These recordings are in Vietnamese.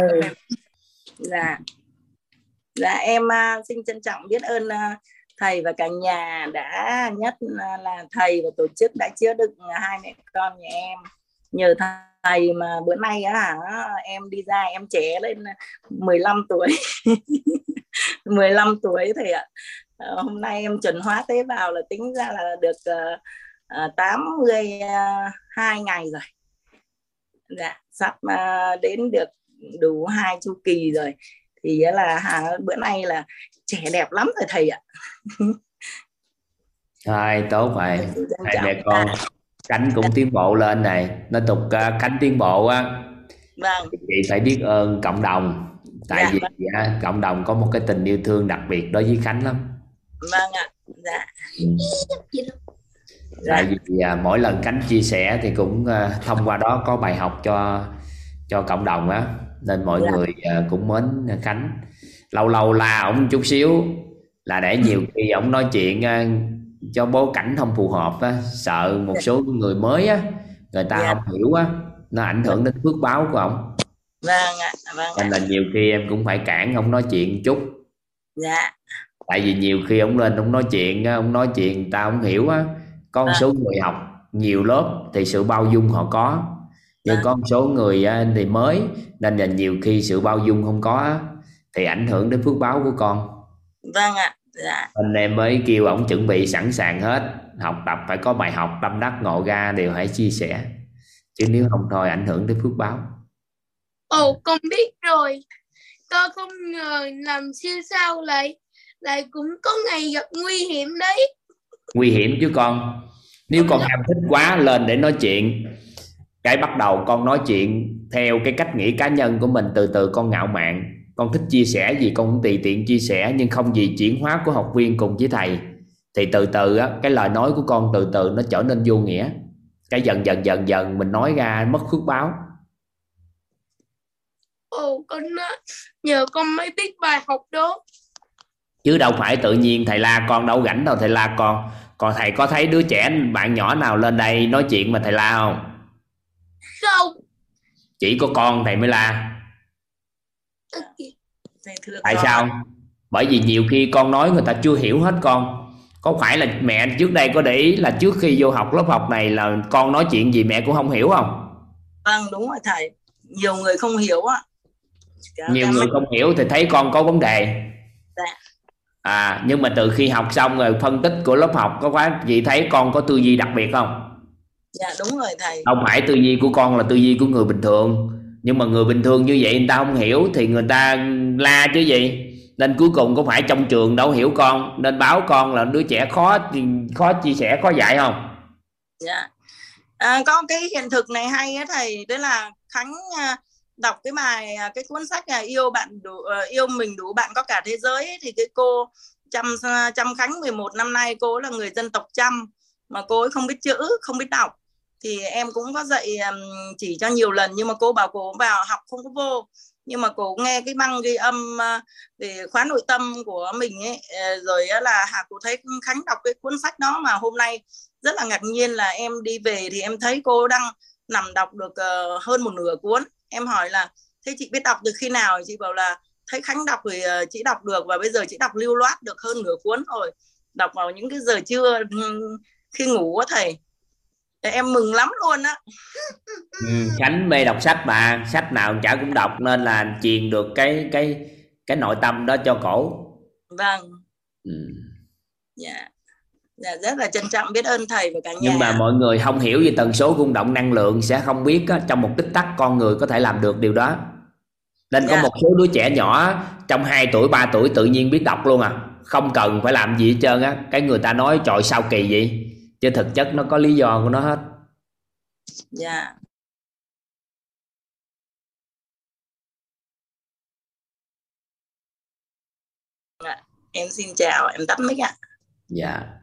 ừ. dạ. Dạ em uh, xin trân trọng biết ơn uh, thầy và cả nhà đã nhất uh, à, là thầy và tổ chức đã chữa được hai mẹ con nhà em. Nhờ thầy mà bữa nay á em đi ra em trẻ lên 15 tuổi. 15 tuổi thầy ạ. Ờ, hôm nay em chuẩn hóa tế bào là tính ra là được ờ, ờ, uh, 82 ngày rồi. Dạ sắp uh, đến được đủ hai chu kỳ rồi. Thì là hà, bữa nay là trẻ đẹp lắm rồi thầy ạ. Thôi tốt rồi. Hai mẹ con cánh cũng tiến bộ lên này. Nó tục uh, cánh tiến bộ á. Vâng. Chị phải biết ơn cộng đồng. Tại dạ, vì vâng. cộng đồng có một cái tình yêu thương đặc biệt đối với khánh lắm. Vâng ạ. Dạ. Ừ. tại vì à, mỗi lần cánh chia sẻ thì cũng à, thông qua đó có bài học cho cho cộng đồng á nên mọi dạ. người à, cũng mến khánh. Lâu lâu la ổng chút xíu là để nhiều khi ổng nói chuyện à, cho bối cảnh không phù hợp á sợ một số người mới á người ta dạ. không hiểu á nó ảnh hưởng đến phước báo của ổng. Vâng ạ vâng nên là nhiều khi em cũng phải cản ông nói chuyện chút. Dạ. Tại vì nhiều khi ông lên ông nói chuyện ông nói chuyện ta không hiểu á có một à. số người học nhiều lớp thì sự bao dung họ có nhưng à. có một số người thì mới nên là nhiều khi sự bao dung không có thì ảnh hưởng đến phước báo của con. Vâng ạ dạ. anh em mới kêu ông chuẩn bị sẵn sàng hết học tập phải có bài học tâm đắc ngộ ra đều phải chia sẻ. Chứ nếu không thôi ảnh hưởng đến phước báo. Ồ con biết rồi. Con không ngờ làm siêu sao lại lại cũng có ngày gặp nguy hiểm đấy. Nguy hiểm chứ con. Nếu con ham thích quá lên để nói chuyện cái bắt đầu con nói chuyện theo cái cách nghĩ cá nhân của mình từ từ con ngạo mạn. Con thích chia sẻ gì con cũng tùy tiện chia sẻ nhưng không gì chuyển hóa của học viên cùng với thầy. Thì từ từ á cái lời nói của con từ từ nó trở nên vô nghĩa. Cái dần dần dần dần mình nói ra mất phước báo. Ồ con nhờ con mới biết bài học đó. Chứ đâu phải tự nhiên thầy la con đâu rảnh đâu thầy la con. Còn thầy có thấy đứa trẻ bạn nhỏ nào lên đây nói chuyện mà thầy la không không? Chỉ có con thầy mới la. Tại sao? Bởi vì nhiều khi con nói người ta chưa hiểu hết con. Có phải là mẹ trước đây có để ý là trước khi vô học lớp học này là con nói chuyện gì mẹ cũng không hiểu không? Vâng đúng rồi thầy. Nhiều người không hiểu á. Nhiều người không hiểu thì thấy con có vấn đề. Dạ. à nhưng mà từ khi học xong rồi phân tích của lớp học có quá chị thấy con có tư duy đặc biệt không dạ đúng rồi thầy. Không phải tư duy của con là tư duy của người bình thường. Nhưng mà người bình thường như vậy người ta không hiểu thì người ta la chứ gì. Nên cuối cùng có phải trong trường đâu hiểu con. Nên báo con là đứa trẻ khó khó chia sẻ khó dạy không? Dạ. À, có cái hiện thực này hay á thầy. Tức là khánh à, đọc cái bài à, cái cuốn sách là yêu bạn đủ à, yêu mình đủ bạn có cả thế giới ấy, thì cái cô chăm chăm khánh 11 năm nay cô là người dân tộc chăm. Mà cô ấy không biết chữ không biết đọc thì em cũng có dạy chỉ cho nhiều lần, nhưng mà cô bảo cô vào học không có vô. Nhưng mà cô nghe cái băng ghi âm về khóa nội tâm của mình ấy ờ, rồi là hà cô thấy khánh đọc cái cuốn sách đó mà hôm nay rất là ngạc nhiên là em đi về thì em thấy cô đang nằm đọc được ờ, hơn một nửa cuốn. Em hỏi là, thế chị biết đọc từ khi nào? Chị bảo là, thấy khánh đọc thì ờ, chị đọc được và bây giờ chị đọc lưu loát được hơn nửa cuốn rồi. Đọc vào những cái giờ trưa khi ngủ á thầy em mừng lắm luôn á. Ừ, khánh mê đọc sách mà sách nào chả cũng đọc nên là truyền được cái cái cái nội tâm đó cho cổ. Vâng. Ừ. dạ. Dạ rất là trân trọng biết ơn thầy và cả nhà. Nhưng mà mọi người không hiểu về tần số rung động năng lượng sẽ không biết á, trong một tích tắc con người có thể làm được điều đó. Nên dạ. có một số đứa trẻ nhỏ trong 2 tuổi 3 tuổi tự nhiên biết đọc luôn à. Không cần phải làm gì hết trơn á. Cái người ta nói trọi sao kỳ vậy chứ thực chất nó có lý do của nó hết. Dạ. Yeah. em xin chào em tắt mic ạ. Dạ.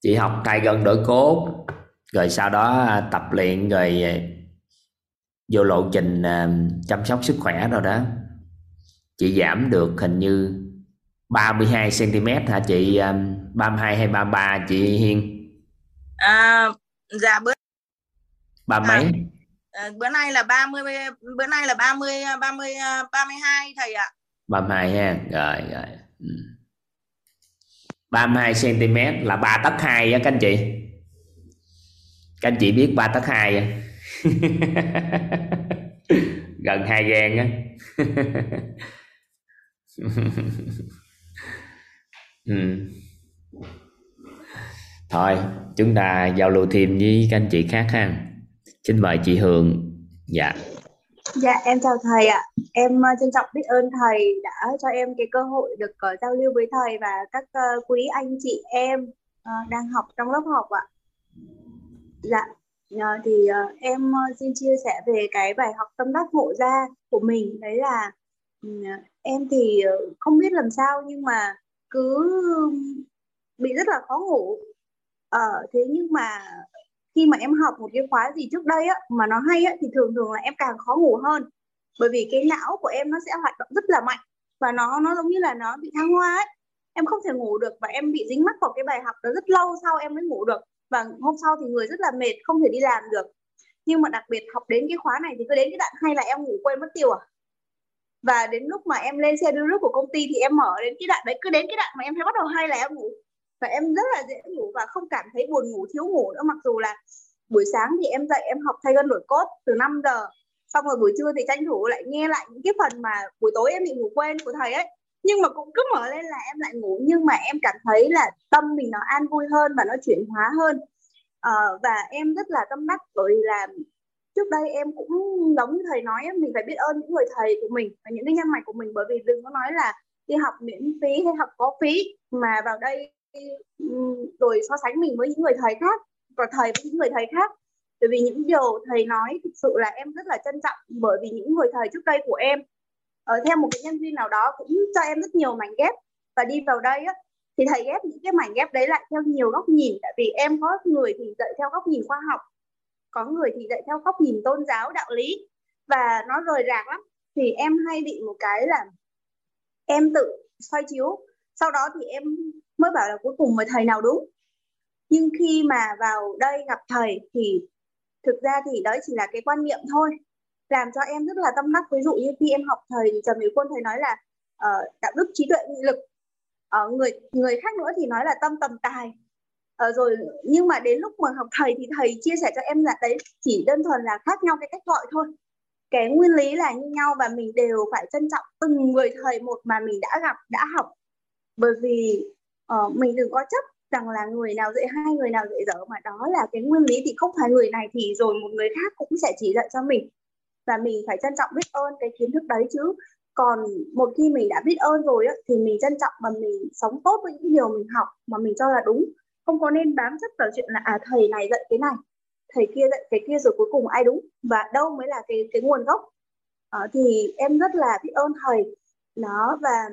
Chị học tay gần đổi cốt rồi sau đó tập luyện rồi vô lộ trình à, chăm sóc sức khỏe rồi đó. Chị giảm được hình như 32 cm hả chị? 32 um, hay 33 chị Hiên? À, dạ bữa ba mấy? À, bữa nay là 30 bữa nay là 30 30 32 thầy ạ. 32 ha rồi rồi. Ừ. 32 cm là 3 tấc 2 á các anh chị. Các anh chị biết 3 tấc 2 gần hai gan á ừ. thôi chúng ta giao lưu thêm với các anh chị khác ha xin mời chị Hường dạ Dạ em chào thầy ạ. Em uh, trân trọng biết ơn thầy đã cho em cái cơ hội được uh, giao lưu với thầy và các uh, quý anh chị em uh, đang học trong lớp học ạ. Dạ uh, thì uh, em uh, xin chia sẻ về cái bài học tâm đắc ngộ ra của mình đấy là uh, em thì uh, không biết làm sao nhưng mà cứ um, bị rất là khó ngủ. Ờ thế nhưng mà khi mà em học một cái khóa gì trước đây á, mà nó hay á, thì thường thường là em càng khó ngủ hơn. Bởi vì cái não của em nó sẽ hoạt động rất là mạnh và nó nó giống như là nó bị thăng hoa ấy. Em không thể ngủ được và em bị dính mắc vào cái bài học đó rất lâu sau em mới ngủ được. Và hôm sau thì người rất là mệt, không thể đi làm được. Nhưng mà đặc biệt học đến cái khóa này thì cứ đến cái đoạn hay là em ngủ quên mất tiêu à và đến lúc mà em lên xe đưa rước của công ty thì em mở đến cái đoạn đấy cứ đến cái đoạn mà em thấy bắt đầu hay là em ngủ. Và em rất là dễ ngủ và không cảm thấy buồn ngủ thiếu ngủ nữa. Mặc dù là buổi sáng thì em dậy em học thay gân đổi cốt từ 5 giờ xong rồi buổi trưa thì tranh thủ lại nghe lại những cái phần mà buổi tối em bị ngủ quên của thầy ấy. Nhưng mà cũng cứ mở lên là em lại ngủ. Nhưng mà em cảm thấy là tâm mình nó an vui hơn và nó chuyển hóa hơn. À, và em rất là tâm đắc bởi là trước đây em cũng giống như thầy nói mình phải biết ơn những người thầy của mình và những cái nhân mạch của mình bởi vì đừng có nói là đi học miễn phí hay học có phí mà vào đây rồi so sánh mình với những người thầy khác và thầy với những người thầy khác. Bởi vì những điều thầy nói thực sự là em rất là trân trọng bởi vì những người thầy trước đây của em ở theo một cái nhân viên nào đó cũng cho em rất nhiều mảnh ghép. Và đi vào đây á, thì thầy ghép những cái mảnh ghép đấy lại theo nhiều góc nhìn tại vì em có người thì dạy theo góc nhìn khoa học có người thì dạy theo góc nhìn tôn giáo đạo lý. Và nó rời rạc lắm. Thì em hay bị một cái là em tự soi chiếu. Sau đó thì em mới bảo là cuối cùng mà thầy nào đúng. Nhưng khi mà vào đây gặp thầy thì thực ra thì đấy chỉ là cái quan niệm thôi. Làm cho em rất là tâm đắc. Ví dụ như khi em học thầy trần mỹ quân thầy nói là uh, đạo đức trí tuệ nghị lực. Uh, người người khác nữa thì nói là tâm tầm tài. Ờ, rồi nhưng mà đến lúc mà học thầy thì thầy chia sẻ cho em là đấy chỉ đơn thuần là khác nhau cái cách gọi thôi. Cái nguyên lý là như nhau và mình đều phải trân trọng từng người thầy một mà mình đã gặp đã học. Bởi vì uh, mình đừng có chấp rằng là người nào dạy hay người nào dạy dở mà đó là cái nguyên lý thì không phải người này thì rồi một người khác cũng sẽ chỉ dạy cho mình. Và mình phải trân trọng biết ơn cái kiến thức đấy chứ. Còn một khi mình đã biết ơn rồi á, thì mình trân trọng mà mình sống tốt với những điều mình học mà mình cho là đúng không có nên bám chấp vào chuyện là à thầy này dạy cái này thầy kia dạy cái kia rồi cuối cùng ai đúng và đâu mới là cái cái nguồn gốc. À, thì em rất là biết ơn thầy. Nó và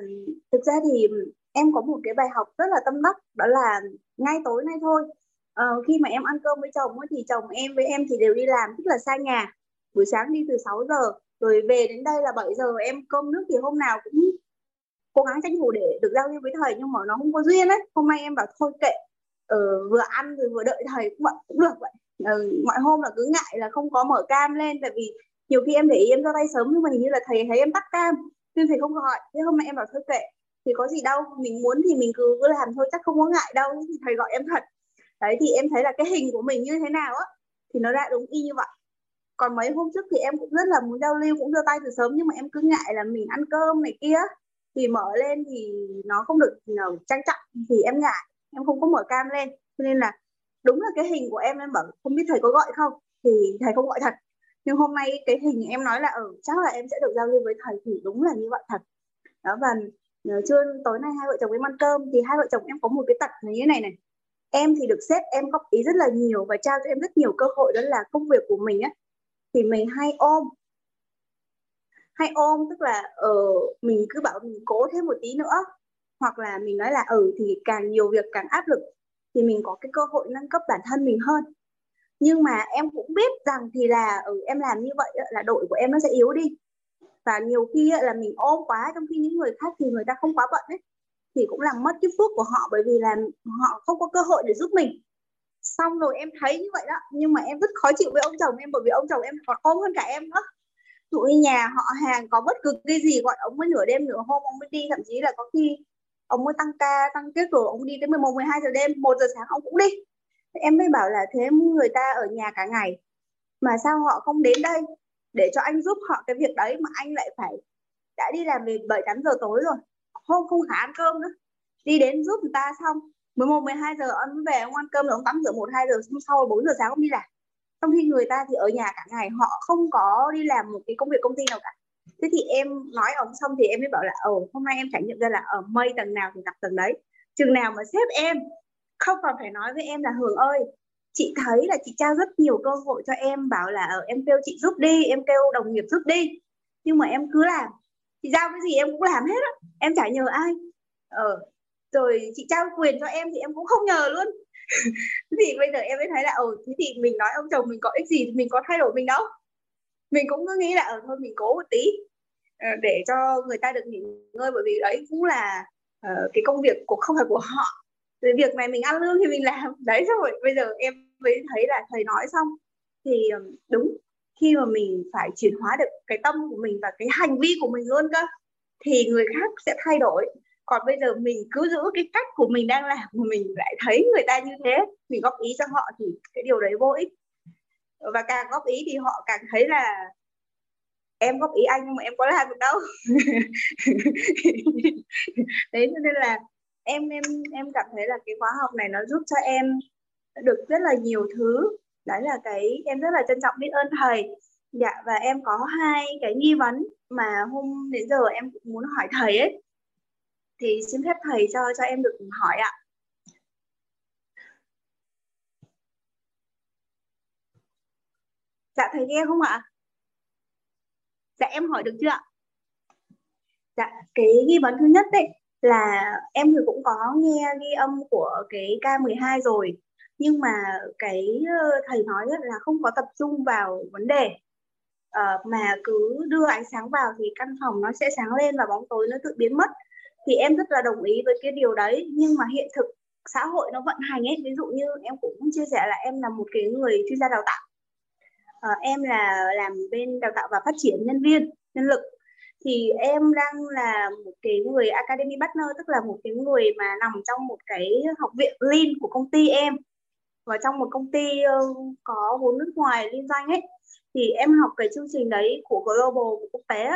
thực ra thì em có một cái bài học rất là tâm đắc đó là ngay tối nay thôi. Uh, khi mà em ăn cơm với chồng ấy, thì chồng em với em thì đều đi làm tức là xa nhà. Buổi sáng đi từ 6 giờ rồi về đến đây là 7 giờ em cơm nước thì hôm nào cũng cố gắng tranh thủ để được giao lưu với thầy nhưng mà nó không có duyên ấy. Hôm nay em bảo thôi kệ ờ, vừa ăn rồi vừa đợi thầy cũng cũng được vậy. Ờ, mọi hôm là cứ ngại là không có mở cam lên tại vì nhiều khi em để ý em ra tay sớm nhưng mà hình như là thầy thấy em tắt cam nên thầy không gọi. Thế hôm nay em bảo thôi kệ thì có gì đâu mình muốn thì mình cứ cứ làm thôi chắc không có ngại đâu thì thầy gọi em thật. Đấy thì em thấy là cái hình của mình như thế nào á thì nó ra đúng y như vậy. Còn mấy hôm trước thì em cũng rất là muốn giao lưu cũng giơ tay từ sớm nhưng mà em cứ ngại là mình ăn cơm này kia thì mở lên thì nó không được nào trang trọng thì em ngại em không có mở cam lên. Cho nên là đúng là cái hình của em em bảo không biết thầy có gọi không? Thì thầy không gọi thật. Nhưng hôm nay cái hình em nói là ở ừ, chắc là em sẽ được giao lưu với thầy thì đúng là như vậy thật. Đó và ờ, trưa tối nay hai vợ chồng em ăn cơm thì hai vợ chồng em có một cái tật như thế này này. Em thì được sếp em góp ý rất là nhiều và trao cho em rất nhiều cơ hội đó là công việc của mình á thì mình hay ôm. Hay ôm tức là uh, mình cứ bảo mình cố thêm một tí nữa hoặc là mình nói là ừ thì càng nhiều việc càng áp lực thì mình có cái cơ hội nâng cấp bản thân mình hơn. Nhưng mà em cũng biết rằng thì là ừ, em làm như vậy là đội của em nó sẽ yếu đi. Và nhiều khi là mình ôm quá trong khi những người khác thì người ta không quá bận ấy thì cũng làm mất cái phước của họ bởi vì là họ không có cơ hội để giúp mình. Xong rồi em thấy như vậy đó nhưng mà em rất khó chịu với ông chồng em bởi vì ông chồng em còn ôm hơn cả em nữa. Tụi nhà họ hàng có bất cứ cái gì gọi ông mới nửa đêm nửa hôm ông mới đi thậm chí là có khi ông mới tăng ca, tăng kết rồi, ông đi tới 11 12 giờ đêm 1 giờ sáng ông cũng đi. Thì em mới bảo là thế người ta ở nhà cả ngày, mà sao họ không đến đây để cho anh giúp họ cái việc đấy mà anh lại phải đã đi làm về 7 8 giờ tối rồi. Không không khả ăn cơm nữa. Đi đến giúp người ta xong 11 12 giờ ông về, ông ăn cơm rồi ông tắm rửa 1 2 giờ xong sau 4 giờ sáng ông đi làm. Trong khi người ta thì ở nhà cả ngày, họ không có đi làm một cái công việc công ty nào cả thế thì em nói ông xong thì em mới bảo là, ồ, hôm nay em trải nghiệm ra là ở mây tầng nào thì gặp tầng đấy. Chừng nào mà sếp em không còn phải nói với em là, hường ơi, chị thấy là chị trao rất nhiều cơ hội cho em, bảo là ở em kêu chị giúp đi, em kêu đồng nghiệp giúp đi. Nhưng mà em cứ làm. Chị giao cái gì em cũng làm hết á, em chả nhờ ai. Ờ rồi chị trao quyền cho em thì em cũng không nhờ luôn. Thì bây giờ em mới thấy là ồ thế thì mình nói ông chồng mình có ích gì mình có thay đổi mình đâu. Mình cũng cứ nghĩ là ở thôi mình cố một tí. Ờ, để cho người ta được nghỉ ngơi bởi vì đấy cũng là uh, cái công việc của không phải của họ. Cái việc này mình ăn lương thì mình làm. Đấy rồi bây giờ em mới thấy là thầy nói xong thì đúng khi mà mình phải chuyển hóa được cái tâm của mình và cái hành vi của mình luôn cơ thì người khác sẽ thay đổi. Còn bây giờ mình cứ giữ cái cách của mình đang làm mà mình lại thấy người ta như thế mình góp ý cho họ thì cái điều đấy vô ích. Và càng góp ý thì họ càng thấy là em góp ý anh nhưng mà em có làm được đâu đấy nên là em em em cảm thấy là cái khóa học này nó giúp cho em được rất là nhiều thứ. Đấy là cái em rất là trân trọng biết ơn thầy. Dạ và em có hai cái nghi vấn mà hôm đến giờ em cũng muốn hỏi thầy ấy. Thì xin phép thầy cho cho em được hỏi ạ. Dạ thầy nghe không ạ? Dạ em hỏi được chưa ạ? Dạ cái nghi vấn thứ nhất đấy là em thì cũng có nghe ghi âm của cái K12 rồi nhưng mà cái ờ, thầy nói là không có tập trung vào vấn đề. Uh, mà cứ đưa ánh sáng vào thì căn phòng nó sẽ sáng lên và bóng tối nó tự biến mất. Thì em rất là đồng ý với cái điều đấy nhưng mà hiện thực xã hội nó vận hành ấy ví dụ như em cũng chia sẻ là em là một cái người chuyên gia đào tạo uh, em là làm bên đào tạo và phát triển nhân viên nhân lực. Thì em đang là một cái người academy partner tức là một cái người mà nằm trong một cái học viện lean của công ty em. Và trong một công ty uh, có vốn nước ngoài liên doanh ấy. Thì em học cái chương trình đấy của global của quốc tế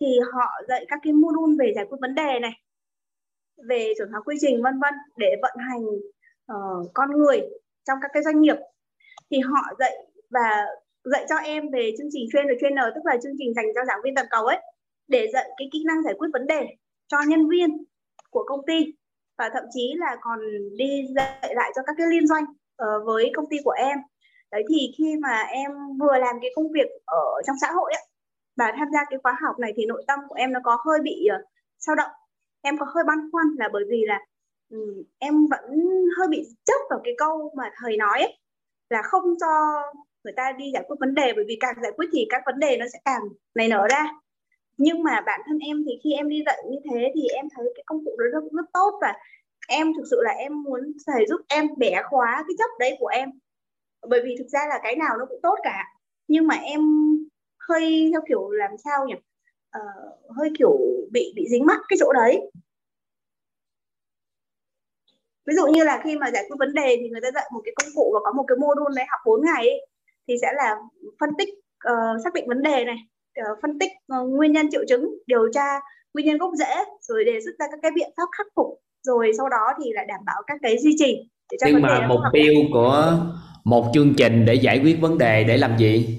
thì họ dạy các cái module về giải quyết vấn đề này về chuẩn hóa quy trình vân vân để vận hành uh, con người trong các cái doanh nghiệp. Thì họ dạy và dạy cho em về chương trình trainer trainer tức là chương trình dành cho giảng viên toàn cầu ấy để dạy cái kỹ năng giải quyết vấn đề cho nhân viên của công ty. Và thậm chí là còn đi dạy lại cho các cái liên doanh uh, với công ty của em. Đấy thì khi mà em vừa làm cái công việc ở trong xã hội ấy, và tham gia cái khóa học này thì nội tâm của em nó có hơi bị ờ, uh, dao động. Em có hơi băn khoăn là bởi vì là um, em vẫn hơi bị chấp vào cái câu mà thầy nói ấy, là không cho người ta đi giải quyết vấn đề bởi vì càng giải quyết thì các vấn đề nó sẽ càng nảy nở ra. Nhưng mà bản thân em thì khi em đi dạy như thế thì em thấy cái công cụ đó rất, rất tốt và em thực sự là em muốn thầy giúp em bẻ khóa cái chấp đấy của em. Bởi vì thực ra là cái nào nó cũng tốt cả. Nhưng mà em hơi theo kiểu làm sao nhỉ? Ờ, hơi kiểu bị bị dính mắc cái chỗ đấy. Ví dụ như là khi mà giải quyết vấn đề thì người ta dạy một cái công cụ và có một cái module đấy học 4 ngày ấy, thì sẽ là phân tích uh, xác định vấn đề này uh, phân tích uh, nguyên nhân triệu chứng điều tra nguyên nhân gốc rễ rồi đề xuất ra các cái biện pháp khắc phục rồi sau đó thì lại đảm bảo các cái duy trì để cho nhưng mà mục tiêu của một chương trình để giải quyết vấn đề để làm gì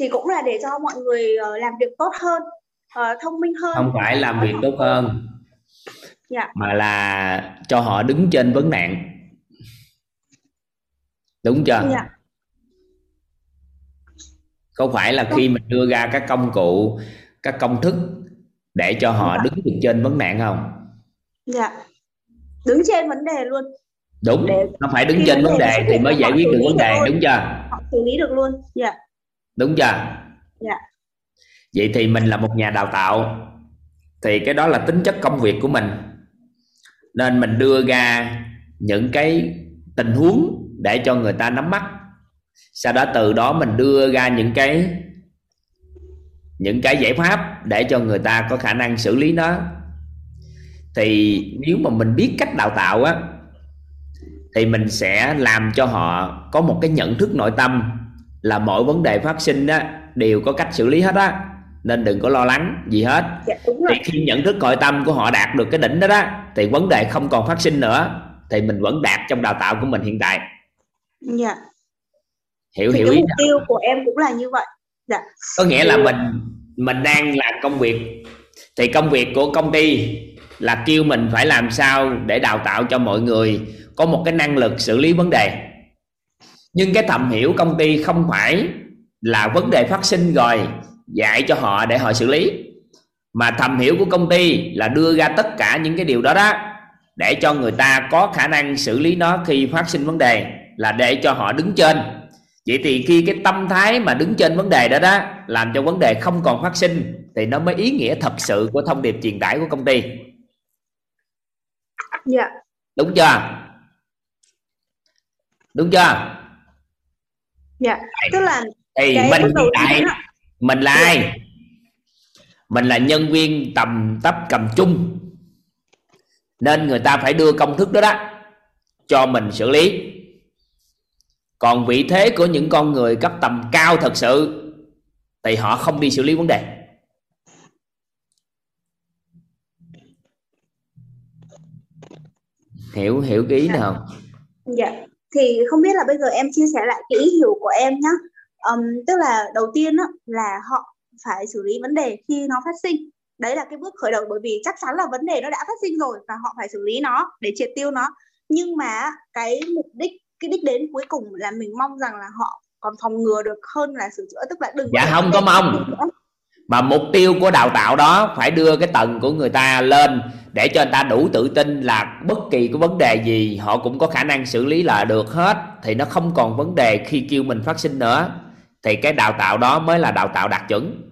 thì cũng là để cho mọi người làm việc tốt hơn thông minh hơn không phải làm việc tốt hơn yeah. Dạ. mà là cho họ đứng trên vấn nạn đúng chưa yeah. Không phải là khi mình đưa ra các công cụ các công thức để cho họ dạ. đứng được trên vấn nạn không? Dạ. Đứng trên vấn đề luôn. Đúng. Để nó phải đứng trên vấn đề thì mới giải quyết được vấn đề đúng chưa? Họ xử lý được luôn. Dạ. Đúng chưa? Dạ. Vậy thì mình là một nhà đào tạo thì cái đó là tính chất công việc của mình. Nên mình đưa ra những cái tình huống để cho người ta nắm bắt sau đó từ đó mình đưa ra những cái những cái giải pháp để cho người ta có khả năng xử lý nó. Thì nếu mà mình biết cách đào tạo á thì mình sẽ làm cho họ có một cái nhận thức nội tâm là mọi vấn đề phát sinh á đều có cách xử lý hết á. Nên đừng có lo lắng gì hết. Dạ, thì khi nhận thức nội tâm của họ đạt được cái đỉnh đó đó thì vấn đề không còn phát sinh nữa thì mình vẫn đạt trong đào tạo của mình hiện tại. Dạ hiểu thì hiểu cái ý mục tiêu của em cũng là như vậy. Dạ. Có nghĩa là mình mình đang làm công việc. Thì công việc của công ty là kêu mình phải làm sao để đào tạo cho mọi người có một cái năng lực xử lý vấn đề. Nhưng cái thầm hiểu công ty không phải là vấn đề phát sinh rồi dạy cho họ để họ xử lý. Mà thầm hiểu của công ty là đưa ra tất cả những cái điều đó đó để cho người ta có khả năng xử lý nó khi phát sinh vấn đề là để cho họ đứng trên vậy thì khi cái tâm thái mà đứng trên vấn đề đó đó làm cho vấn đề không còn phát sinh thì nó mới ý nghĩa thật sự của thông điệp truyền tải của công ty. Dạ. Đúng chưa? Đúng chưa? Dạ. Tức là thì cái mình hiện tại mình là ai? Mình là nhân viên tầm tấp cầm chung. Nên người ta phải đưa công thức đó đó cho mình xử lý còn vị thế của những con người cấp tầm cao thật sự thì họ không đi xử lý vấn đề hiểu hiểu cái ý nào Dạ, thì không biết là bây giờ em chia sẻ lại cái ý hiểu của em nhé. um, tức là đầu tiên á, là họ phải xử lý vấn đề khi nó phát sinh. Đấy là cái bước khởi đầu bởi vì chắc chắn là vấn đề nó đã phát sinh rồi và họ phải xử lý nó để triệt tiêu nó. Nhưng mà cái mục đích, cái đích đến cuối cùng là mình mong rằng là họ còn phòng ngừa được hơn là sửa chữa tức là đừng Dạ không có mong. mà mục tiêu của đào tạo đó phải đưa cái tầng của người ta lên để cho người ta đủ tự tin là bất kỳ cái vấn đề gì họ cũng có khả năng xử lý là được hết thì nó không còn vấn đề khi kêu mình phát sinh nữa. Thì cái đào tạo đó mới là đào tạo đạt chuẩn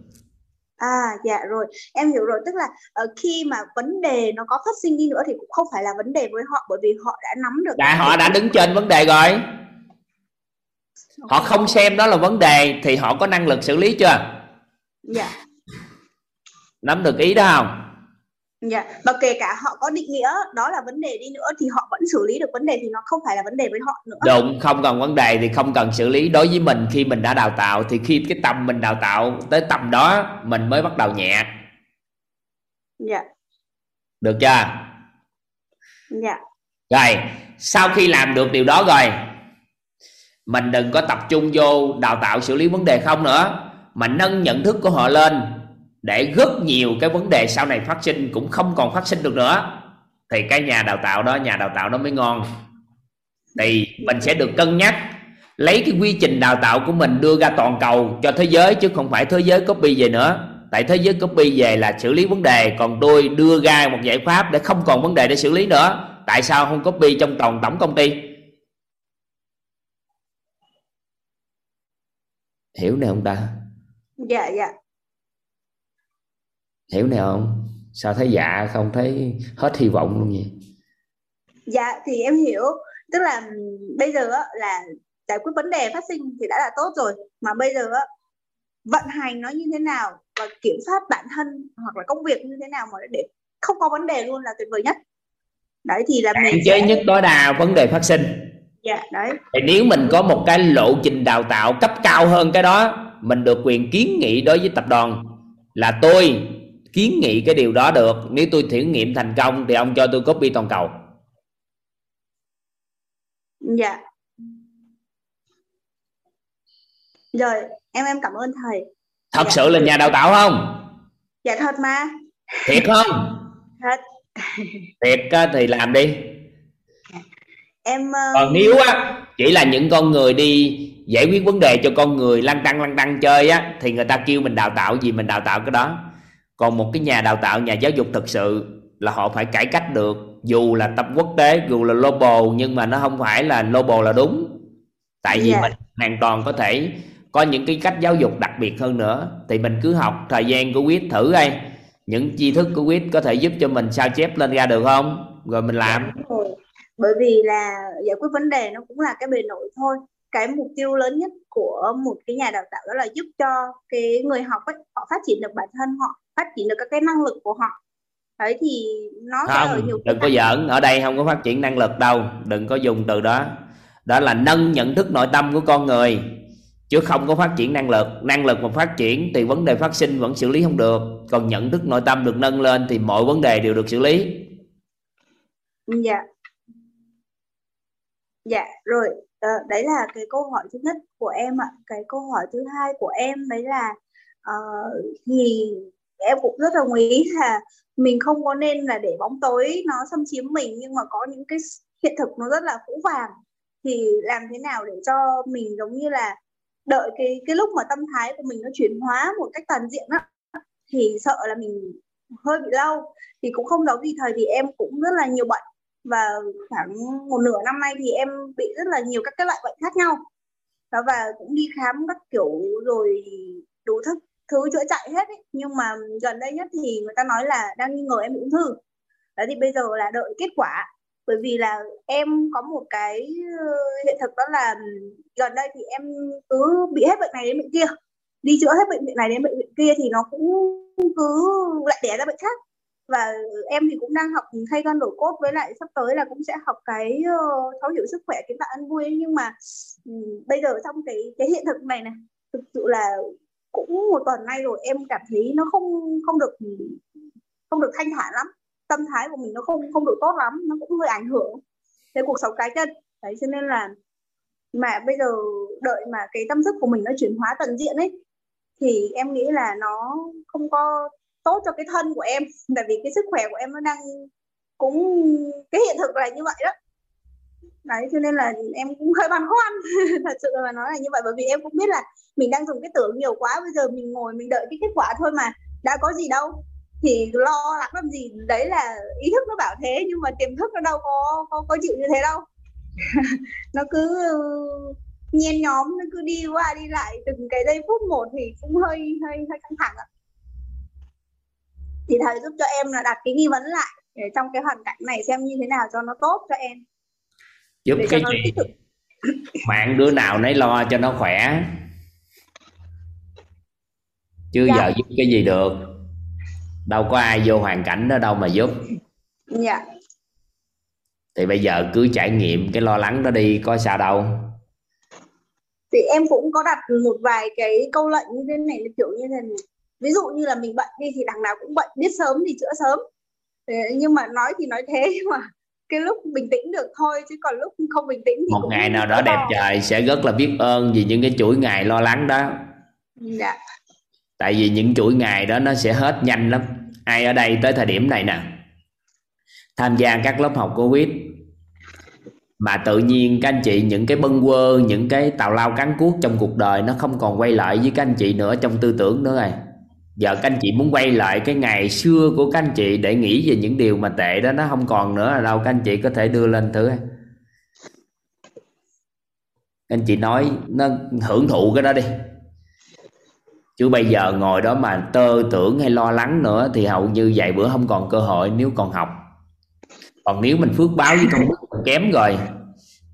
À dạ rồi, em hiểu rồi, tức là ờ, khi mà vấn đề nó có phát sinh đi nữa thì cũng không phải là vấn đề với họ bởi vì họ đã nắm được Tại họ đã đứng trên vấn đề rồi. Họ không xem đó là vấn đề thì họ có năng lực xử lý chưa? Dạ. nắm được ý đó không Dạ, và kể cả họ có định nghĩa đó là vấn đề đi nữa thì họ vẫn xử lý được vấn đề thì nó không phải là vấn đề với họ nữa. đúng không cần vấn đề thì không cần xử lý. Đối với mình khi mình đã đào tạo thì khi cái tầm mình đào tạo tới tầm đó mình mới bắt đầu nhẹ. Dạ, được chưa? Dạ, rồi sau khi làm được điều đó rồi mình đừng có tập trung vô đào tạo xử lý vấn đề không nữa. Mà nâng nhận thức của họ lên để rất nhiều cái vấn đề sau này phát sinh cũng không còn phát sinh được nữa. Thì cái nhà đào tạo đó nhà đào tạo đó mới ngon. Thì mình sẽ được cân nhắc lấy cái quy trình đào tạo của mình đưa ra toàn cầu cho thế giới chứ không phải thế giới copy về nữa. Tại thế giới copy về là xử lý vấn đề còn tôi đưa ra một giải pháp để không còn vấn đề để xử lý nữa. Tại sao không copy trong toàn tổng công ty? Hiểu này không ta. Dạ, dạ hiểu này không sao thấy dạ không thấy hết hy vọng luôn vậy Dạ thì em hiểu, tức là bây giờ là giải quyết vấn đề phát sinh thì đã là tốt rồi. Mà bây giờ vận hành nó như thế nào và kiểm soát bản thân hoặc là công việc như thế nào mà để không có vấn đề luôn là tuyệt vời nhất. Đấy thì là hạn chế sẽ nhất tối đa vấn đề phát sinh. Dạ đấy. Thì nếu mình có một cái lộ trình đào tạo cấp cao hơn cái đó mình được quyền kiến nghị đối với tập đoàn là tôi kiến nghị cái điều đó được nếu tôi thử nghiệm thành công thì ông cho tôi copy toàn cầu Dạ. Rồi, em em cảm ơn thầy. thật Dạ. sự là nhà đào tạo không Dạ thật mà. thiệt không Thật. thiệt thì làm đi Em ờ, còn nếu á chỉ là những con người đi giải quyết vấn đề cho con người lăn tăng lăn tăng chơi á thì người ta kêu mình đào tạo gì mình đào tạo cái đó còn một cái nhà đào tạo nhà giáo dục thực sự là họ phải cải cách được. Dù là tập quốc tế dù là global nhưng mà nó không phải là global là đúng. Tại vì Dạ. mình hoàn toàn có thể có những cái cách giáo dục đặc biệt hơn nữa. Thì mình cứ học thời gian của quyết thử đây. Những tri thức của quyết có thể giúp cho mình sao chép lên ra được không? Rồi mình làm. Rồi. bởi vì là giải quyết vấn đề nó cũng là cái bề nổi thôi. Cái mục tiêu lớn nhất của một cái nhà đào tạo đó là giúp cho cái người học ấy họ phát triển được bản thân họ phát triển được các cái năng lực của họ. Đấy thì nó không ở nhiều đừng có giỡn ở đây không có phát triển năng lực đâu đừng có dùng từ đó. Đó là nâng nhận thức nội tâm của con người chứ không có phát triển năng lực. Năng lực mà phát triển thì vấn đề phát sinh vẫn xử lý không được. Còn nhận thức nội tâm được nâng lên thì mọi vấn đề đều được xử lý. Dạ. Dạ rồi. Ờ, đấy là cái câu hỏi thứ nhất của em ạ. Cái câu hỏi thứ hai của em đấy là uh, thì em cũng rất đồng ý là mình không có nên là để bóng tối nó xâm chiếm mình, nhưng mà có những cái hiện thực nó rất là phũ vàng. Thì làm thế nào để cho mình giống như là đợi cái cái lúc mà tâm thái của mình nó chuyển hóa một cách toàn diện á, thì sợ là mình hơi bị lâu thì cũng không giấu gì thời thì em cũng rất là nhiều bệnh. Và khoảng một nửa năm nay thì em bị rất là nhiều các cái loại bệnh khác nhau. Đó và cũng đi khám các kiểu rồi đủ thức thứ chữa chạy hết ý. nhưng mà gần đây nhất thì người ta nói là đang nghi ngờ em bị ung thư. Đấy thì bây giờ là đợi kết quả. Bởi vì là em có một cái ờ, hiện thực đó là ừ, gần đây thì em cứ bị hết bệnh này đến bệnh kia. Đi chữa hết bệnh viện này đến bệnh viện kia thì nó cũng cứ lại đẻ ra bệnh khác. Và em thì cũng đang học thay gan đổi cốt với lại sắp tới là cũng sẽ học cái uh, thấu hiểu sức khỏe kiến tạo ăn vui. Nhưng mà um, bây giờ trong cái cái hiện thực này này thực sự là cũng một tuần nay rồi, em cảm thấy nó không không được không được thanh thản lắm. Tâm thái của mình nó không không được tốt lắm, nó cũng hơi ảnh hưởng đến cuộc sống cá nhân. Đấy, cho nên là mà bây giờ đợi mà cái tâm sức của mình nó chuyển hóa toàn diện ấy, thì em nghĩ là nó không có tốt cho cái thân của em. Tại vì cái sức khỏe của em nó đang cũng, cái hiện thực là như vậy đó đấy cho nên là em cũng hơi băn khoăn. Thật sự mà nói là như vậy bởi vì em cũng biết là mình đang dùng cái tưởng nhiều quá bây giờ mình ngồi mình đợi cái kết quả thôi mà đã có gì đâu. Thì lo lắng làm gì đấy là ý thức nó bảo thế nhưng mà tiềm thức nó đâu có có, có chịu như thế đâu. Nó cứ nhen nhóm nó cứ đi qua đi lại từng cái giây phút một thì cũng hơi hơi hơi căng thẳng ạ. Thì thầy giúp cho em là đặt cái nghi vấn lại để trong cái hoàn cảnh này xem như thế nào cho nó tốt cho em giúp để cái gì? mạng đứa nào nấy lo cho nó khỏe. Chứ dạ. giờ giúp cái gì được? Đâu có ai vô hoàn cảnh đó đâu mà giúp. Dạ. Thì bây giờ cứ trải nghiệm cái lo lắng đó đi có sao đâu. Thì em cũng có đặt một vài cái câu lệnh như thế này kiểu như thế này. Ví dụ như là mình bệnh đi thì đằng nào cũng bệnh biết sớm thì chữa sớm. Nhưng mà nói thì nói thế mà cái lúc bình tĩnh được thôi chứ còn lúc không bình tĩnh thì một ngày nào đó đẹp trời sẽ rất là biết ơn vì những cái chuỗi ngày lo lắng đó. Dạ. tại vì những chuỗi ngày đó nó sẽ hết nhanh lắm. Ai ở đây tới thời điểm này nè? Tham gia các lớp học covid. Mà tự nhiên các anh chị những cái bâng quơ những cái tào lao cắn cuốc trong cuộc đời nó không còn quay lại với các anh chị nữa trong tư tưởng nữa rồi giờ các anh chị muốn quay lại cái ngày xưa của các anh chị để nghĩ về những điều mà tệ đó nó không còn nữa là đâu các anh chị có thể đưa lên thử. Anh chị nói nó hưởng thụ cái đó đi. Chứ bây giờ ngồi đó mà tơ tưởng hay lo lắng nữa thì hầu như vài bữa không còn cơ hội nếu còn học. Còn nếu mình phước báo với công đức kém rồi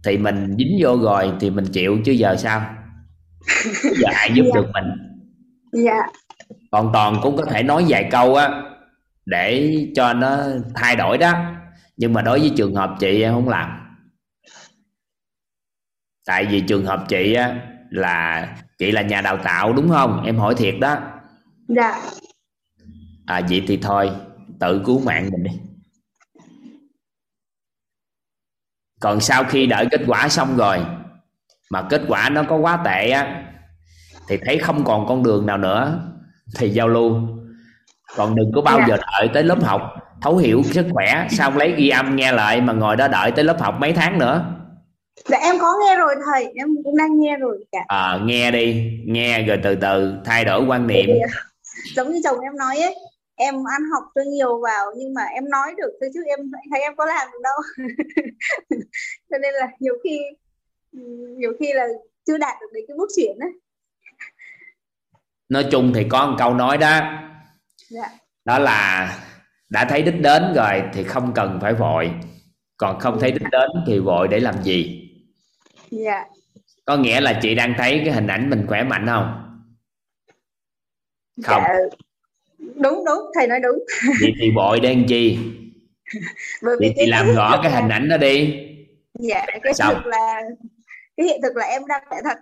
thì mình dính vô rồi thì mình chịu chứ giờ sao? Giờ ai giúp được mình? Dạ còn toàn cũng có thể nói vài câu á để cho nó thay đổi đó. Nhưng mà đối với trường hợp chị em không làm. Tại vì trường hợp chị á là chị là nhà đào tạo đúng không? Em hỏi thiệt đó. Dạ. À vậy thì thôi tự cứu mạng mình đi. Còn sau khi đợi kết quả xong rồi mà kết quả nó có quá tệ á thì thấy không còn con đường nào nữa thì giao lưu. Còn đừng có bao dạ. giờ đợi tới lớp học thấu hiểu sức khỏe xong lấy ghi âm nghe lại mà ngồi đó đợi tới lớp học mấy tháng nữa. Dạ em có nghe rồi thầy em cũng đang nghe rồi cả à, nghe đi nghe rồi từ từ thay đổi quan niệm. Dạ. giống như chồng em nói ấy em ăn học cho nhiều vào nhưng mà em nói được thôi chứ em thấy em có làm được đâu. Cho nên là nhiều khi nhiều khi là chưa đạt được đến cái bước chuyển ấy nói chung thì có một câu nói đó. Dạ. đó là đã thấy đích đến rồi thì không cần phải vội. Còn không thấy đích đến thì vội để làm gì? Dạ. Có nghĩa là chị đang thấy cái hình ảnh mình khỏe mạnh không? Không. Dạ đúng đúng. Thầy nói đúng. Vậy thì vội để làm chi? Bởi vậy thì cái- làm rõ cái hình ảnh đó đi. Dạ cái Xong. thực là cái hiện thực là em đang khỏe thật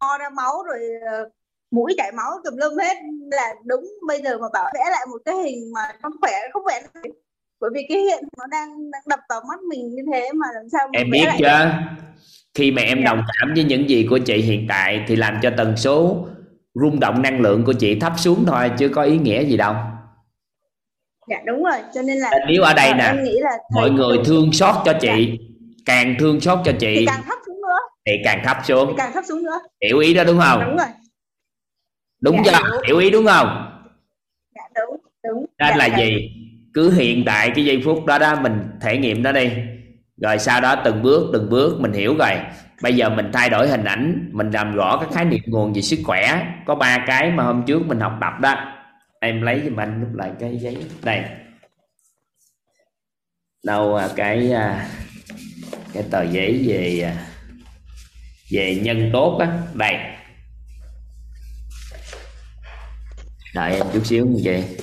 ho ra máu rồi ờ, mũi chảy máu tùm lum hết là đúng bây giờ mà bảo vẽ lại một cái hình mà nó khỏe không khỏe được. bởi vì cái hiện nó đang, đang đập vào mắt mình như thế mà làm sao mà em biết chưa khi mà em Dạ. đồng cảm với những gì của chị hiện tại thì làm cho tần số rung động năng lượng của chị thấp xuống thôi chứ có ý nghĩa gì đâu. Dạ đúng rồi. Cho nên là Nên nếu ở đây ờ, nè mọi người thương xót cho chị càng thương xót cho thì chị càng thấp xuống nữa. thì càng thấp thì xuống càng thấp xuống nữa. Hiểu ý đó đúng không? Đúng rồi đúng Dạ, chưa? hiểu. hiểu ý đúng không? Dạ đúng đúng. Nên dạ, là dạ. gì? Cứ hiện tại cái giây phút đó đó mình thể nghiệm nó đi. Rồi sau đó từng bước từng bước mình hiểu rồi. Bây giờ mình thay đổi hình ảnh mình làm rõ các khái niệm nguồn về sức khỏe. Có ba cái mà hôm trước mình học tập đó. Em lấy giùm anh lúc lại cái giấy. Đây. Đâu à, cái à, cái tờ giấy về à, về nhân tốt á. Đây đợi em chút xíu như vậy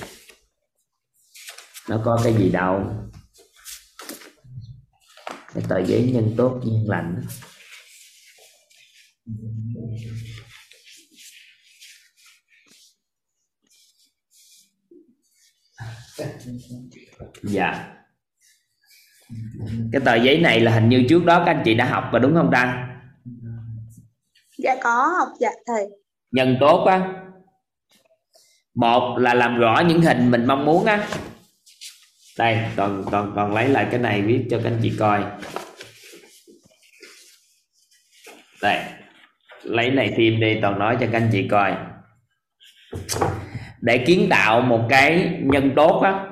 nó có cái gì đâu. Cái tờ giấy nhân tốt nhân lành. Á. dạ. Cái tờ giấy này là hình như trước đó các anh chị đã học rồi đúng không ta? Dạ có học dạ thầy. Nhân tốt á một là làm rõ những hình mình mong muốn á. Đây toàn toàn toàn lấy lại cái này viết cho các anh chị coi. Đây, lấy này thêm đi, toàn nói cho các anh chị coi. Để kiến tạo một cái nhân tốt á,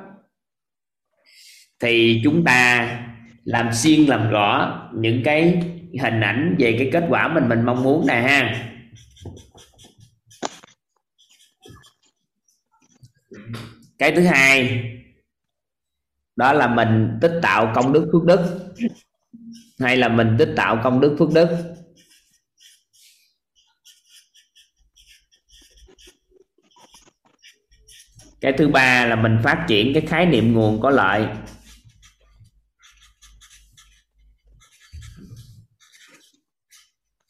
thì chúng ta làm xuyên làm rõ những cái hình ảnh về cái kết quả mình mình mong muốn nè ha. Cái thứ hai, đó là mình tích tạo công đức phước đức, hay là mình tích tạo công đức phước đức. Cái thứ ba là mình phát triển cái khái niệm nguồn có lợi.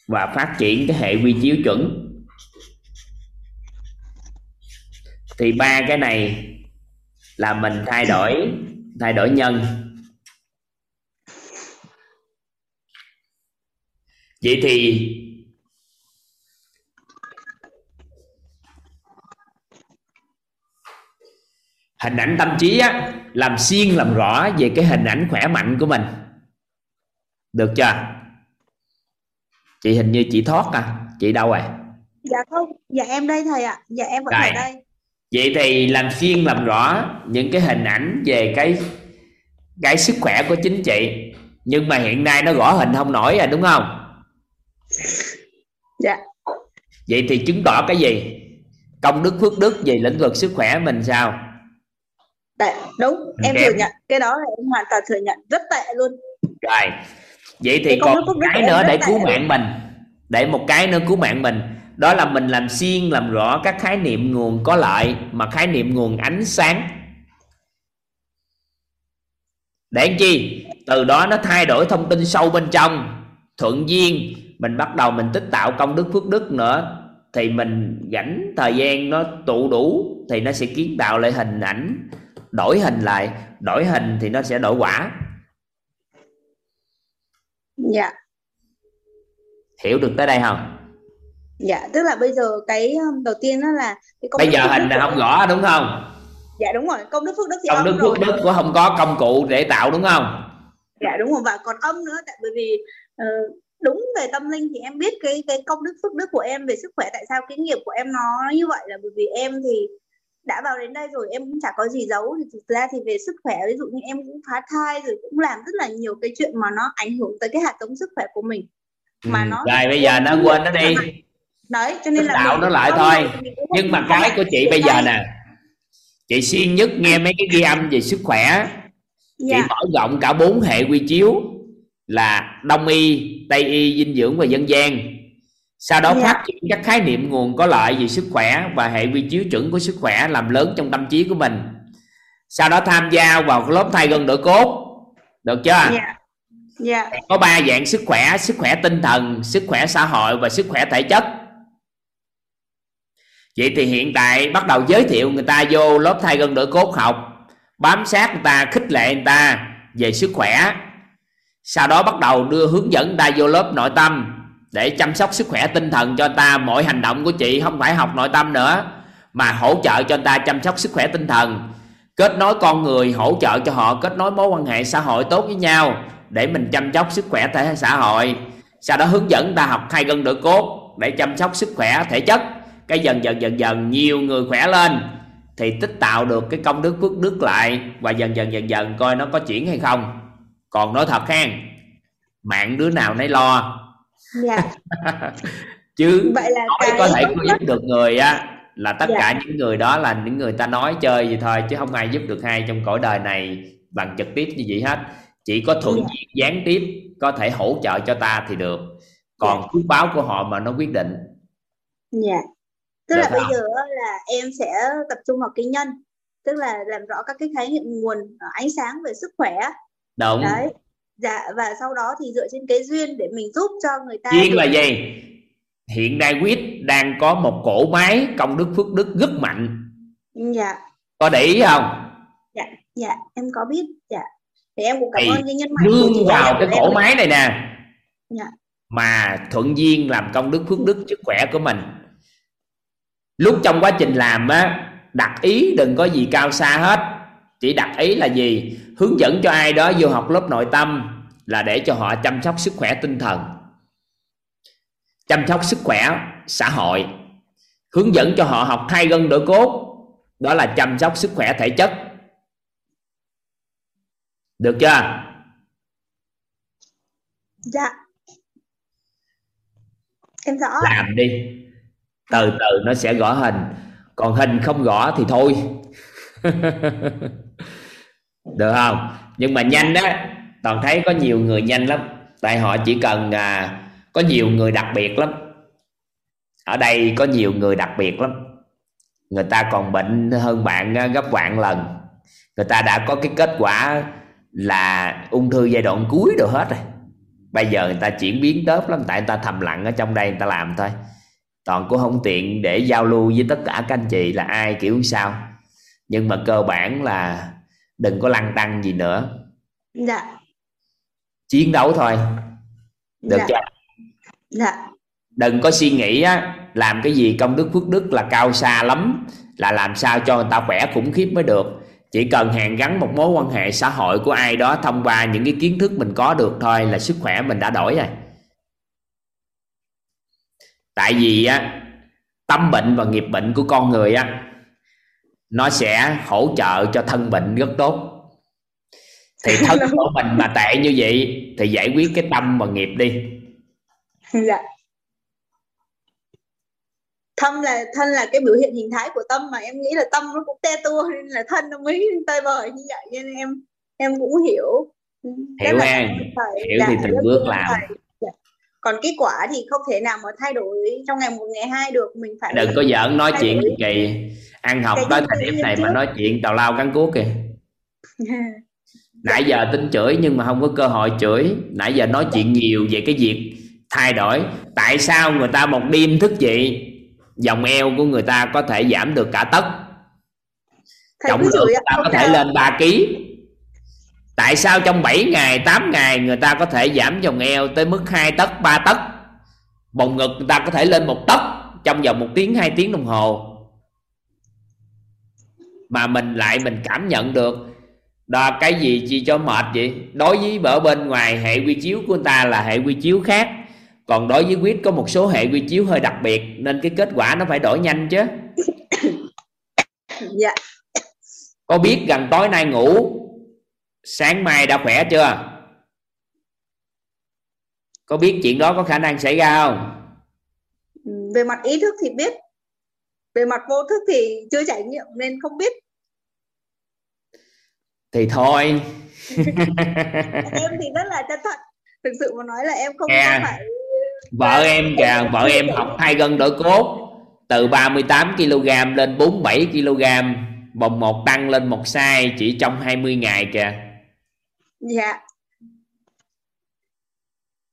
Và phát triển cái hệ quy chiếu chuẩn. Thì ba cái này là mình thay đổi thay đổi nhân. Vậy thì hình ảnh tâm trí á làm xuyên làm rõ về cái hình ảnh khỏe mạnh của mình. Được chưa? Chị hình như chị thoát à chị đâu rồi? Dạ không dạ em đây thầy ạ. Dạ em vẫn Đây. ở đây vậy thì làm xuyên làm rõ những cái hình ảnh về cái cái sức khỏe của chính chị nhưng mà hiện nay nó gõ hình không nổi à đúng không? Dạ. Vậy thì chứng tỏ cái gì? Công đức phước đức về lĩnh vực sức khỏe mình sao? Dạ, đúng. Em Kém. thừa nhận. Cái đó là em hoàn toàn thừa nhận. Rất tệ luôn. Rồi. Vậy thì Cái còn một cái em nữa để tệ cứu luôn. mạng mình. Để một cái nữa cứu mạng mình đó là mình làm xuyên làm rõ các khái niệm nguồn có lợi mà khái niệm nguồn ánh sáng. Để làm chi? Từ đó nó thay đổi thông tin sâu bên trong. Thuận duyên mình bắt đầu mình tích tạo công đức phước đức nữa. Thì mình rảnh thời gian nó tụ đủ thì nó sẽ kiến tạo lại hình ảnh. Đổi hình lại đổi hình thì nó sẽ đổi quả. Dạ. Hiểu được tới đây không dạ tức là bây giờ cái um, đầu tiên đó là cái công bây giờ hình là không rõ đúng không? Dạ đúng rồi công đức phước đức thì công đức phước đức của không có công cụ để tạo đúng không? Dạ đúng rồi và còn âm nữa tại bởi vì ờ, đúng về tâm linh thì em biết cái cái công đức phước đức của em về sức khỏe tại sao cái nghiệp của em nó như vậy là bởi vì em thì đã vào đến đây rồi em cũng chả có gì giấu. Thì thực ra thì về sức khỏe ví dụ như em cũng phá thai rồi cũng làm rất là nhiều cái chuyện mà nó ảnh hưởng tới cái hạt giống sức khỏe của mình. Mà Ừ, nó rồi bây giờ nó quên nó đi đấy cho nên là tạo mình nó lại thôi. nhưng mà cái của chị bây giờ nè chị xuyên nhất nghe mấy cái ghi âm về sức khỏe chị mở rộng cả bốn hệ quy chiếu là đông y tây y dinh dưỡng và dân gian. Sau đó Dạ. phát triển các khái niệm nguồn có lợi về sức khỏe và hệ quy chiếu chuẩn của sức khỏe làm lớn trong tâm trí của mình. Sau đó tham gia vào lớp thay gân đổi cốt được chưa? Dạ. Dạ. Có ba dạng sức khỏe sức khỏe tinh thần sức khỏe xã hội và sức khỏe thể chất vậy thì hiện tại bắt đầu giới thiệu người ta vô lớp thay gân đổi cốt học. Bám sát người ta, khích lệ người ta về sức khỏe. Sau đó bắt đầu đưa hướng dẫn người ta vô lớp nội tâm để chăm sóc sức khỏe tinh thần cho người ta. Mọi hành động của chị không phải học nội tâm nữa, mà hỗ trợ cho người ta chăm sóc sức khỏe tinh thần. Kết nối con người, hỗ trợ cho họ kết nối mối quan hệ xã hội tốt với nhau để mình chăm sóc sức khỏe thể xã hội. Sau đó hướng dẫn người ta học khai gân đổi cốt để chăm sóc sức khỏe thể chất cái dần dần dần dần nhiều người khỏe lên thì tích tạo được cái công đức phước đức lại và dần dần dần dần coi nó có chuyển hay không. Còn nói thật khen mạng đứa nào nấy lo. Dạ. Chứ vậy là nói cái có thể có giúp được người á là tất Dạ. cả những người đó là những người ta nói chơi vậy thôi chứ không ai giúp được ai trong cõi đời này bằng trực tiếp như vậy hết. Chỉ có thuận Dạ. duyên gián tiếp có thể hỗ trợ cho ta thì được. Còn phước báo của họ mà nó quyết định. Dạ tức Được là bây không? giờ là em sẽ tập trung vào cái nhân tức là làm rõ các cái khái niệm nguồn ờ, ánh sáng về sức khỏe đúng. Đấy. Dạ và sau đó thì dựa trên cái duyên để mình giúp cho người ta duyên là gì? Hiện nay quyết đang có một cổ máy công đức phước đức rất mạnh. Dạ. Có để ý không? Dạ em có biết dạ. Thì em cũng cảm Thì ơn cái nhân mạnh của nương vào cái cổ máy này nè. Dạ. mà thuận duyên làm công đức phước đức sức khỏe của mình lúc trong quá trình làm á đặt ý đừng có gì cao xa hết. Chỉ đặt ý là gì? Hướng dẫn cho ai đó vô học lớp nội tâm là để cho họ chăm sóc sức khỏe tinh thần. Chăm sóc sức khỏe xã hội. Hướng dẫn cho họ học thay gân đổi cốt đó là chăm sóc sức khỏe thể chất. Được chưa? Dạ. Em rõ làm đi từ từ nó sẽ gõ hình. Còn hình không gõ thì thôi. Được không? Nhưng mà nhanh đó toàn thấy có nhiều người nhanh lắm. Tại họ chỉ cần à, có nhiều người đặc biệt lắm. Ở đây có nhiều người đặc biệt lắm. Người ta còn bệnh hơn bạn à, gấp vạn lần. Người ta đã có cái kết quả là ung thư giai đoạn cuối rồi hết rồi. Bây giờ người ta chuyển biến tớp lắm. Tại người ta thầm lặng ở trong đây người ta làm thôi toàn cũng không tiện để giao lưu với tất cả các anh chị là ai kiểu sao. Nhưng mà cơ bản là đừng có lăng tăng gì nữa. Dạ. Chiến đấu thôi. Được dạ. chưa? Dạ. Đừng có suy nghĩ á làm cái gì công đức phước đức là cao xa lắm là làm sao cho người ta khỏe khủng khiếp mới được. Chỉ cần hàn gắn một mối quan hệ xã hội của ai đó thông qua những cái kiến thức mình có được thôi là sức khỏe mình đã đổi rồi tại vì á tâm bệnh và nghiệp bệnh của con người á nó sẽ hỗ trợ cho thân bệnh rất tốt thì thân của mình mà tệ như vậy thì giải quyết cái tâm và nghiệp đi dạ tâm là thân là cái biểu hiện hình thái của tâm mà em nghĩ là tâm nó cũng te tua nên là thân nó mới tơi bời như vậy nên em em cũng hiểu Hiểu thầy. Hiểu Dạ, thì từng rất bước làm. thầy. Còn kết quả thì không thể nào mà thay đổi trong ngày một ngày hai được. Mình phải đừng có giỡn nói chuyện đổi. kỳ ăn học tới gì thời điểm này mà trước. nói chuyện tào lao cắn cuốc kìa. Nãy giờ tính chửi nhưng mà không có cơ hội chửi. Nãy giờ nói chuyện nhiều về cái việc thay đổi. Tại sao người ta một đêm thức dậy dòng eo của người ta có thể giảm được cả tấc? Trọng lượng ạ, ta có thể lên 3 kg tại sao trong 7 ngày 8 ngày người ta có thể giảm vòng eo tới mức 2 tấc 3 tấc? Bồng ngực người ta có thể lên một tấc trong vòng một tiếng hai tiếng đồng hồ. Mà mình lại mình cảm nhận được đó cái gì chi cho mệt vậy? Đối với ở bên ngoài hệ quy chiếu của người ta là hệ quy chiếu khác. Còn đối với quyết có một số hệ quy chiếu hơi đặc biệt nên cái kết quả nó phải đổi nhanh chứ. Dạ. Có biết gần tối nay ngủ sáng mai đã khỏe chưa? Có biết chuyện đó có khả năng xảy ra không? Về mặt ý thức thì biết. Về mặt vô thức thì chưa trải nghiệm nên không biết. Thì thôi. Em thì rất là chân thật. Thực sự mà nói là em không có phải vợ em kìa vợ em học hai gân đổi cốt. Từ 38 kg lên 47 kg. Vòng một tăng lên một size chỉ trong 20 ngày kìa dạ.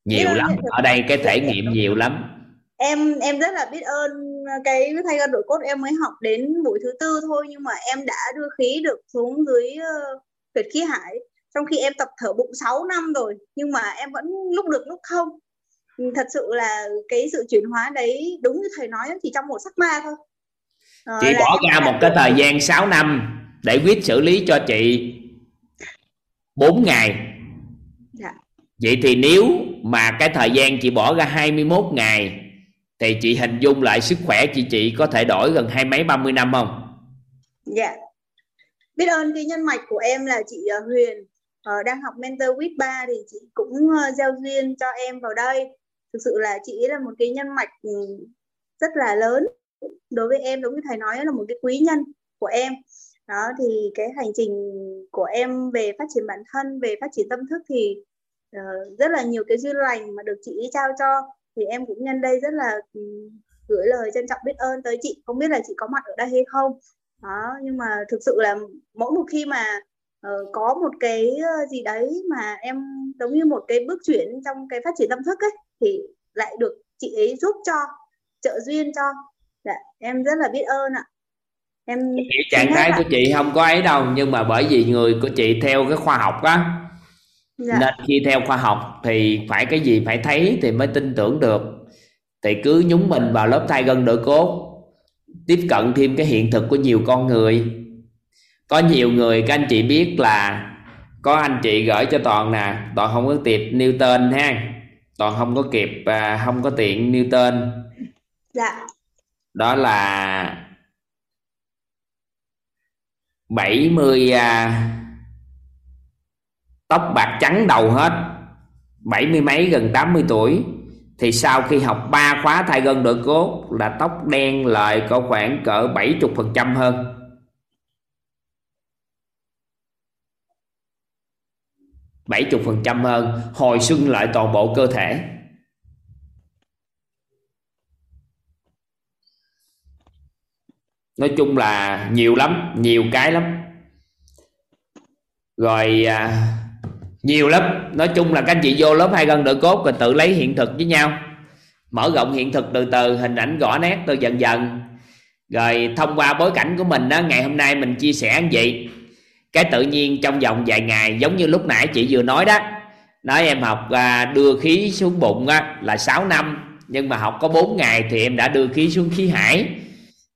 Nhiều lắm. ở đây cái thể nghiệm nhiều lắm. Em em rất là biết ơn cái thay gân đổi cốt em mới học đến buổi thứ tư thôi nhưng mà em đã đưa khí được xuống dưới uh, huyệt khí hải. Trong khi em tập thở bụng 6 năm rồi nhưng mà em vẫn lúc được lúc không. Thật sự là cái sự chuyển hóa đấy đúng như thầy nói thì trong một sắc ma thôi. À, chị bỏ ra một cái thời gian 6 năm để quyết xử lý cho chị 4 ngày. Dạ. vậy thì nếu mà cái thời gian chị bỏ ra 21 ngày thì chị hình dung lại sức khỏe chị chị có thể đổi gần hai mấy ba mươi năm không? Dạ. Biết ơn cái nhân mạch của em là chị ờ, Huyền uh, đang học mentor with 3 thì chị cũng uh, gieo duyên cho em vào đây. Thực sự là chị là một cái nhân mạch ừ, rất là lớn. Đối với em giống như thầy nói là một cái quý nhân của em đó thì cái hành trình của em về phát triển bản thân về phát triển tâm thức thì uh, rất là nhiều cái duyên lành mà được chị ấy trao cho. Thì em cũng nhân đây rất là um, gửi lời trân trọng biết ơn tới chị. Không biết là chị có mặt ở đây hay không. Đó nhưng mà thực sự là mỗi một khi mà uh, có một cái ờ, gì đấy mà em giống như một cái bước chuyển trong cái phát triển tâm thức ấy thì lại được chị ấy giúp cho trợ duyên cho. Dạ, em rất là biết ơn ạ em trạng thái của chị không có ấy đâu nhưng mà bởi vì người của chị theo cái khoa học á dạ. nên khi theo khoa học thì phải cái gì phải thấy thì mới tin tưởng được. Thì cứ nhúng mình vào lớp thai gân đổi cốt tiếp cận thêm cái hiện thực của nhiều con người. Có nhiều người các anh chị biết là có anh chị gửi cho toàn nè toàn không có tiệp Newton ha. Toàn không có kịp à, không có tiện Newton. Dạ. Đó là 70 à, tóc bạc trắng đầu hết. Bảy mươi mấy gần 80 tuổi. Thì sau khi học 3 khóa thay gân đổi cốt là tóc đen lại có khoảng cỡ 70% hơn. Bảy chục phần trăm hơn. Hồi xuân lại toàn bộ cơ thể. Nói chung là nhiều lắm nhiều cái lắm. Rồi à, nhiều lắm. Nói chung là các anh chị vô lớp hai gân đỡ cốt rồi tự lấy hiện thực với nhau. Mở rộng hiện thực từ từ hình ảnh rõ nét từ dần dần. Rồi thông qua bối cảnh của mình đó ngày hôm nay mình chia sẻ như vậy. Cái tự nhiên trong vòng vài ngày giống như lúc nãy chị vừa nói đó. Nói em học à, đưa khí xuống bụng á, là 6 năm. Nhưng mà học có 4 ngày thì em đã đưa khí xuống khí hải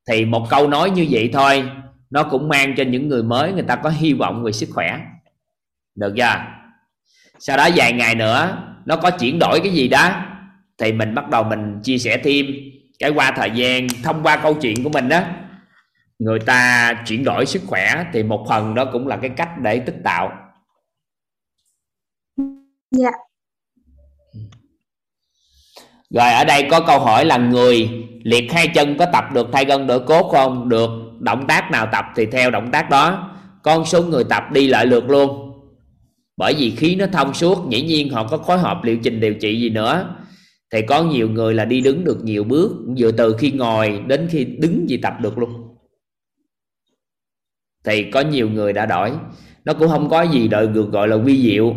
thì một câu nói như vậy thôi, nó cũng mang cho những người mới, người ta có hy vọng về sức khỏe. Được chưa? Sau đó vài ngày nữa, nó có chuyển đổi cái gì đó, thì mình bắt đầu mình chia sẻ thêm cái qua thời gian thông qua câu chuyện của mình đó. Người ta chuyển đổi sức khỏe thì một phần đó cũng là cái cách để tích tạo. Dạ rồi ở đây có câu hỏi là người liệt hai chân có tập được thay gân đổi cốt không? Được. Động tác nào tập thì theo động tác đó. Con số người tập đi lại lượt luôn. Bởi vì khí nó thông suốt, dĩ nhiên họ có phối hợp liệu trình điều trị gì nữa. Thì có nhiều người là đi đứng được nhiều bước, vừa từ khi ngồi đến khi đứng gì tập được luôn. Thì có nhiều người đã đổi. Nó cũng không có gì đợi được gọi là vi diệu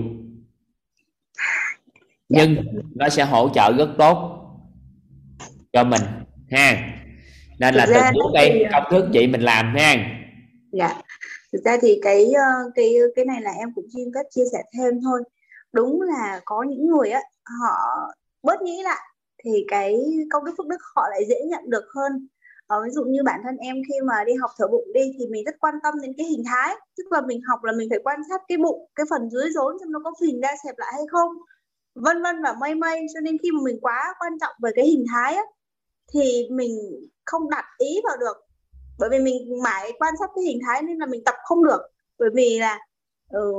nhưng nó sẽ hỗ trợ rất tốt cho mình ha. Nên là từng bước đây công thức chị mình làm ha. Dạ. Thực ra thì cái ờ, cái cái này là em cũng xin phép chia sẻ thêm thôi. Đúng là có những người á họ bớt nghĩ lại thì cái công đức phước đức họ lại dễ nhận được hơn. Ờ, ví dụ như bản thân em khi mà đi học thở bụng đi thì mình rất quan tâm đến cái hình thái. Tức là mình học là mình phải quan sát cái bụng cái phần dưới rốn xem nó có phình ra xẹp lại hay không vân vân và mây mây cho nên khi mà mình quá quan trọng về cái hình thái á, thì mình không đặt ý vào được. Bởi vì mình mãi quan sát cái hình thái nên là mình tập không được. Bởi vì là ừ,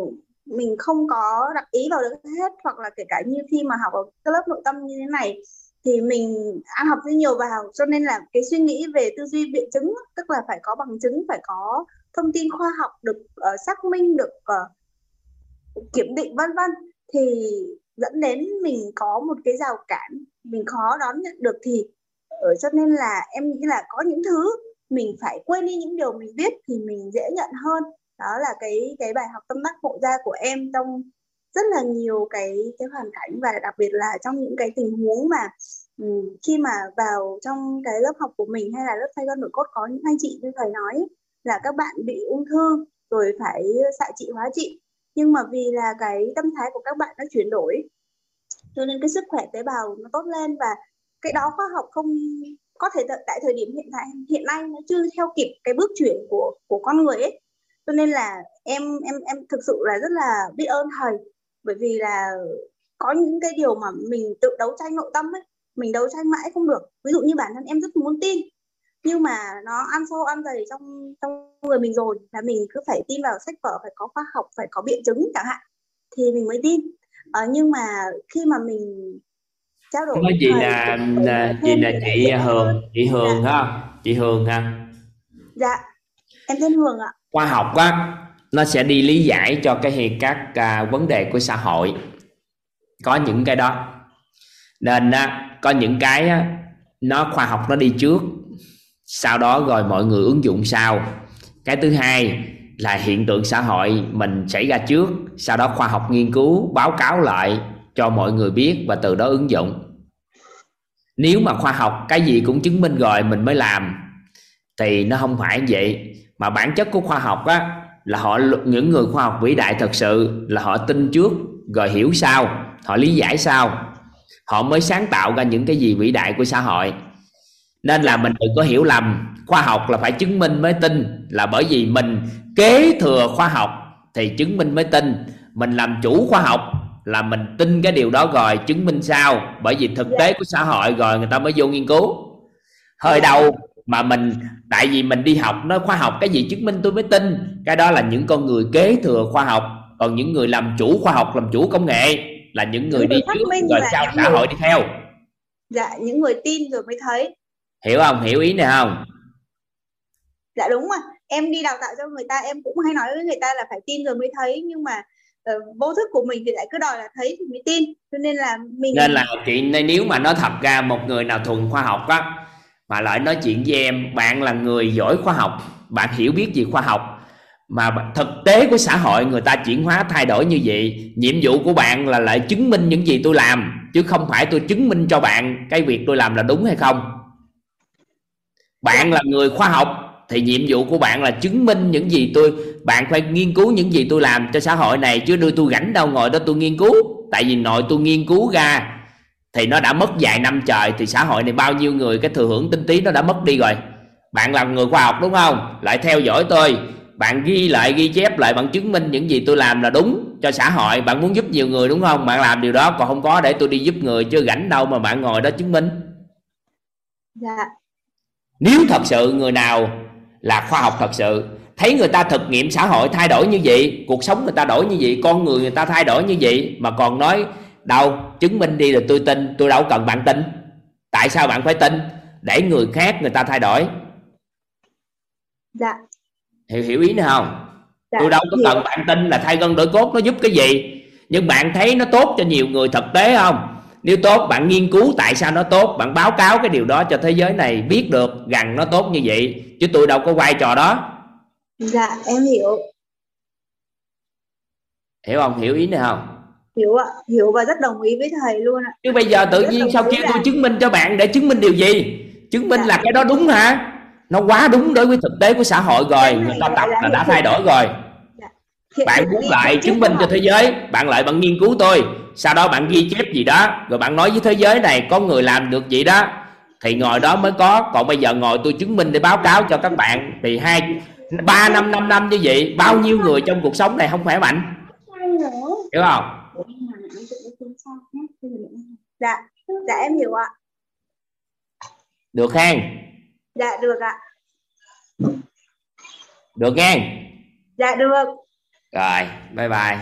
mình không có đặt ý vào được hết hoặc là kể cả như khi mà học ở cái lớp nội tâm như thế này thì mình ăn học rất nhiều vào. Cho nên là cái suy nghĩ về tư duy biện chứng tức là phải có bằng chứng phải có thông tin khoa học được uh, xác minh được uh, kiểm định vân vân thì dẫn đến mình có một cái rào cản mình khó đón nhận được thì ở cho nên là em nghĩ là có những thứ mình phải quên đi những điều mình biết thì mình dễ nhận hơn. Đó là cái cái bài học tâm đắc ngộ ra của em trong rất là nhiều cái cái hoàn cảnh và đặc biệt là trong những cái tình huống mà um, khi mà vào trong cái lớp học của mình hay là lớp thay con nội cốt có những anh chị như thầy nói là các bạn bị ung thư rồi phải xạ trị hóa trị nhưng mà vì là cái tâm thái của các bạn nó chuyển đổi, cho nên cái sức khỏe tế bào nó tốt lên và cái đó khoa học không có thể tại thời điểm hiện tại, hiện nay nó chưa theo kịp cái bước chuyển của của con người ấy. Cho nên là em em em thực sự là rất là biết ơn thầy, bởi vì là có những cái điều mà mình tự đấu tranh nội tâm ấy, mình đấu tranh mãi không được. Ví dụ như bản thân em rất muốn tin nhưng mà nó ăn sâu ăn dày trong trong người mình rồi là mình cứ phải tin vào sách vở phải có khoa học phải có biện chứng chẳng hạn thì mình mới tin. À, nhưng mà khi mà mình trao đổi với chị là, là chị là chị Hường chị Hường dạ. ha? Chị Hường ha? Dạ em tên Hường ạ. Khoa học á nó sẽ đi lý giải cho cái các uh, vấn đề của xã hội. Có những cái đó. Nên á, có những cái á, nó khoa học nó đi trước sau đó rồi mọi người ứng dụng sau. Cái thứ hai là hiện tượng xã hội mình xảy ra trước, sau đó khoa học nghiên cứu báo cáo lại cho mọi người biết và từ đó ứng dụng. Nếu mà khoa học cái gì cũng chứng minh rồi mình mới làm, thì nó không phải vậy. Mà bản chất của khoa học á, là họ những người khoa học vĩ đại thật sự là họ tin trước rồi hiểu sau, họ lý giải sau. Họ mới sáng tạo ra những cái gì vĩ đại của xã hội nên là mình đừng có hiểu lầm. Khoa học là phải chứng minh mới tin. Là bởi vì mình kế thừa khoa học thì chứng minh mới tin. Mình làm chủ khoa học là mình tin cái điều đó rồi chứng minh sao? Bởi vì thực tế của xã hội rồi người ta mới vô nghiên cứu. Hơi đầu mà mình tại vì mình đi học nó khoa học cái gì chứng minh tôi mới tin? Cái đó là những con người kế thừa khoa học. Còn những người làm chủ khoa học làm chủ công nghệ là những người đi trước rồi sau xã hội đi theo. Dạ những người tin rồi mới thấy hiểu không? Hiểu ý này không? Dạ đúng mà em đi đào tạo cho người ta em cũng hay nói với người ta là phải tin rồi mới thấy. Nhưng mà uh, vô thức của mình thì lại cứ đòi là thấy thì mới tin. Cho nên là mình nên là chị nếu mà nói thật ra một người nào thuần khoa học á mà lại nói chuyện với em bạn là người giỏi khoa học bạn hiểu biết gì khoa học mà thực tế của xã hội người ta chuyển hóa thay đổi như vậy nhiệm vụ của bạn là lại chứng minh những gì tôi làm chứ không phải tôi chứng minh cho bạn cái việc tôi làm là đúng hay không bạn là người khoa học, thì nhiệm vụ của bạn là chứng minh những gì tôi, bạn phải nghiên cứu những gì tôi làm cho xã hội này, chứ đưa tôi rảnh đâu ngồi đó tôi nghiên cứu. Tại vì nội tôi nghiên cứu ra, thì nó đã mất vài năm trời, thì xã hội này bao nhiêu người, cái thừa hưởng tinh tí nó đã mất đi rồi. Bạn là người khoa học đúng không? Lại theo dõi tôi, bạn ghi lại, ghi chép lại, bạn chứng minh những gì tôi làm là đúng cho xã hội. Bạn muốn giúp nhiều người đúng không? Bạn làm điều đó, còn không có để tôi đi giúp người, chứ rảnh đâu mà bạn ngồi đó chứng minh. Dạ nếu thật sự người nào là khoa học thật sự thấy người ta thực nghiệm xã hội thay đổi như vậy cuộc sống người ta đổi như vậy con người người ta thay đổi như vậy mà còn nói đâu chứng minh đi là tôi tin tôi đâu cần bạn tin. Tại sao bạn phải tin? Để người khác người ta thay đổi. Dạ. Hiểu hiểu ý nữa không dạ, tôi đâu có cần bạn tin là thay gân đổi cốt nó giúp cái gì nhưng bạn thấy nó tốt cho nhiều người thực tế không nếu tốt bạn nghiên cứu tại sao nó tốt bạn báo cáo cái điều đó cho thế giới này biết được rằng nó tốt như vậy. Chứ tôi đâu có vai trò đó. Dạ em hiểu. Hiểu không? Hiểu ý này không? Hiểu ạ. Hiểu và rất đồng ý với thầy luôn ạ. Chứ bây giờ tự rất nhiên sao kêu tôi chứng minh cho bạn để chứng minh điều gì? Chứng minh dạ. là cái đó đúng hả? Nó quá đúng đối với thực tế của xã hội rồi. Người ta tập là đã thay đổi rồi bạn muốn lại chứng minh cho thế giới bạn lại bạn nghiên cứu tôi. Sau đó bạn ghi chép gì đó rồi bạn nói với thế giới này có người làm được vậy đó. Thì ngồi đó mới có. Còn bây giờ ngồi tôi chứng minh để báo cáo cho các bạn. Thì hai ba năm năm năm như vậy bao nhiêu người trong cuộc sống này không khỏe mạnh? Hiểu không? Dạ dạ em hiểu ạ. Được khen dạ được ạ. Được nghe dạ được rồi bye bye.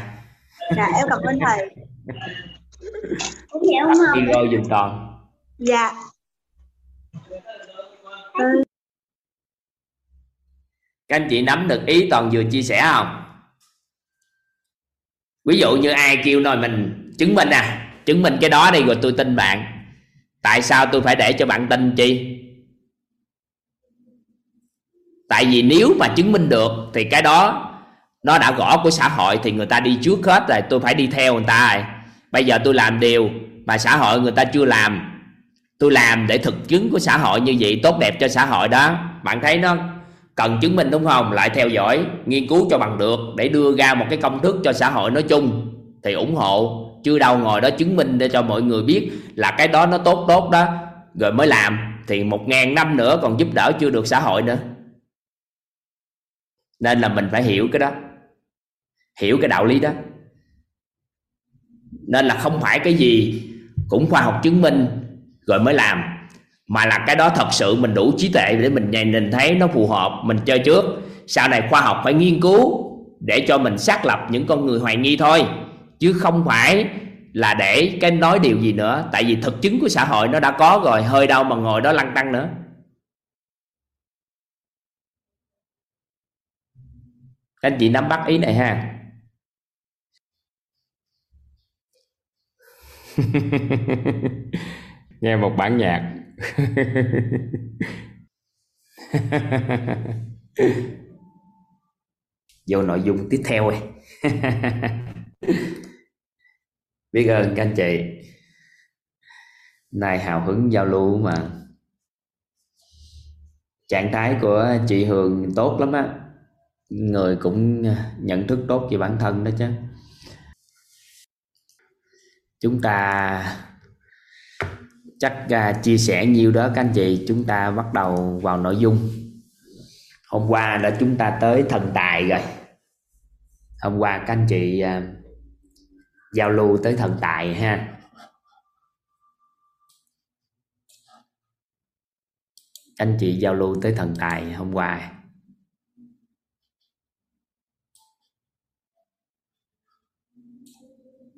Dạ em cảm ơn thầy. Đi rồi dùm toàn dạ. Ừ. các anh chị nắm được ý toàn vừa chia sẻ không? Ví dụ như ai kêu nói mình chứng minh à chứng minh cái đó đi rồi tôi tin bạn. Tại sao tôi phải để cho bạn tin chi? Tại vì nếu mà chứng minh được thì cái đó nó đã gõ của xã hội thì người ta đi trước hết rồi, tôi phải đi theo người ta rồi. Bây giờ tôi làm điều mà xã hội người ta chưa làm. Tôi làm để thực chứng của xã hội như vậy, tốt đẹp cho xã hội đó. Bạn thấy nó cần chứng minh đúng không? Lại theo dõi, nghiên cứu cho bằng được để đưa ra một cái công thức cho xã hội nói chung thì ủng hộ. Chưa đâu ngồi đó chứng minh để cho mọi người biết là cái đó nó tốt tốt đó. Rồi mới làm, thì một ngàn năm nữa còn giúp đỡ chưa được xã hội nữa. Nên là mình phải hiểu cái đó hiểu cái đạo lý đó. Nên là không phải cái gì cũng khoa học chứng minh rồi mới làm, mà là cái đó thật sự mình đủ trí tuệ để mình nhìn thấy nó phù hợp, mình chơi trước. Sau này khoa học phải nghiên cứu để cho mình xác lập những con người hoài nghi thôi, chứ không phải là để cái nói điều gì nữa. Tại vì thực chứng của xã hội nó đã có rồi, hơi đâu mà ngồi đó lăn tăng nữa. Các anh chị nắm bắt ý này ha. nghe một bản nhạc. Vô nội dung tiếp theo ấy biết ơn các anh chị. Nay hào hứng giao lưu mà. Trạng thái của chị Hường tốt lắm á. Người cũng nhận thức tốt về bản thân đó chứ chúng ta chắc uh, chia sẻ nhiều đó các anh chị. Chúng ta bắt đầu vào nội dung. Hôm qua đã chúng ta tới thần tài rồi. Hôm qua các anh chị uh, giao lưu tới thần tài ha. Anh chị giao lưu tới thần tài hôm qua.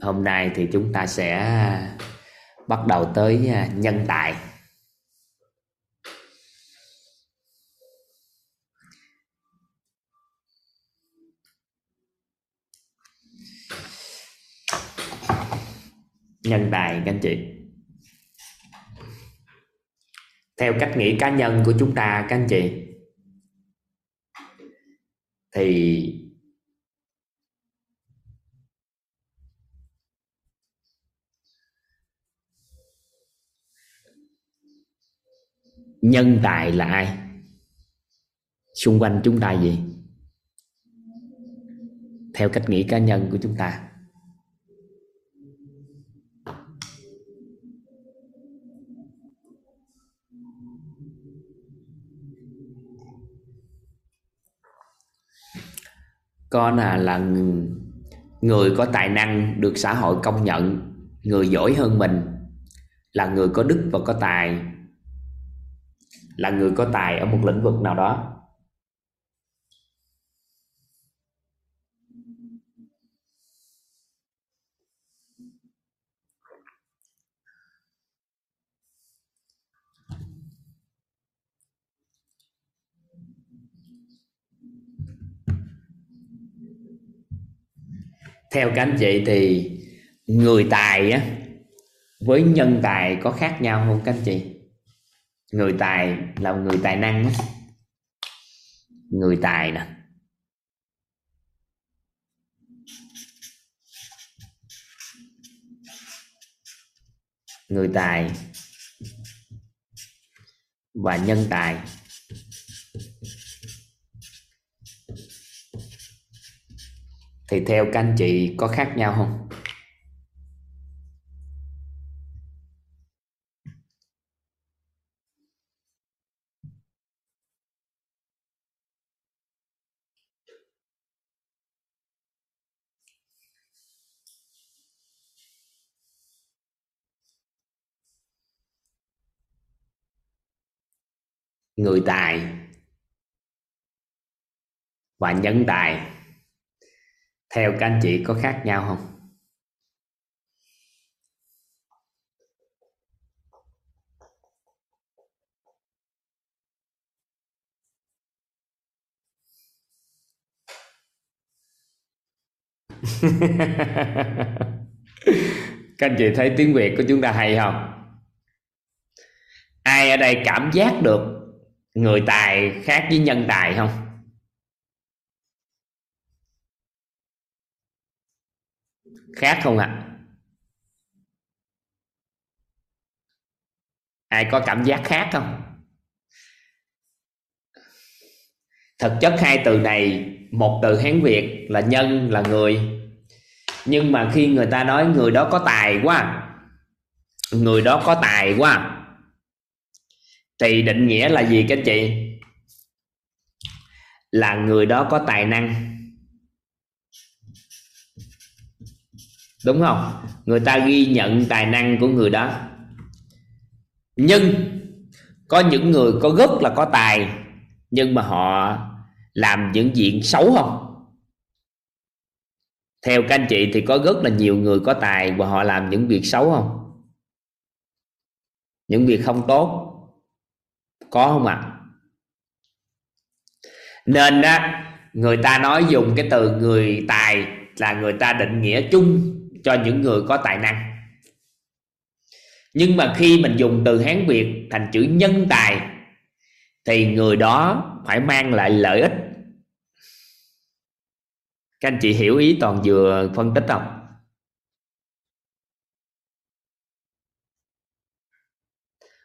Hôm nay thì chúng ta sẽ bắt đầu tới à, nhân tài. Nhân tài, các anh chị. Theo cách nghĩ cá nhân của chúng ta, các anh chị, thì nhân tài là ai? Xung quanh chúng ta gì? Theo cách nghĩ cá nhân của chúng ta. Con à là người có tài năng được xã hội công nhận, người giỏi hơn mình, là người có đức và có tài là người có tài ở một lĩnh vực nào đó. Theo các anh chị thì người tài á, với nhân tài có khác nhau không các anh chị? Người tài là người tài năng á. Người tài nè. Người tài và nhân tài. Thì theo các anh chị có khác nhau không? người tài và nhân tài. Theo các anh chị có khác nhau không? Các anh chị thấy tiếng việt của chúng ta hay không? Ai ở đây cảm giác được người tài khác với nhân tài không? Khác không ạ? À? ai có cảm giác khác không? Thực chất hai từ này, một từ hán việt là nhân, là người. Nhưng mà khi người ta nói người đó có tài quá, người đó có tài quá thì định nghĩa là gì các chị? Là người đó có tài năng. Đúng không? Người ta ghi nhận tài năng của người đó. Nhưng có những người có rất là có tài, nhưng mà họ làm những diện xấu không? Theo các anh chị thì có rất là nhiều người có tài và họ làm những việc xấu không? Những việc không tốt có không ạ? À? nên đó người ta nói dùng cái từ người tài là người ta định nghĩa chung cho những người có tài năng. Nhưng mà khi mình dùng từ hán việt thành chữ nhân tài, thì người đó phải mang lại lợi ích. Các anh chị hiểu ý toàn vừa phân tích không?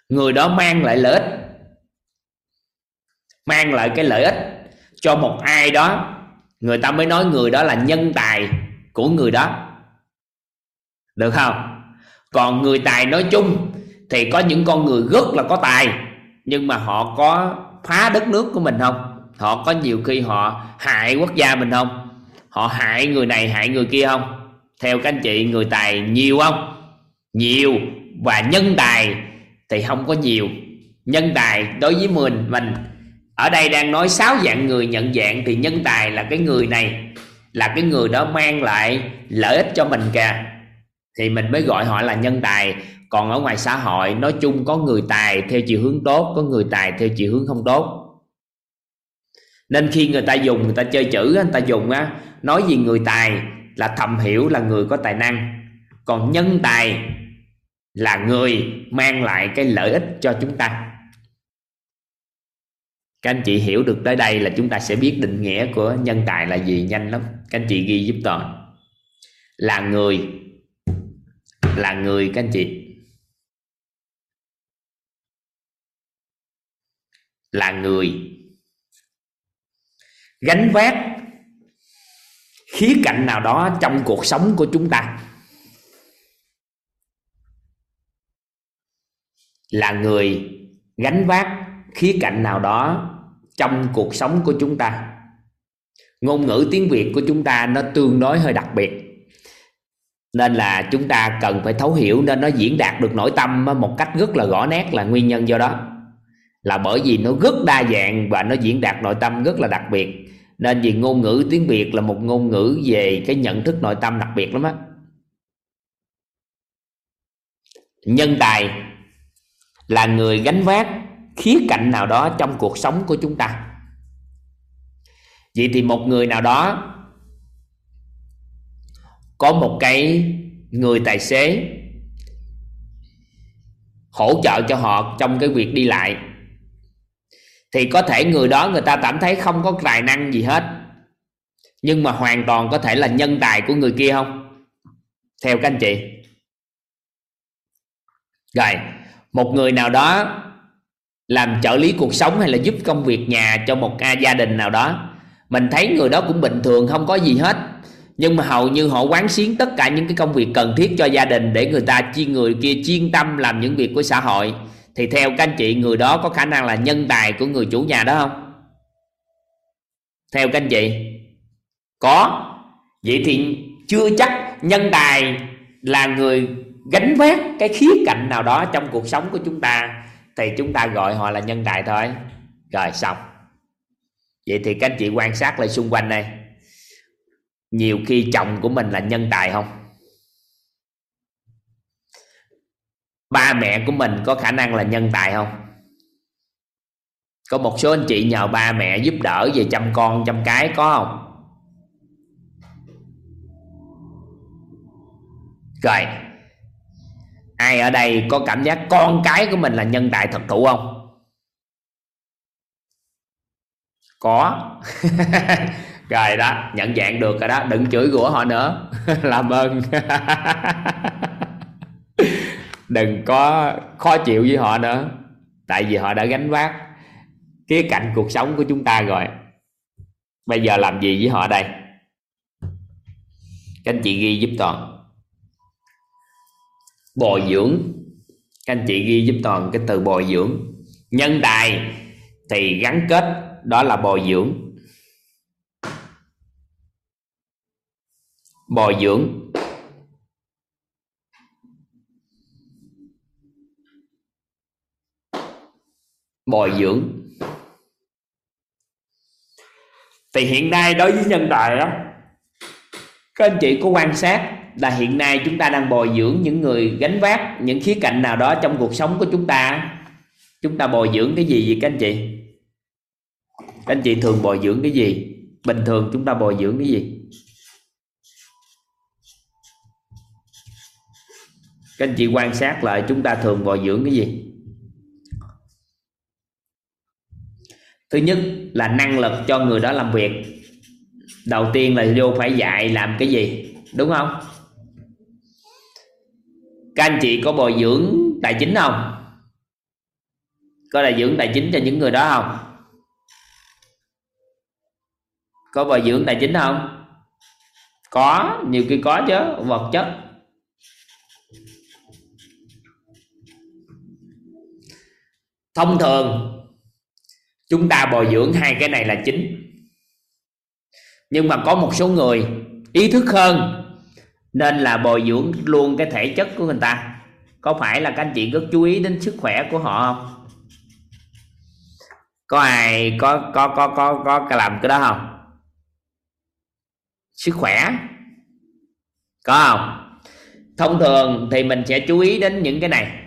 Người đó mang lại lợi ích mang lại cái lợi ích cho một ai đó. Người ta mới nói người đó là nhân tài của người đó. Được không? Còn người tài nói chung thì có những con người rất là có tài, nhưng mà họ có phá đất nước của mình không? Họ có nhiều khi họ hại quốc gia mình không? Họ hại người này, hại người kia không? Theo các anh chị, người tài nhiều không? Nhiều và nhân tài thì không có nhiều. Nhân tài đối với mình mình ở đây đang nói sáu dạng người nhận dạng thì nhân tài là cái người này, là cái người đó mang lại lợi ích cho mình kìa. Thì mình mới gọi họ là nhân tài. Còn ở ngoài xã hội, nói chung có người tài theo chiều hướng tốt, có người tài theo chiều hướng không tốt. Nên khi người ta dùng, người ta chơi chữ người ta dùng á, nói gì người tài là thầm hiểu là người có tài năng. Còn nhân tài là người mang lại cái lợi ích cho chúng ta các anh chị hiểu được tới đây là chúng ta sẽ biết định nghĩa của nhân tài là gì nhanh lắm. Các anh chị ghi giúp toàn là người. Là người các anh chị. Là người. Gánh vác khía cạnh nào đó trong cuộc sống của chúng ta. Là người gánh vác khía cạnh nào đó trong cuộc sống của chúng ta. Ngôn ngữ tiếng việt của chúng ta nó tương đối hơi đặc biệt, nên là chúng ta cần phải thấu hiểu nên nó diễn đạt được nội tâm một cách rất là rõ nét là nguyên nhân do đó. Là bởi vì nó rất đa dạng và nó diễn đạt nội tâm rất là đặc biệt, nên vì ngôn ngữ tiếng việt là một ngôn ngữ về cái nhận thức nội tâm đặc biệt lắm á. Nhân tài là người gánh vác khía cạnh nào đó trong cuộc sống của chúng ta. Vậy thì một người nào đó có một cái người tài xế hỗ trợ cho họ trong cái việc đi lại, thì có thể người đó người ta cảm thấy không có tài năng gì hết, nhưng mà hoàn toàn có thể là nhân tài của người kia không? Theo các anh chị. Rồi, một người nào đó làm trợ lý cuộc sống hay là giúp công việc nhà cho một gia đình nào đó. Mình thấy người đó cũng bình thường, không có gì hết. Nhưng mà hầu như họ quán xuyến tất cả những cái công việc cần thiết cho gia đình để người ta chi người kia chuyên tâm làm những việc của xã hội. Thì theo các anh chị, người đó có khả năng là nhân tài của người chủ nhà đó không? Theo các anh chị, có. Vậy thì chưa chắc nhân tài là người gánh vác cái khía cạnh nào đó trong cuộc sống của chúng ta thì chúng ta gọi họ là nhân tài thôi. Rồi, xong. Vậy thì các anh chị quan sát lại xung quanh đây. Nhiều khi chồng của mình là nhân tài không? Ba mẹ của mình có khả năng là nhân tài không? Có một số anh chị nhờ ba mẹ giúp đỡ về chăm con, chăm cái có không? Rồi ai ở đây có cảm giác con cái của mình là nhân tài thật thụ không? Có. Rồi đó, nhận dạng được rồi đó, đừng chửi rủa họ nữa. Làm ơn. Đừng có khó chịu với họ nữa. Tại vì họ đã gánh vác cái cạnh cuộc sống của chúng ta rồi. Bây giờ làm gì với họ đây? Các anh chị ghi giúp toàn bồi dưỡng. Các anh chị ghi giúp toàn cái từ bồi dưỡng. Nhân tài thì gắn kết, đó là bồi dưỡng. Bồi dưỡng. Bồi dưỡng. Thì hiện nay đối với nhân tài á, các anh chị có quan sát là hiện nay chúng ta đang bồi dưỡng những người gánh vác những khía cạnh nào đó trong cuộc sống của chúng ta. Chúng ta bồi dưỡng cái gì vậy các anh chị? Các anh chị thường bồi dưỡng cái gì? Bình thường chúng ta bồi dưỡng cái gì? Các anh chị quan sát lại chúng ta thường bồi dưỡng cái gì? Thứ nhất là năng lực cho người đó làm việc. Đầu tiên là vô phải dạy làm cái gì, đúng không? Các anh chị có bồi dưỡng tài chính không? Có bồi dưỡng tài chính cho những người đó không? Có bồi dưỡng tài chính không? Có, nhiều khi có chứ, vật chất. Thông thường, chúng ta bồi dưỡng hai cái này là chính. Nhưng mà có một số người ý thức hơn nên là bồi dưỡng luôn cái thể chất của người ta. Có phải là các anh chị rất chú ý đến sức khỏe của họ không? Có ai, có có có có có làm cái đó không? Sức khỏe? Có không? Thông thường thì mình sẽ chú ý đến những cái này.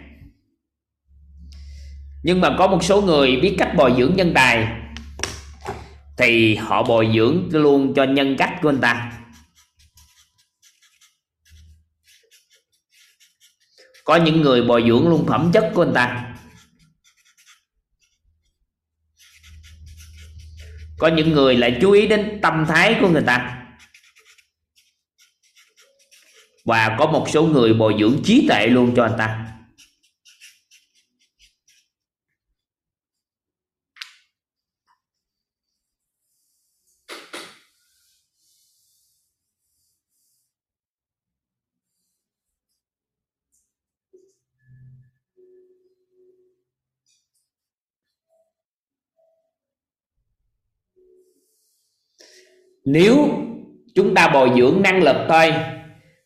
Nhưng mà có một số người biết cách bồi dưỡng nhân tài, thì họ bồi dưỡng luôn cho nhân cách của người ta. Có những người bồi dưỡng luôn phẩm chất của anh ta. Có những người lại chú ý đến tâm thái của người ta. Và có một số người bồi dưỡng trí tuệ luôn cho anh ta. Nếu chúng ta bồi dưỡng năng lực thôi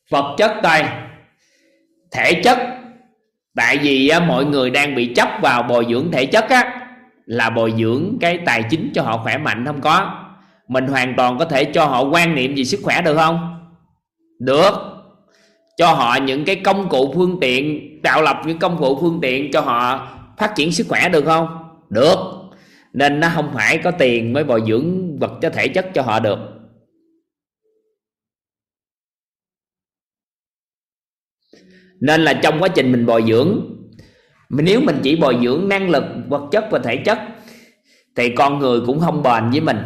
vật chất thôi thể chất tại vì á, mọi người đang bị chấp vào bồi dưỡng thể chất á là bồi dưỡng cái tài chính cho họ khỏe mạnh không có. Mình hoàn toàn có thể cho họ quan niệm về sức khỏe được không? Được. Cho họ những cái công cụ phương tiện tạo lập những công cụ phương tiện cho họ phát triển sức khỏe được không? Được nên nó không phải có tiền mới bồi dưỡng vật cho thể chất cho họ được. Nên là trong quá trình mình bồi dưỡng, nếu mình chỉ bồi dưỡng năng lực, vật chất và thể chất, thì con người cũng không bền với mình.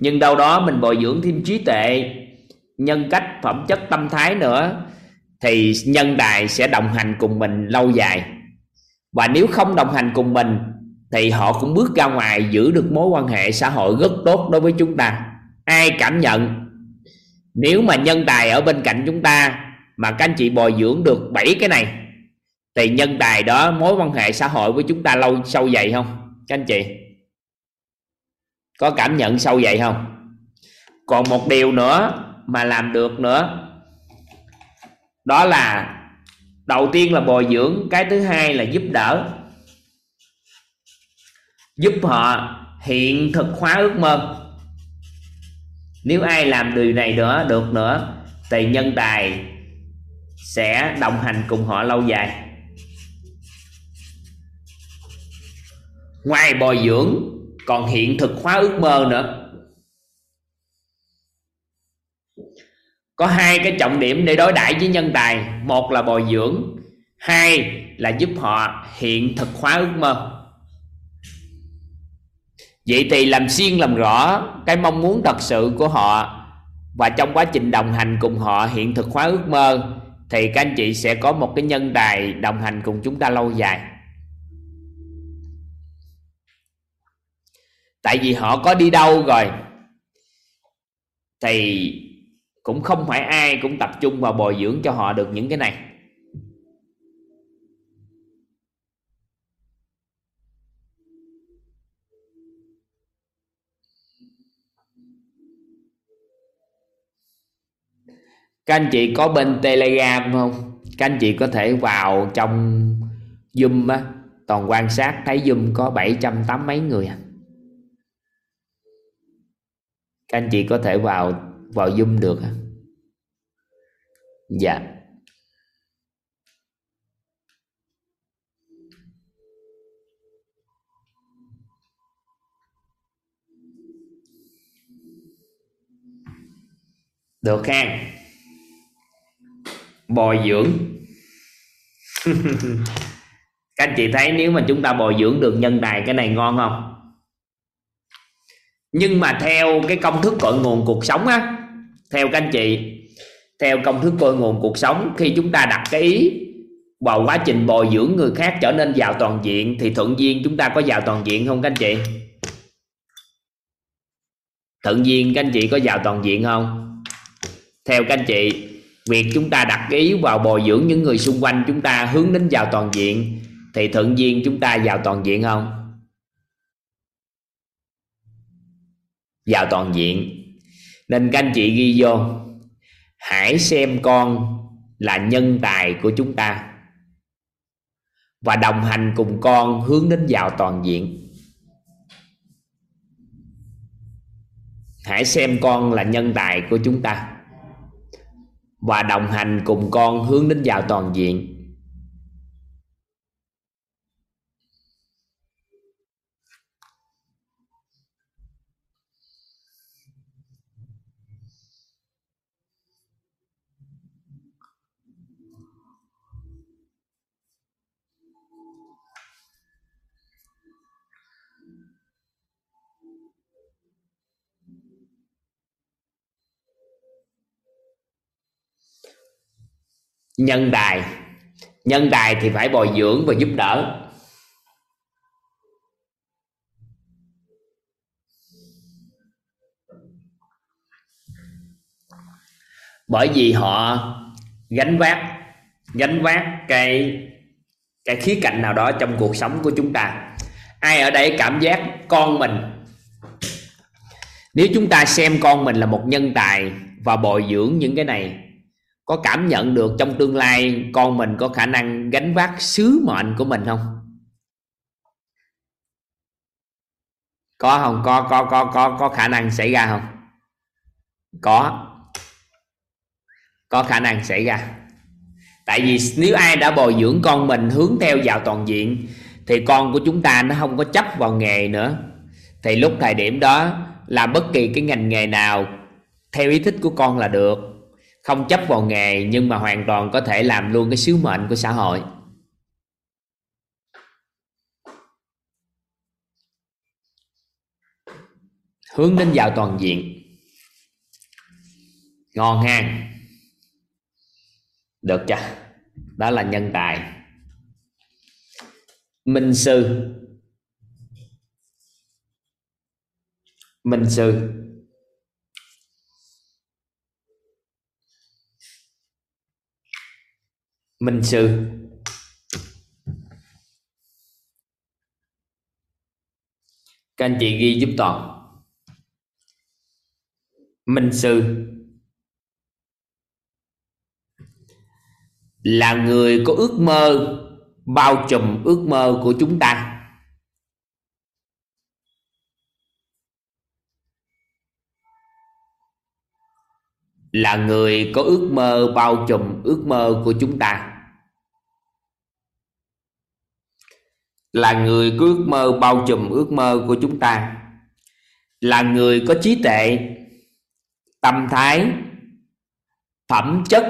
Nhưng đâu đó mình bồi dưỡng thêm trí tuệ, nhân cách, phẩm chất, tâm thái nữa, thì nhân tài sẽ đồng hành cùng mình lâu dài. Và nếu không đồng hành cùng mình thì họ cũng bước ra ngoài giữ được mối quan hệ xã hội rất tốt đối với chúng ta. Ai cảm nhận? Nếu mà nhân tài ở bên cạnh chúng ta, mà các anh chị bồi dưỡng được bảy cái này, thì nhân tài đó, mối quan hệ xã hội với chúng ta lâu sâu dày không? Các anh chị, có cảm nhận sâu dày không? Còn một điều nữa mà làm được nữa, đó là đầu tiên là bồi dưỡng, cái thứ hai là giúp đỡ giúp họ hiện thực hóa ước mơ. Nếu ai làm điều này nữa, được nữa, thì nhân tài sẽ đồng hành cùng họ lâu dài. Ngoài bồi dưỡng, còn hiện thực hóa ước mơ nữa. Có hai cái trọng điểm để đối đãi với nhân tài. Một là bồi dưỡng, hai là giúp họ hiện thực hóa ước mơ vậy thì làm xuyên làm rõ cái mong muốn thật sự của họ và trong quá trình đồng hành cùng họ hiện thực hóa ước mơ, thì các anh chị sẽ có một cái nhân tài đồng hành cùng chúng ta lâu dài. Tại vì họ có đi đâu rồi, thì cũng không phải ai cũng tập trung vào bồi dưỡng cho họ được những cái này. Các anh chị có bên telegram không? Các anh chị có thể vào trong zoom á. Toàn quan sát thấy zoom có 780 mấy người à. Các anh chị có thể vào vào zoom được à dạ. Được ha bồi dưỡng. Các anh chị thấy nếu mà chúng ta bồi dưỡng được nhân tài cái này ngon không? Nhưng mà theo cái công thức cội nguồn cuộc sống á, theo các anh chị, theo công thức cội nguồn cuộc sống, khi chúng ta đặt cái ý vào quá trình bồi dưỡng người khác trở nên giàu toàn diện thì thuận duyên chúng ta có giàu toàn diện không các anh chị? Thuận duyên các anh chị có giàu toàn diện không? Theo các anh chị việc chúng ta đặt ý vào bồi dưỡng những người xung quanh chúng ta hướng đến vào toàn diện, thì thuận duyên chúng ta vào toàn diện không? Vào toàn diện. Nên các anh chị ghi vô. Hãy xem con là nhân tài của chúng ta và đồng hành cùng con hướng đến vào toàn diện. Hãy xem con là nhân tài của chúng ta và đồng hành cùng con hướng đến giàu toàn diện. Nhân tài nhân tài thì phải bồi dưỡng và giúp đỡ. Bởi vì họ gánh vác gánh vác cái cái khía cạnh nào đó trong cuộc sống của chúng ta. Ai ở đây cảm giác con mình? Nếu chúng ta xem con mình là một nhân tài và bồi dưỡng những cái này có cảm nhận được trong tương lai con mình có khả năng gánh vác sứ mệnh của mình không? Có không? Có có có có có khả năng xảy ra không? Có. Có khả năng xảy ra. Tại vì nếu ai đã bồi dưỡng con mình hướng theo vào toàn diện, thì con của chúng ta nó không có chấp vào nghề nữa. Thì lúc thời điểm đó làm bất kỳ cái ngành nghề nào theo ý thích của con là được không chấp vào nghề, nhưng mà hoàn toàn có thể làm luôn cái sứ mệnh của xã hội. Hướng đến giàu toàn diện. Ngon ha được chưa? Đó là nhân tài. Minh sư. Minh sư. Minh sư. Các anh chị ghi giúp toàn. Minh sư. Là người có ước mơ, bao trùm ước mơ của chúng ta. Là người có ước mơ bao trùm ước mơ của chúng ta. Là người có ước mơ bao trùm ước mơ của chúng ta. Là người có trí tuệ, tâm thái, phẩm chất,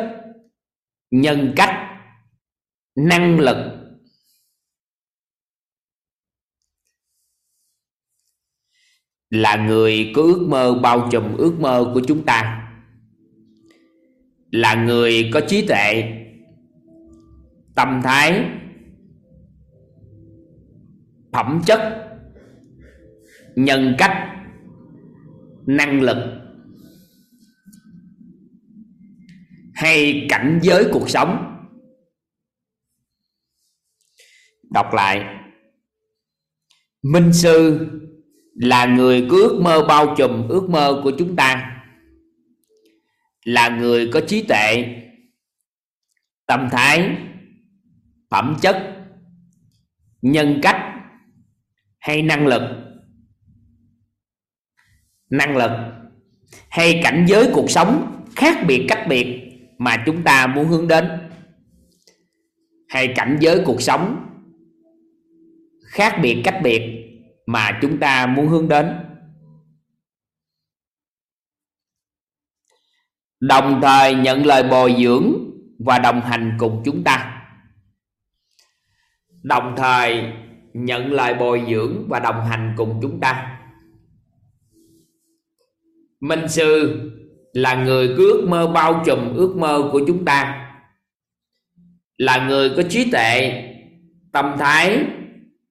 nhân cách, năng lực. Là người có ước mơ bao trùm ước mơ của chúng ta là người có trí tuệ, tâm thái, phẩm chất, nhân cách, năng lực hay cảnh giới cuộc sống. Đọc lại, minh sư là người cứ ước mơ bao trùm ước mơ của chúng ta là người có trí tuệ, tâm thái, phẩm chất, nhân cách hay năng lực. Năng lực hay cảnh giới cuộc sống khác biệt cách biệt mà chúng ta muốn hướng đến, hay cảnh giới cuộc sống khác biệt cách biệt mà chúng ta muốn hướng đến. Đồng thời nhận lời bồi dưỡng và đồng hành cùng chúng ta. Đồng thời nhận lời bồi dưỡng và đồng hành cùng chúng ta. Minh sư là người có ước mơ bao trùm ước mơ của chúng ta. Là người có trí tuệ, tâm thái,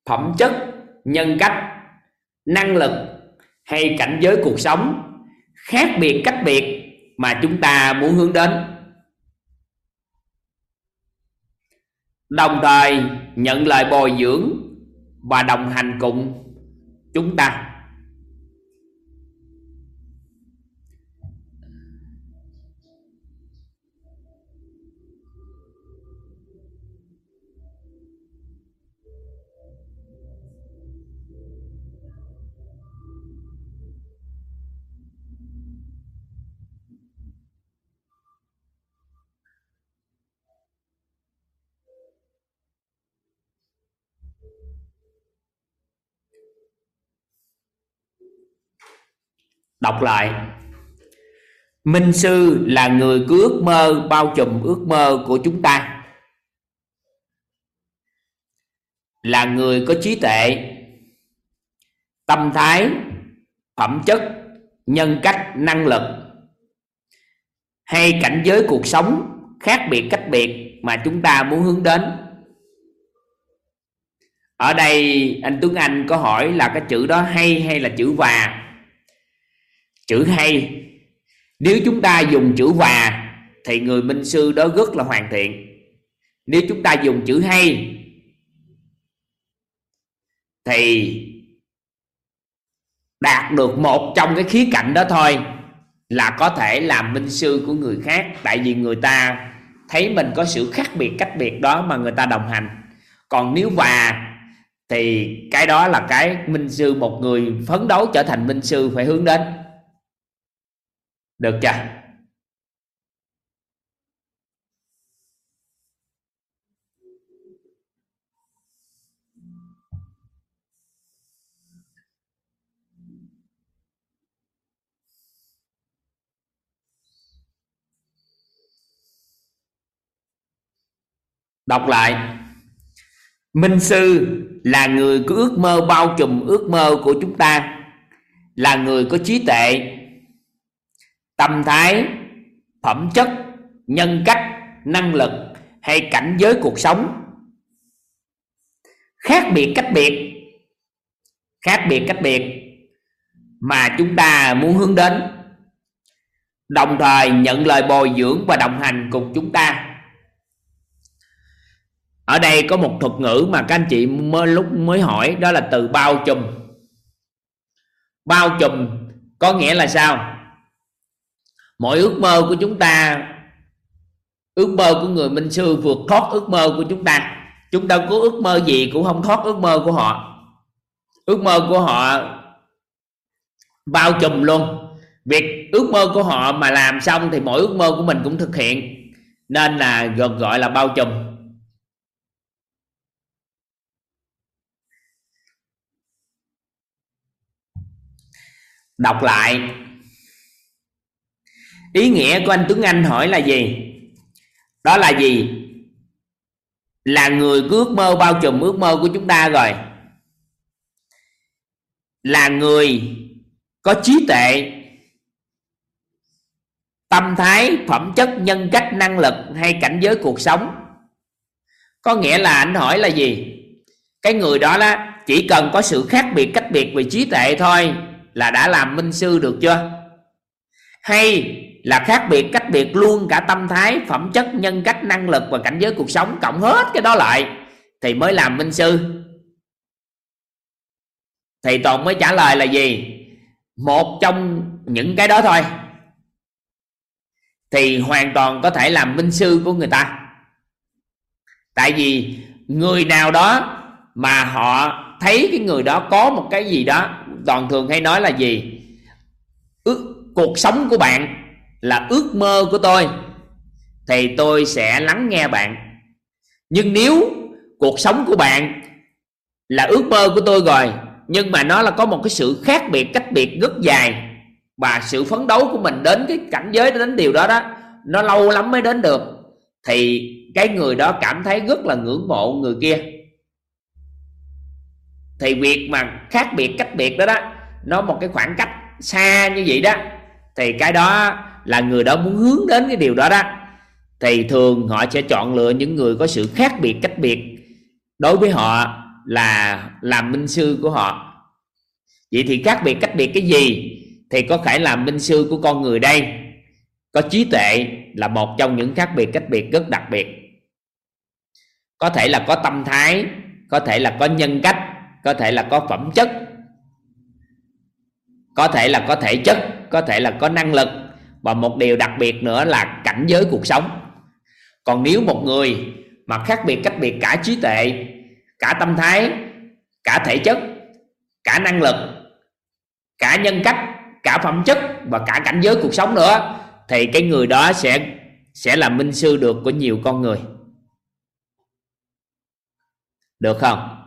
phẩm chất, nhân cách, năng lực hay cảnh giới cuộc sống khác biệt cách biệt mà chúng ta muốn hướng đến. Đồng thời nhận lời bồi dưỡng và đồng hành cùng chúng ta. Đọc lại. Minh sư là người cứ ước mơ bao trùm ước mơ của chúng ta. Là người có trí tuệ, tâm thái, phẩm chất, nhân cách, năng lực. Hay cảnh giới cuộc sống khác biệt cách biệt mà chúng ta muốn hướng đến. Ở đây, anh Tuấn Anh có hỏi là cái chữ đó hay hay là chữ và chữ hay. Nếu chúng ta dùng chữ hòa, thì người minh sư đó rất là hoàn thiện. Nếu chúng ta dùng chữ hay, thì đạt được một trong cái khía cạnh đó thôi, là có thể làm minh sư của người khác. Tại vì người ta thấy mình có sự khác biệt, cách biệt đó mà người ta đồng hành. Còn nếu và thì cái đó là cái minh sư, một người phấn đấu trở thành minh sư phải hướng đến được chưa? Đọc lại. Minh sư là người có ước mơ bao trùm ước mơ của chúng ta, là người có trí tuệ tâm thái, phẩm chất, nhân cách, năng lực hay cảnh giới cuộc sống. Khác biệt cách biệt, khác biệt cách biệt mà chúng ta muốn hướng đến. Đồng thời nhận lời bồi dưỡng và đồng hành cùng chúng ta. Ở đây có một thuật ngữ mà các anh chị mới lúc mới hỏi, đó là từ bao trùm. Bao trùm có nghĩa là sao? Mọi ước mơ của chúng ta, ước mơ của người minh sư vượt thoát ước mơ của chúng ta. Chúng ta có ước mơ gì cũng không thoát ước mơ của họ. Ước mơ của họ bao trùm luôn. Việc ước mơ của họ mà làm xong thì mỗi ước mơ của mình cũng thực hiện. Nên là gần gọi là bao trùm. Đọc lại ý nghĩa của anh Tuấn Anh hỏi là gì? Đó là gì? Là người ước mơ, bao trùm ước mơ của chúng ta rồi. Là người có trí tuệ, tâm thái, phẩm chất, nhân cách, năng lực hay cảnh giới cuộc sống. Có nghĩa là anh hỏi là gì? Cái người đó đó chỉ cần có sự khác biệt, cách biệt về trí tuệ thôi là đã làm minh sư được chưa? Hay là khác biệt cách biệt luôn cả tâm thái, phẩm chất, nhân cách, năng lực và cảnh giới cuộc sống, cộng hết cái đó lại. Thì mới làm minh sư. Thì toàn mới trả lời là gì? Một trong những cái đó thôi. Thì hoàn toàn có thể làm minh sư của người ta. Tại vì người nào đó mà họ thấy cái người đó có một cái gì đó toàn thường hay nói là gì? Ước, cuộc sống của bạn là ước mơ của tôi, thì tôi sẽ lắng nghe bạn. Nhưng nếu cuộc sống của bạn là ước mơ của tôi rồi, nhưng mà nó là có một cái sự khác biệt, cách biệt rất dài, và sự phấn đấu của mình đến cái cảnh giới, đến điều đó đó, nó lâu lắm mới đến được, thì cái người đó cảm thấy rất là ngưỡng mộ người kia. Thì việc mà khác biệt, cách biệt đó đó, nó một cái khoảng cách xa như vậy đó, thì cái đó là người đó muốn hướng đến cái điều đó đó. Thì thường họ sẽ chọn lựa những người có sự khác biệt, cách biệt. Đối với họ là làm minh sư của họ. Vậy thì khác biệt, cách biệt cái gì? Thì có thể làm minh sư của con người đây? Có trí tuệ là một trong những khác biệt, cách biệt rất đặc biệt. Có thể là có tâm thái, có thể là có nhân cách, có thể là có phẩm chất, có thể là có thể chất, có thể là có năng lực và một điều đặc biệt nữa là cảnh giới cuộc sống. Còn nếu một người mà khác biệt cách biệt cả trí tuệ, cả tâm thái, cả thể chất, cả năng lực, cả nhân cách, cả phẩm chất và cả cảnh giới cuộc sống nữa, thì cái người đó sẽ sẽ là minh sư được của nhiều con người. Được không?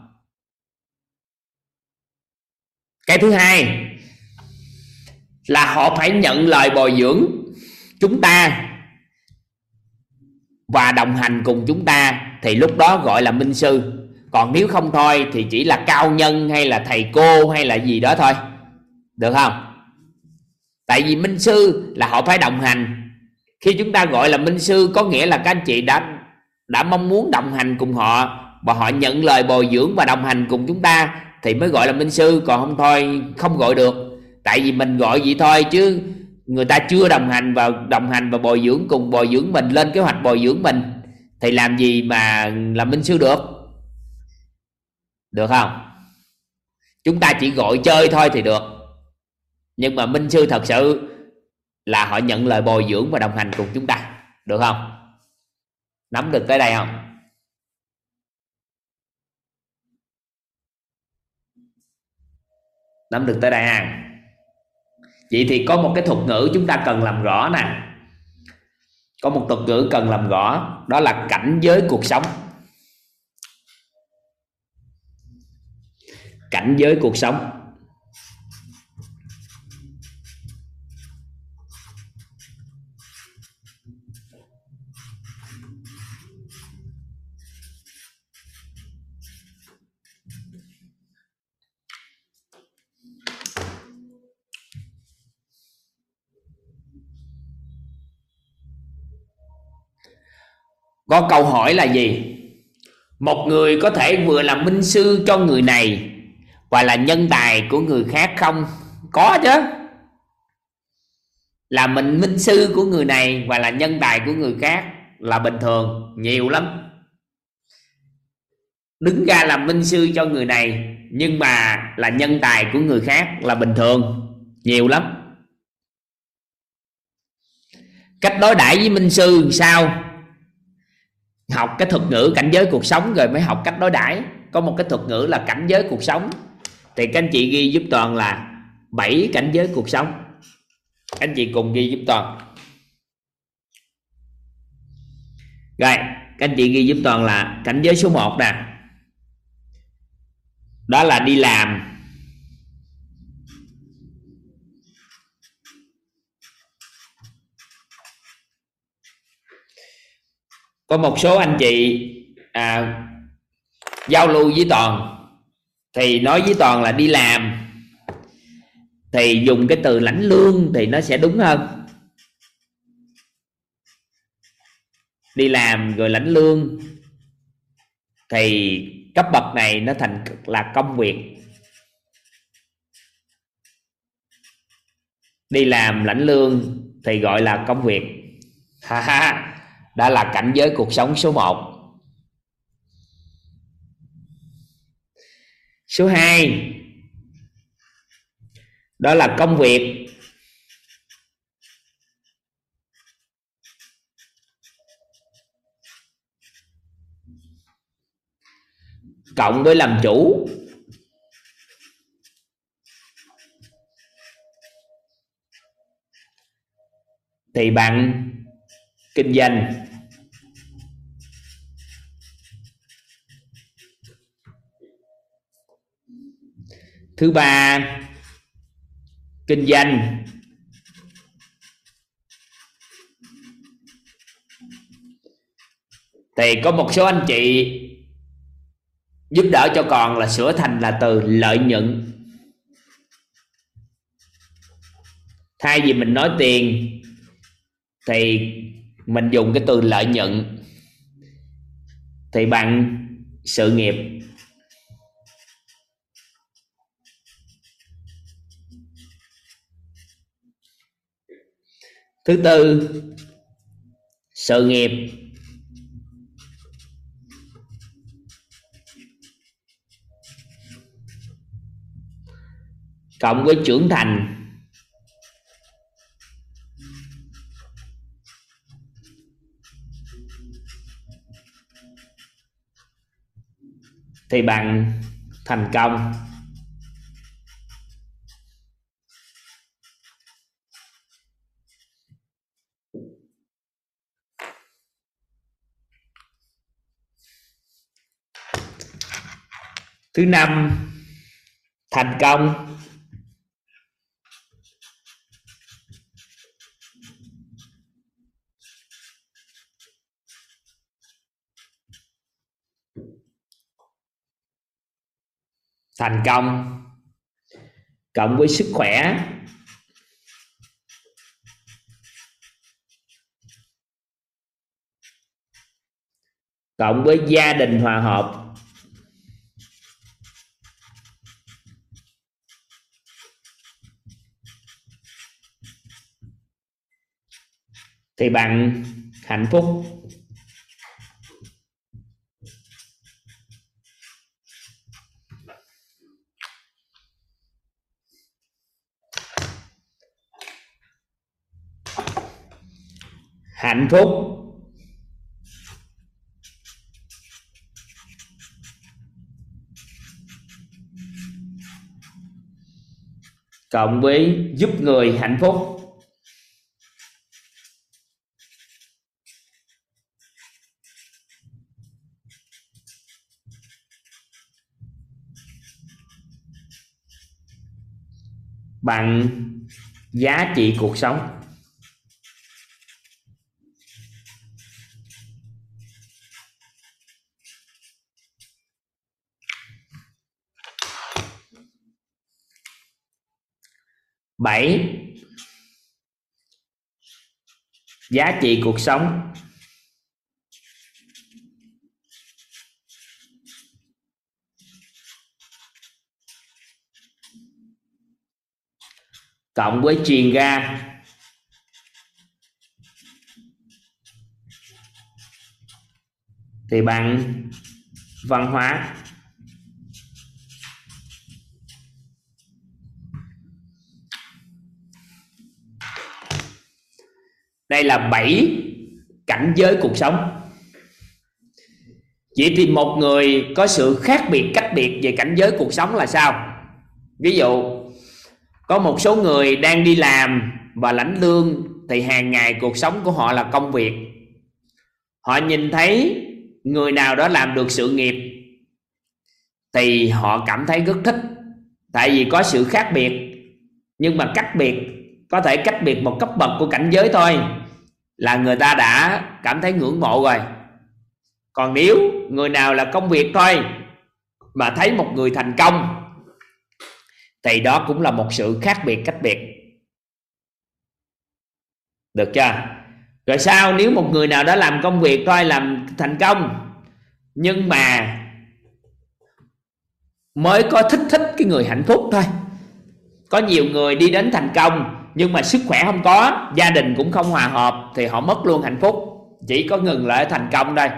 Cái thứ hai là họ phải nhận lời bồi dưỡng chúng ta và đồng hành cùng chúng ta, thì lúc đó gọi là minh sư. Còn nếu không thôi, thì chỉ là cao nhân hay là thầy cô hay là gì đó thôi. Được không? Tại vì minh sư là họ phải đồng hành. Khi chúng ta gọi là minh sư, có nghĩa là các anh chị đã đã mong muốn đồng hành cùng họ và họ nhận lời bồi dưỡng và đồng hành cùng chúng ta, thì mới gọi là minh sư. Còn không thôi, không gọi được tại vì mình gọi vậy thôi chứ người ta chưa đồng hành và đồng hành và bồi dưỡng cùng bồi dưỡng mình, lên kế hoạch bồi dưỡng mình, thì làm gì mà làm minh sư được? Được không? Chúng ta chỉ gọi chơi thôi thì được. Nhưng mà minh sư thật sự là họ nhận lời bồi dưỡng và đồng hành cùng chúng ta. Được không? Nắm được tới đây không? Nắm được tới đây ha vậy thì có một cái thuật ngữ chúng ta cần làm rõ nè. Có một thuật ngữ cần làm rõ, đó là cảnh giới cuộc sống. Cảnh giới cuộc sống. Có câu hỏi là gì? Một người có thể vừa là minh sư cho người này và là nhân tài của người khác không? Có chứ. Là mình minh sư của người này và là nhân tài của người khác là bình thường, nhiều lắm. Đứng ra làm minh sư cho người này nhưng mà là nhân tài của người khác là bình thường, nhiều lắm. Cách đối đãi với minh sư sao? Học cái thuật ngữ cảnh giới cuộc sống rồi mới học cách đối đãi. Có một cái thuật ngữ là cảnh giới cuộc sống. Thì các anh chị ghi giúp toàn là bảy cảnh giới cuộc sống. Các anh chị cùng ghi giúp toàn. Rồi, các anh chị ghi giúp toàn là cảnh giới số 1 nè. Đó là đi làm. Có một số anh chị à, giao lưu với toàn. Thì nói với toàn là đi làm. Thì dùng cái từ lãnh lương thì nó sẽ đúng hơn. Đi làm rồi lãnh lương thì cấp bậc này nó thành là công việc. Đi làm lãnh lương thì gọi là công việc. Ha ha đã là cảnh giới cuộc sống số 1 số 2 đó là công việc. Cộng với làm chủ. Thì bạn kinh doanh. Thứ ba, kinh doanh. Thì có một số anh chị giúp đỡ cho còn là sửa thành là từ lợi nhuận. Thay vì mình nói tiền, thì mình dùng cái từ lợi nhuận. Thì bằng sự nghiệp. Thứ tư, sự nghiệp. Cộng với trưởng thành. Thì bạn thành công. Thứ năm thành công. Thành công. Cộng với sức khỏe. Cộng với gia đình hòa hợp. Thì bạn hạnh phúc. Hạnh phúc. Cộng với giúp người hạnh phúc. Bằng giá trị cuộc sống. Bảy. Giá trị cuộc sống. Cộng với truyền ra thì bằng văn hóa. Đây là bảy cảnh giới cuộc sống. Vậy thì một người có sự khác biệt, cách biệt về cảnh giới cuộc sống là sao? Ví dụ, có một số người đang đi làm và lãnh lương thì hàng ngày cuộc sống của họ là công việc. Họ nhìn thấy người nào đó làm được sự nghiệp thì họ cảm thấy rất thích. Tại vì có sự khác biệt, nhưng mà cách biệt, có thể cách biệt một cấp bậc của cảnh giới thôi là người ta đã cảm thấy ngưỡng mộ rồi. Còn nếu người nào là công việc thôi mà thấy một người thành công, thì đó cũng là một sự khác biệt cách biệt. Được chưa? Rồi sao? Nếu một người nào đó làm công việc thôi, làm thành công, nhưng mà mới có thích thích cái người hạnh phúc thôi. Có nhiều người đi đến thành công nhưng mà sức khỏe không có, gia đình cũng không hòa hợp, thì họ mất luôn hạnh phúc. Chỉ có ngừng lại thành công đây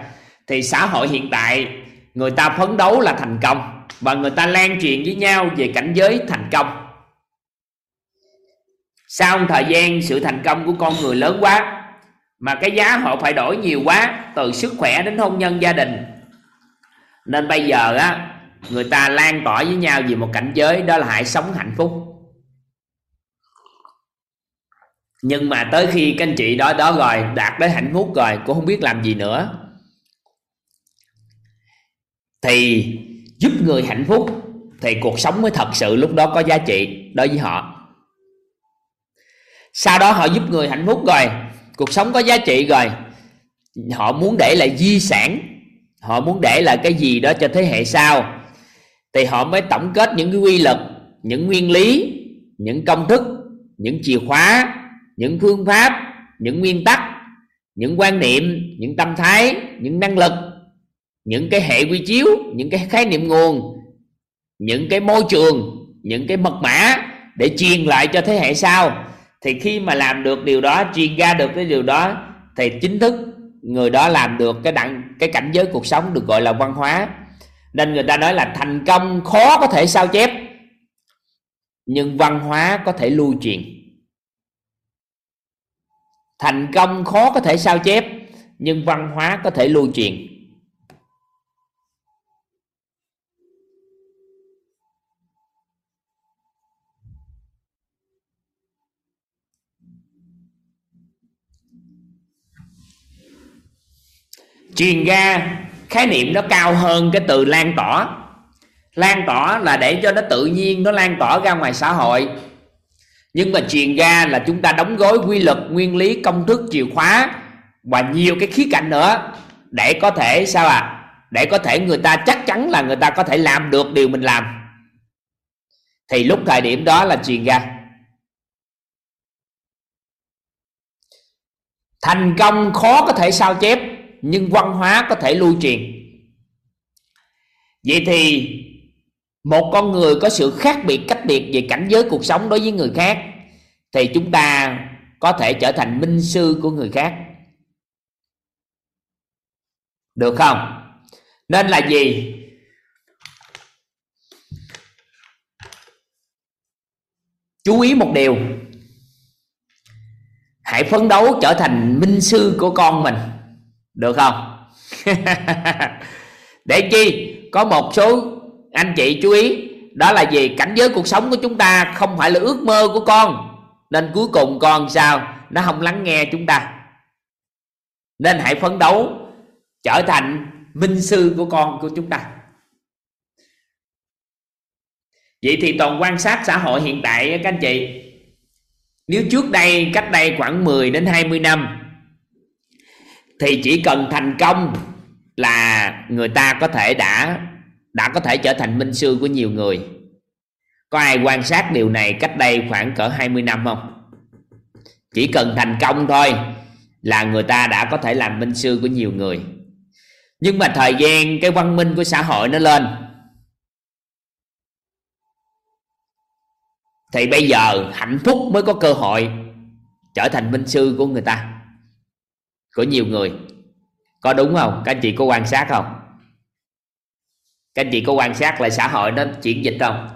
thì xã hội hiện tại, người ta phấn đấu là thành công, và người ta lan truyền với nhau về cảnh giới thành công. Sau một thời gian, sự thành công của con người lớn quá, mà cái giá họ phải đổi nhiều quá, từ sức khỏe đến hôn nhân gia đình. Nên bây giờ á, người ta lan tỏa với nhau về một cảnh giới đó là hãy sống hạnh phúc. Nhưng mà tới khi các anh chị đó đó rồi đạt đến hạnh phúc rồi cũng không biết làm gì nữa. Thì giúp người hạnh phúc, thì cuộc sống mới thật sự lúc đó có giá trị đối với họ. Sau đó họ giúp người hạnh phúc rồi, cuộc sống có giá trị rồi. Họ muốn để lại di sản, họ muốn để lại cái gì đó cho thế hệ sau. Thì họ mới tổng kết những cái quy luật, những nguyên lý, những công thức, những chìa khóa những phương pháp những nguyên tắc những quan niệm những tâm thái những năng lực những cái hệ quy chiếu những cái khái niệm nguồn những cái môi trường những cái mật mã để truyền lại cho thế hệ sau. Thì khi mà làm được điều đó truyền ra được cái điều đó thì chính thức người đó làm được cái đặng, cái cảnh giới cuộc sống được gọi là văn hóa. Nên người ta nói là thành công khó có thể sao chép nhưng văn hóa có thể lưu truyền thành công khó có thể sao chép, nhưng văn hóa có thể lưu truyền. Truyền ra, khái niệm nó cao hơn cái từ lan tỏa. Lan tỏa là để cho nó tự nhiên nó lan tỏa ra ngoài xã hội nhưng mà truyền ra là chúng ta đóng gói quy luật, nguyên lý, công thức, chìa khóa và nhiều cái khía cạnh nữa để có thể, sao à để có thể người ta chắc chắn là người ta có thể làm được điều mình làm. Thì lúc thời điểm đó là truyền ra. Thành công khó có thể sao chép, nhưng văn hóa có thể lưu truyền. Vậy thì một con người có sự khác biệt cách biệt về cảnh giới cuộc sống đối với người khác, thì chúng ta có thể trở thành minh sư của người khác. Được không? Nên là gì? Chú ý một điều. Hãy phấn đấu trở thành minh sư của con mình. Được không? Để chi? Có một số anh chị chú ý, đó là gì cảnh giới cuộc sống của chúng ta không phải là ước mơ của con. Nên cuối cùng con sao? Nó không lắng nghe chúng ta. Nên hãy phấn đấu trở thành minh sư của con, của chúng ta. Vậy thì toàn quan sát xã hội hiện tại các anh chị. Nếu trước đây, cách đây khoảng 10 đến 20 năm, thì chỉ cần thành công là người ta có thể đã đã có thể trở thành minh sư của nhiều người. Có ai quan sát điều này cách đây khoảng cỡ 20 năm không? Chỉ cần thành công thôi là người ta đã có thể làm minh sư của nhiều người. Nhưng mà thời gian, cái văn minh của xã hội nó lên. Thì bây giờ hạnh phúc mới có cơ hội trở thành minh sư của người ta, của nhiều người. Có đúng không? Các anh chị có quan sát không? Các anh chị có quan sát lại xã hội nó chuyển dịch không?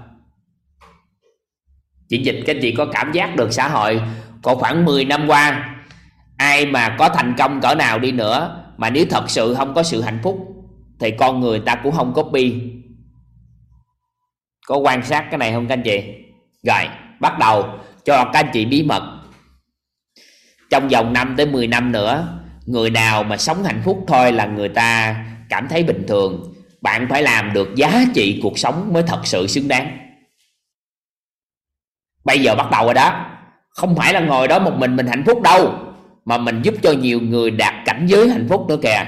Chuyển dịch, các anh chị có cảm giác được xã hội có khoảng 10 năm qua, ai mà có thành công cỡ nào đi nữa, mà nếu thật sự không có sự hạnh phúc, thì con người ta cũng không copy. Có quan sát cái này không các anh chị? Rồi, bắt đầu cho các anh chị bí mật. Trong vòng 5 tới 10 năm nữa, người nào mà sống hạnh phúc thôi là người ta cảm thấy bình thường bạn phải làm được giá trị cuộc sống mới thật sự xứng đáng. Bây giờ bắt đầu rồi đó. Không phải là ngồi đó một mình mình hạnh phúc đâu, mà mình giúp cho nhiều người đạt cảnh giới hạnh phúc nữa kìa.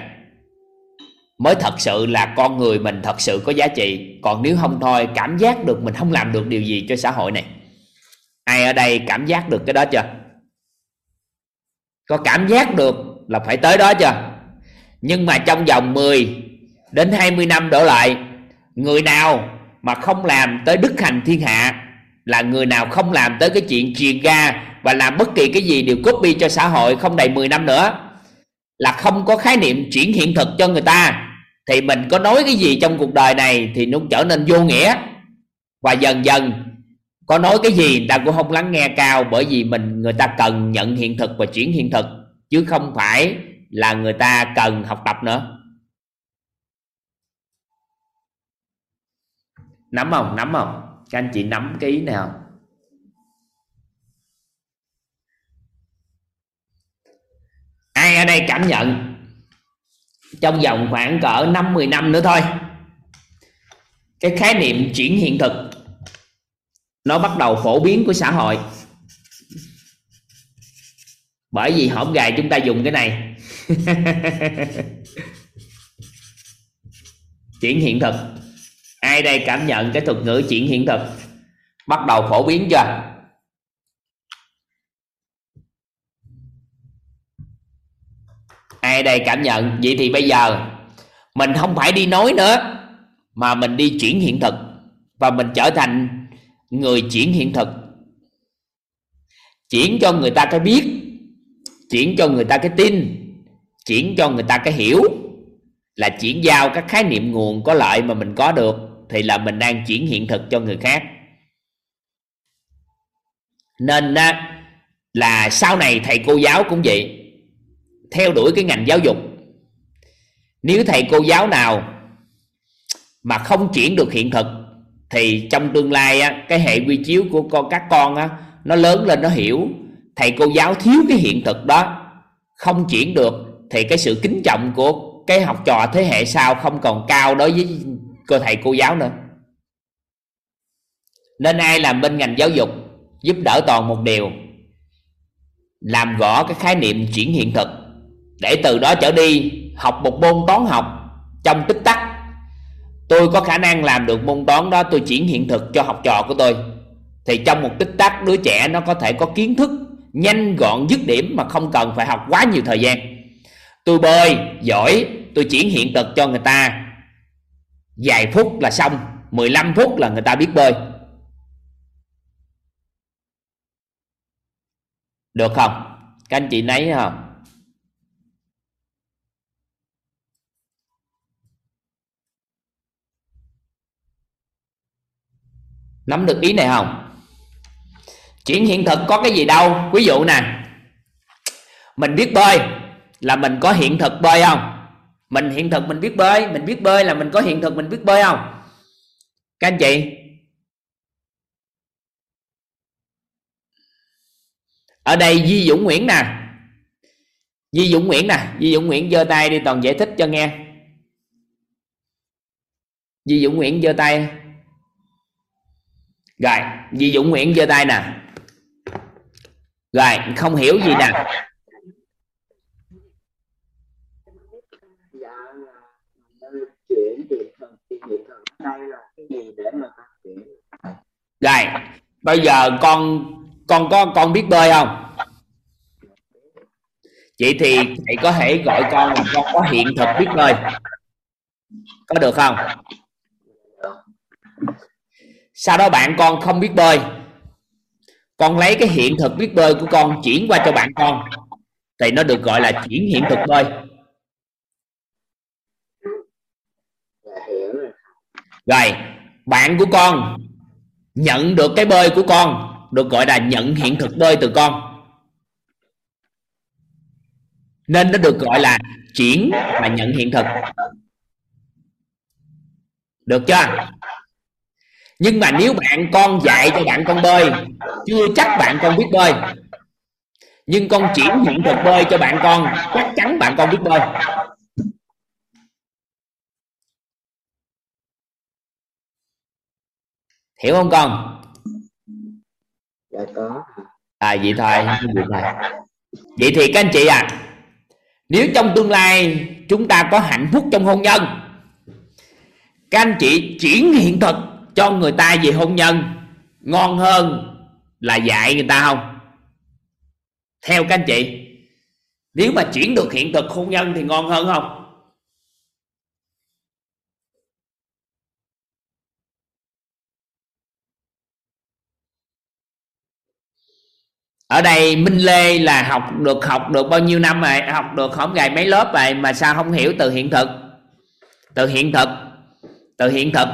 Mới thật sự là con người mình thật sự có giá trị, còn nếu không thôi, cảm giác được mình không làm được điều gì cho xã hội này. Ai ở đây cảm giác được cái đó chưa? Có cảm giác được là phải tới đó chưa? Nhưng mà trong vòng 10 đến 20 năm đổ lại, người nào mà không làm tới đức hành thiên hạ là người nào không làm tới cái chuyện truyền ra và làm bất kỳ cái gì đều copy cho xã hội không đầy 10 năm nữa, là không có khái niệm chuyển hiện thực cho người ta, thì mình có nói cái gì trong cuộc đời này thì nó trở nên vô nghĩa. Và dần dần, có nói cái gì người ta cũng không lắng nghe cao bởi vì mình, người ta cần nhận hiện thực và chuyển hiện thực, chứ không phải là người ta cần học tập nữa. Nắm không? Nắm không? Các anh chị nắm cái ý nào ai ở đây cảm nhận? Trong vòng khoảng cỡ 5 10 năm nữa thôi. Cái khái niệm chuyển hiện thực, nó bắt đầu phổ biến của xã hội. Bởi vì hổm gài chúng ta dùng cái này. Chuyển hiện thực ai đây cảm nhận cái thuật ngữ chuyển hiện thực? Bắt đầu phổ biến chưa? Ai đây cảm nhận? Vậy thì bây giờ, mình không phải đi nói nữa, mà mình đi chuyển hiện thực, và mình trở thành người chuyển hiện thực. Chuyển cho người ta cái biết, chuyển cho người ta cái tin, chuyển cho người ta cái hiểu, là chuyển giao các khái niệm nguồn có lợi mà mình có được thì là mình đang chuyển hiện thực cho người khác. Nên là sau này thầy cô giáo cũng vậy. Theo đuổi cái ngành giáo dục. Nếu thầy cô giáo nào mà không chuyển được hiện thực thì trong tương lai á, cái hệ quy chiếu của con các con á, nó lớn lên nó hiểu. Thầy cô giáo thiếu cái hiện thực đó không chuyển được thì cái sự kính trọng của cái học trò thế hệ sau không còn cao đối với cô thầy cô giáo nữa. Nên ai làm bên ngành giáo dục giúp đỡ toàn một điều, làm rõ cái khái niệm chuyển hiện thực, để từ đó trở đi học một môn toán học trong tích tắc. Tôi có khả năng làm được môn toán đó, tôi chuyển hiện thực cho học trò của tôi. Thì trong một tích tắc, đứa trẻ nó có thể có kiến thức nhanh gọn, dứt điểm mà không cần phải học quá nhiều thời gian. Tôi bơi, giỏi, tôi chuyển hiện thực cho người ta vài phút là xong 15 phút là người ta biết bơi. Được không? Các anh chị nấy không nắm được ý này không? Chuyển hiện thực có cái gì đâu. Ví dụ nè, mình biết bơi là mình có hiện thực bơi không? Mình hiện thực mình biết bơi, mình biết bơi là mình có hiện thực mình biết bơi không? Các anh chị? Ở đây Di Dũng Nguyễn nè. Di Dũng Nguyễn nè, Di Dũng Nguyễn giơ tay đi toàn giải thích cho nghe. Di Dũng Nguyễn giơ tay. Rồi, Di Dũng Nguyễn giơ tay nè. Rồi, không hiểu gì nè. Rồi bây giờ con con có, con biết bơi không? Vậy thì thầy có thể gọi con là con có hiện thực biết bơi. Có được không? Sau đó bạn con không biết bơi. Con lấy cái hiện thực biết bơi của con chuyển qua cho bạn con. Thì nó được gọi là chuyển hiện thực bơi. Rồi, bạn của con nhận được cái bơi của con, được gọi là nhận hiện thực bơi từ con. Nên nó được gọi là chuyển và nhận hiện thực. Được chưa? Nhưng mà nếu bạn con dạy cho bạn con bơi, chưa chắc bạn con biết bơi. Nhưng con chuyển hiện thực bơi cho bạn con, chắc chắn bạn con biết bơi. Hiểu không con? Dạ có. À vậy thôi vậy thôi. Vậy thì các anh chị à nếu trong tương lai chúng ta có hạnh phúc trong hôn nhân các anh chị chuyển hiện thực cho người ta về hôn nhân ngon hơn là dạy người ta không? Theo các anh chị nếu mà chuyển được hiện thực hôn nhân thì ngon hơn không ở đây Minh Lê là học được học được bao nhiêu năm rồi? Học được không gài mấy lớp rồi mà sao không hiểu từ hiện thực? Từ hiện thực. Từ hiện thực.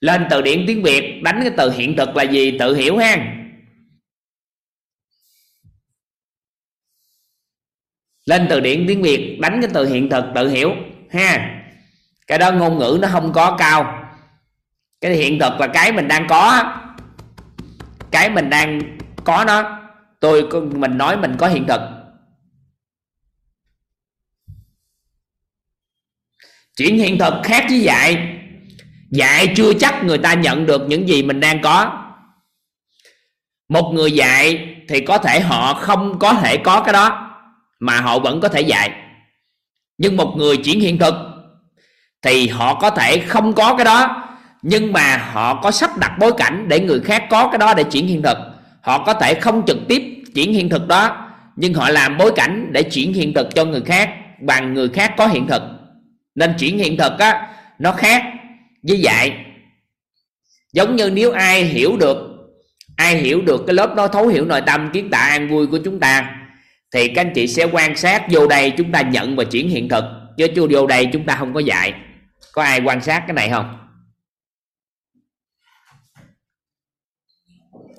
Lên từ điển tiếng Việt, đánh cái từ hiện thực là gì? Tự hiểu ha. Lên từ điển tiếng Việt, đánh cái từ hiện thực, tự hiểu ha. Cái đó ngôn ngữ nó không có cao. Cái hiện thực là cái mình đang có cái mình đang có nó tôi mình nói mình có hiện thực. Chuyện hiện thực khác với dạy. Dạy chưa chắc người ta nhận được những gì mình đang có. Một người dạy thì có thể họ không có thể có cái đó, mà họ vẫn có thể dạy. Nhưng một người chuyển hiện thực thì họ có thể không có cái đó, nhưng mà họ có sắp đặt bối cảnh để người khác có cái đó để chuyển hiện thực họ có thể không trực tiếp chuyển hiện thực đó, nhưng họ làm bối cảnh để chuyển hiện thực cho người khác, bằng người khác có hiện thực. Nên chuyển hiện thực á, nó khác với dạy. Giống như nếu ai hiểu được, ai hiểu được cái lớp đó thấu hiểu nội tâm, kiến tạo an vui của chúng ta, thì các anh chị sẽ quan sát vô đây chúng ta nhận và chuyển hiện thực. Chứ chưa vô đây chúng ta không có dạy. Có ai quan sát cái này không?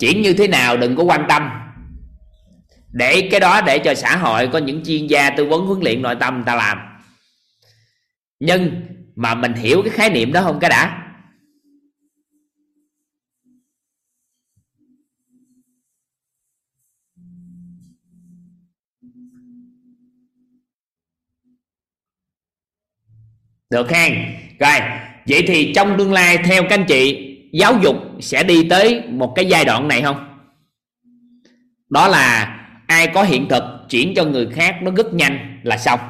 Chuyển như thế nào đừng có quan tâm. Để cái đó để cho xã hội có những chuyên gia tư vấn huấn luyện nội tâm người ta làm. Nhưng mà mình hiểu cái khái niệm đó không cái đã. Được hen rồi, vậy thì trong tương lai theo các anh chị giáo dục sẽ đi tới một cái giai đoạn này không? Đó là ai có hiện thực chuyển cho người khác nó rất nhanh là xong.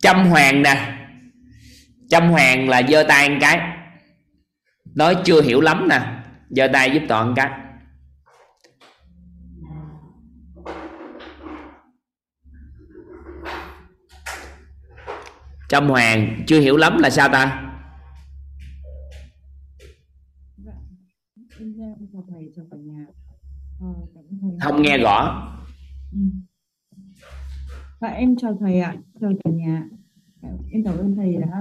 Trâm Hoàng nè. Trâm Hoàng là giơ tay một cái. Nói chưa hiểu lắm nè. Giơ tay giúp toàn cái. Trâm Hoàng chưa hiểu lắm là sao ta không nghe rõ Dạ, em chào thầy ạ, chào cả nhà. Em cảm ơn thầy đã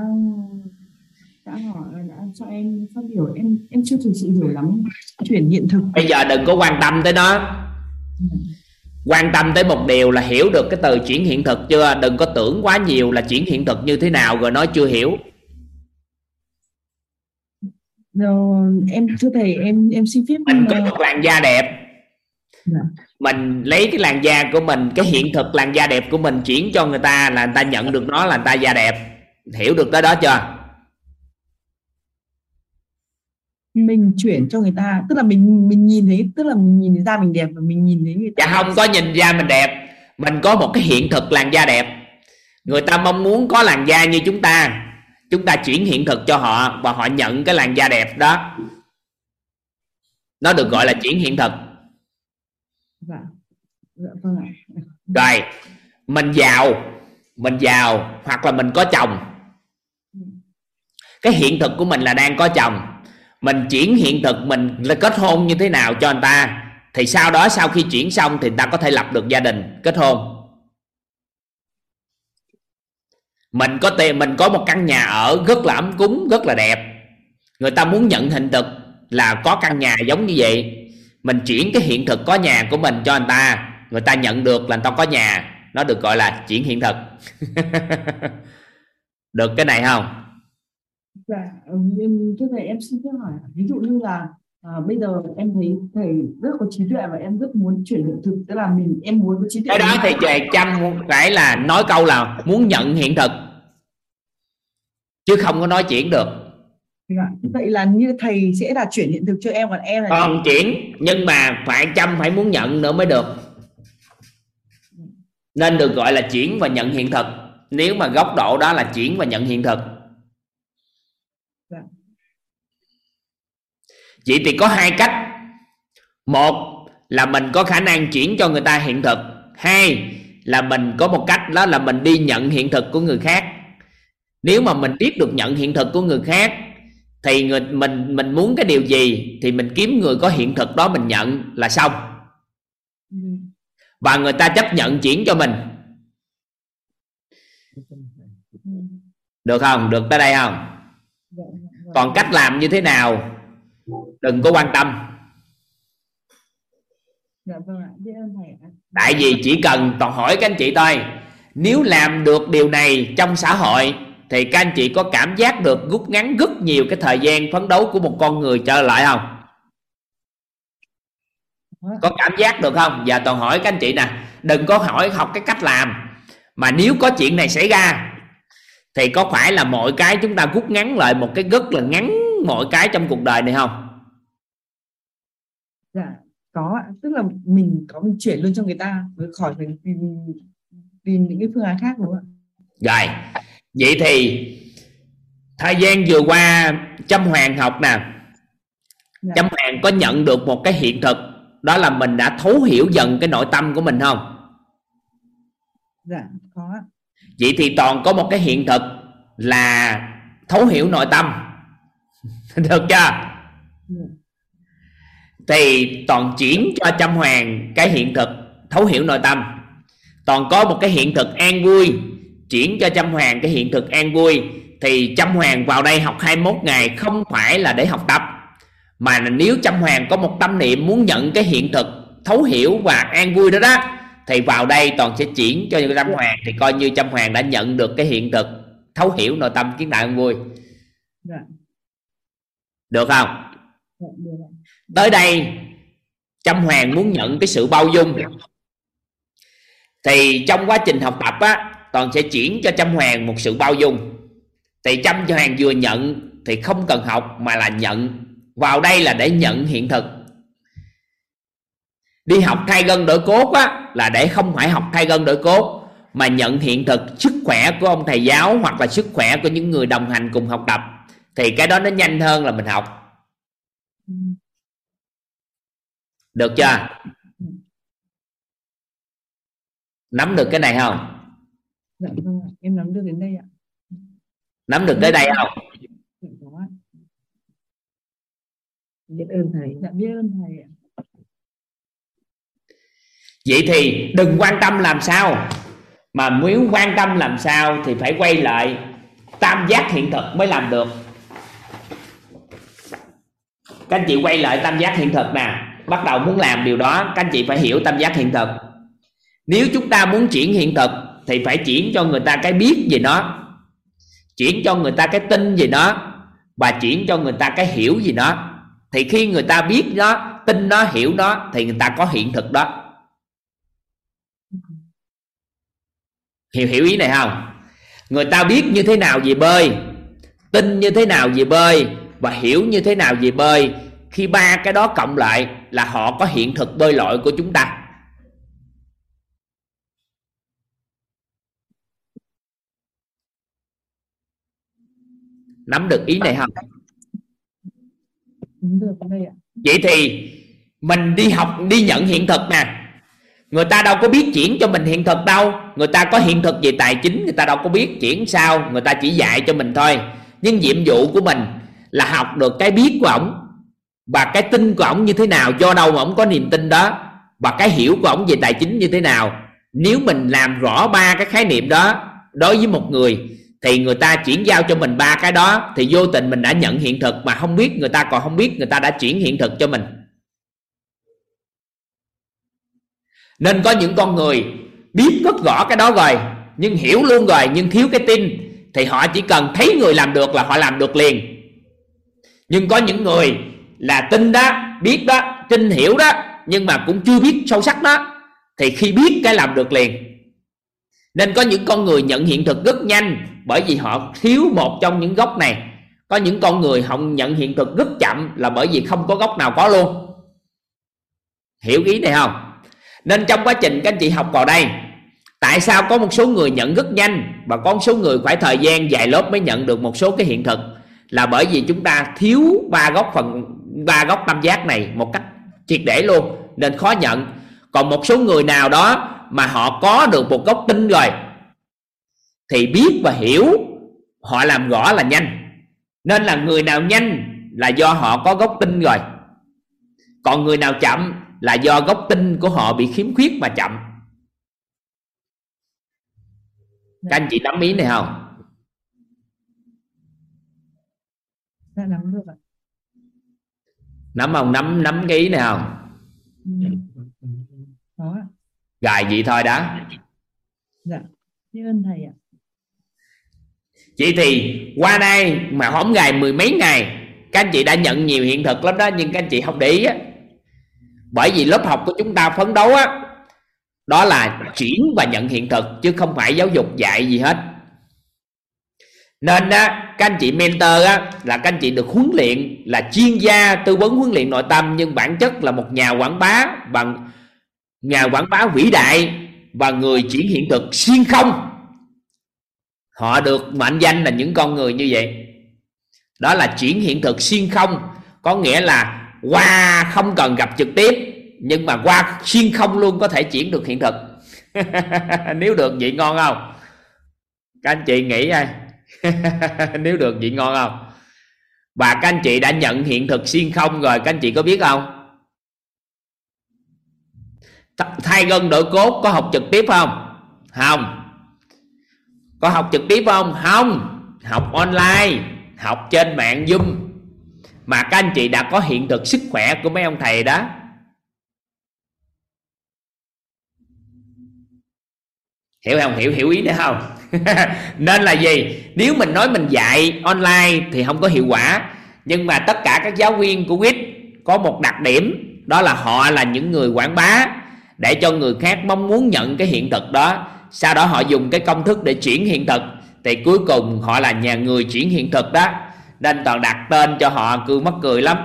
đã hỏi đã cho em phát biểu em em chưa thực sự hiểu lắm chuyển hiện thực. Bây giờ đừng có quan tâm tới nó. Quan tâm tới một điều là hiểu được cái từ chuyển hiện thực chưa? Đừng có tưởng quá nhiều là chuyển hiện thực như thế nào rồi nói chưa hiểu. Rồi, em thưa thầy em em xin phép mình có một làn da đẹp. Dạ mình lấy cái làn da của mình cái hiện thực làn da đẹp của mình chuyển cho người ta là người ta nhận được nó là người ta da đẹp hiểu được tới đó chưa mình chuyển cho người ta tức là mình mình nhìn thấy tức là mình nhìn da mình đẹp và mình nhìn thấy người ta dạ không có nhìn da mình đẹp. Mình có một cái hiện thực làn da đẹp. Người ta mong muốn có làn da như chúng ta. Chúng ta chuyển hiện thực cho họ và họ nhận cái làn da đẹp đó. Nó được gọi là chuyển hiện thực. Dạ dạ vâng ạ. Rồi mình giàu mình giàu hoặc là mình có chồng. Cái hiện thực của mình là đang có chồng mình chuyển hiện thực mình là kết hôn như thế nào cho anh ta? Thì sau đó sau khi chuyển xong thì ta có thể lập được gia đình, kết hôn. Mình có tiền mình có một căn nhà ở rất là ấm cúng, rất là đẹp. Người ta muốn nhận hình thực là có căn nhà giống như vậy. Mình chuyển cái hiện thực có nhà của mình cho anh ta. Người ta nhận được là người ta có nhà. Nó được gọi là chuyển hiện thực. Được cái này không? Dạ em thưa thầy em xin phép hỏi ví dụ như là à, bây giờ em thấy thầy rất có trí tuệ và em rất muốn chuyển hiện thực tức là mình em muốn có trí tuệ cái đó thì về chăm phải là nói câu là muốn nhận hiện thực chứ không có nói chuyển được. Dạ. vậy là như thầy sẽ là chuyển hiện thực cho em còn em là còn chuyển nhưng mà phải chăm phải muốn nhận nữa mới được. Nên được gọi là chuyển và nhận hiện thực. Nếu mà góc độ đó là chuyển và nhận hiện thực Dạ. Vậy thì có hai cách. Một là mình có khả năng chuyển cho người ta hiện thực. Hai là mình có một cách đó là mình đi nhận hiện thực của người khác. Nếu mà mình biết được nhận hiện thực của người khác thì người mình mình muốn cái điều gì thì mình kiếm người có hiện thực đó mình nhận là xong. Và người ta chấp nhận chuyển cho mình. Được không? Được tới đây không? Dạ, dạ, dạ. còn cách làm như thế nào đừng có quan tâm. Dạ vâng tại vì chỉ cần toàn hỏi các anh chị thôi. Nếu làm được điều này trong xã hội thì các anh chị có cảm giác được rút ngắn rất nhiều cái thời gian phấn đấu của một con người trở lại không? Có cảm giác được không? Giờ toàn hỏi các anh chị nè đừng có hỏi học cái cách làm. Mà nếu có chuyện này xảy ra thì có phải là mọi cái chúng ta rút ngắn lại một cái rất là ngắn mọi cái trong cuộc đời này không? Dạ có tức là mình có mình chuyển luôn cho người ta mới khỏi phải tìm, tìm những cái phương án khác đúng không ạ? Rồi. Vậy thì thời gian vừa qua Trâm Hoàng học nè. Dạ. Trâm Hoàng có nhận được một cái hiện thực đó là mình đã thấu hiểu dần cái nội tâm của mình không? Dạ có vậy thì toàn có một cái hiện thực là thấu hiểu nội tâm được chưa? Dạ. thì toàn chuyển cho Trâm Hoàng cái hiện thực thấu hiểu nội tâm. Toàn có một cái hiện thực an vui chuyển cho Trâm Hoàng cái hiện thực an vui thì Trâm Hoàng vào đây học 21 ngày không phải là để học tập. Mà nếu Trâm Hoàng có một tâm niệm muốn nhận cái hiện thực thấu hiểu và an vui đó đó thì vào đây toàn sẽ chuyển cho Trâm Hoàng thì coi như Trâm Hoàng đã nhận được cái hiện thực thấu hiểu nội tâm kiến đại an vui. Dạ được không? Tới đây Trâm Hoàng muốn nhận cái sự bao dung. Thì trong quá trình học tập á, toàn sẽ chuyển cho Trâm Hoàng một sự bao dung. Thì Trâm Hoàng vừa nhận thì không cần học mà là nhận. Vào đây là để nhận hiện thực. Đi học thay gân đổi cốt á, là để không phải học thay gân đổi cốt, mà nhận hiện thực sức khỏe của ông thầy giáo hoặc là sức khỏe của những người đồng hành cùng học tập thì cái đó nó nhanh hơn là mình học. Ừ. được chưa? Nắm được cái này không? Dạ vâng em nắm được đến đây ạ. Nắm được tới đây không? Dạ ạ. Biết ơn thầy. Dạ biết ơn thầy ạ. Vậy thì đừng quan tâm làm sao. Mà muốn quan tâm làm sao thì phải quay lại tam giác hiện thực mới làm được các anh chị quay lại tam giác hiện thực nè. Bắt đầu muốn làm điều đó, các anh chị phải hiểu tam giác hiện thực. Nếu chúng ta muốn chuyển hiện thực, thì phải chuyển cho người ta cái biết về nó, chuyển cho người ta cái tin về nó, và chuyển cho người ta cái hiểu gì nó. Thì khi người ta biết nó, tin nó, hiểu nó, thì người ta có hiện thực đó. Hiểu hiểu ý này không? Người ta biết như thế nào về bơi, tin như thế nào về bơi và hiểu như thế nào về bơi khi ba cái đó cộng lại là họ có hiện thực bơi lội của chúng ta. Nắm được ý này không? Vậy thì mình đi học đi nhận hiện thực nè. Người ta đâu có biết chuyển cho mình hiện thực đâu. Người ta có hiện thực về tài chính người ta đâu có biết chuyển sao. Người ta chỉ dạy cho mình thôi. Nhưng nhiệm vụ của mình là học được cái biết của ổng và cái tin của ổng như thế nào, do đâu mà ổng có niềm tin đó và cái hiểu của ổng về tài chính như thế nào. Nếu mình làm rõ ba cái khái niệm đó đối với một người, thì người ta chuyển giao cho mình ba cái đó, thì vô tình mình đã nhận hiện thực mà không biết người ta còn không biết người ta đã chuyển hiện thực cho mình. Nên có những con người biết rất rõ cái đó rồi, nhưng hiểu luôn rồi, nhưng thiếu cái tin, thì họ chỉ cần thấy người làm được là họ làm được liền nhưng có những người là tin đó, biết đó, tin hiểu đó, nhưng mà cũng chưa biết sâu sắc đó, thì khi biết cái làm được liền. Nên có những con người nhận hiện thực rất nhanh, bởi vì họ thiếu một trong những gốc này. Có những con người họ nhận hiện thực rất chậm là bởi vì không có gốc nào có luôn. Hiểu ý này không? Nên trong quá trình các anh chị học vào đây, tại sao có một số người nhận rất nhanh, và có một số người phải thời gian dài lớp mới nhận được một số cái hiện thực? Là bởi vì chúng ta thiếu ba góc phần, ba góc tam giác này một cách triệt để luôn, nên khó nhận. Còn một số người nào đó mà họ có được một góc tinh rồi, thì biết và hiểu họ làm rõ là nhanh. Nên là người nào nhanh là do họ có gốc tinh rồi. Còn người nào chậm là do gốc tinh của họ bị khiếm khuyết mà chậm. Các anh chị nắm ý này không? Dạ nắm được ạ. Nắm không? Nắm nắm cái ý này không? Ừ. gài vậy thôi đã. Dạ. Biết ơn thầy ạ. Chị thì qua đây mà hóng gài mười mấy ngày các anh chị đã nhận nhiều hiện thực lắm đó nhưng các anh chị không để ý á. Bởi vì lớp học của chúng ta phấn đấu á đó là chuyển và nhận hiện thực chứ không phải giáo dục dạy gì hết nên á, các anh chị mentor á, là các anh chị được huấn luyện là chuyên gia tư vấn huấn luyện nội tâm, nhưng bản chất là một nhà quảng bá bằng, nhà quảng bá vĩ đại và người chuyển hiện thực xuyên không. Họ được mệnh danh là những con người như vậy. Đó là chuyển hiện thực xuyên không, có nghĩa là qua không cần gặp trực tiếp, nhưng mà qua xuyên không luôn có thể chuyển được hiện thực. Nếu được vậy ngon không? Các anh chị nghĩ ai? nếu được vậy ngon không? Và các anh chị đã nhận hiện thực xuyên không rồi, các anh chị có biết không? Thay gân đổi cốt có học trực tiếp không? Không. Có học trực tiếp không? Không. Học online, học trên mạng zoom. Mà các anh chị đã có hiện thực sức khỏe của mấy ông thầy đó. Hiểu không? Hiểu hiểu ý nữa không? Nên là gì? Nếu mình nói mình dạy online thì không có hiệu quả. Nhưng mà tất cả các giáo viên của quýt có một đặc điểm, đó là họ là những người quảng bá để cho người khác mong muốn nhận cái hiện thực đó. Sau đó họ dùng cái công thức để chuyển hiện thực, thì cuối cùng họ là nhà người chuyển hiện thực đó. Nên toàn đặt tên cho họ cứ mắc cười lắm.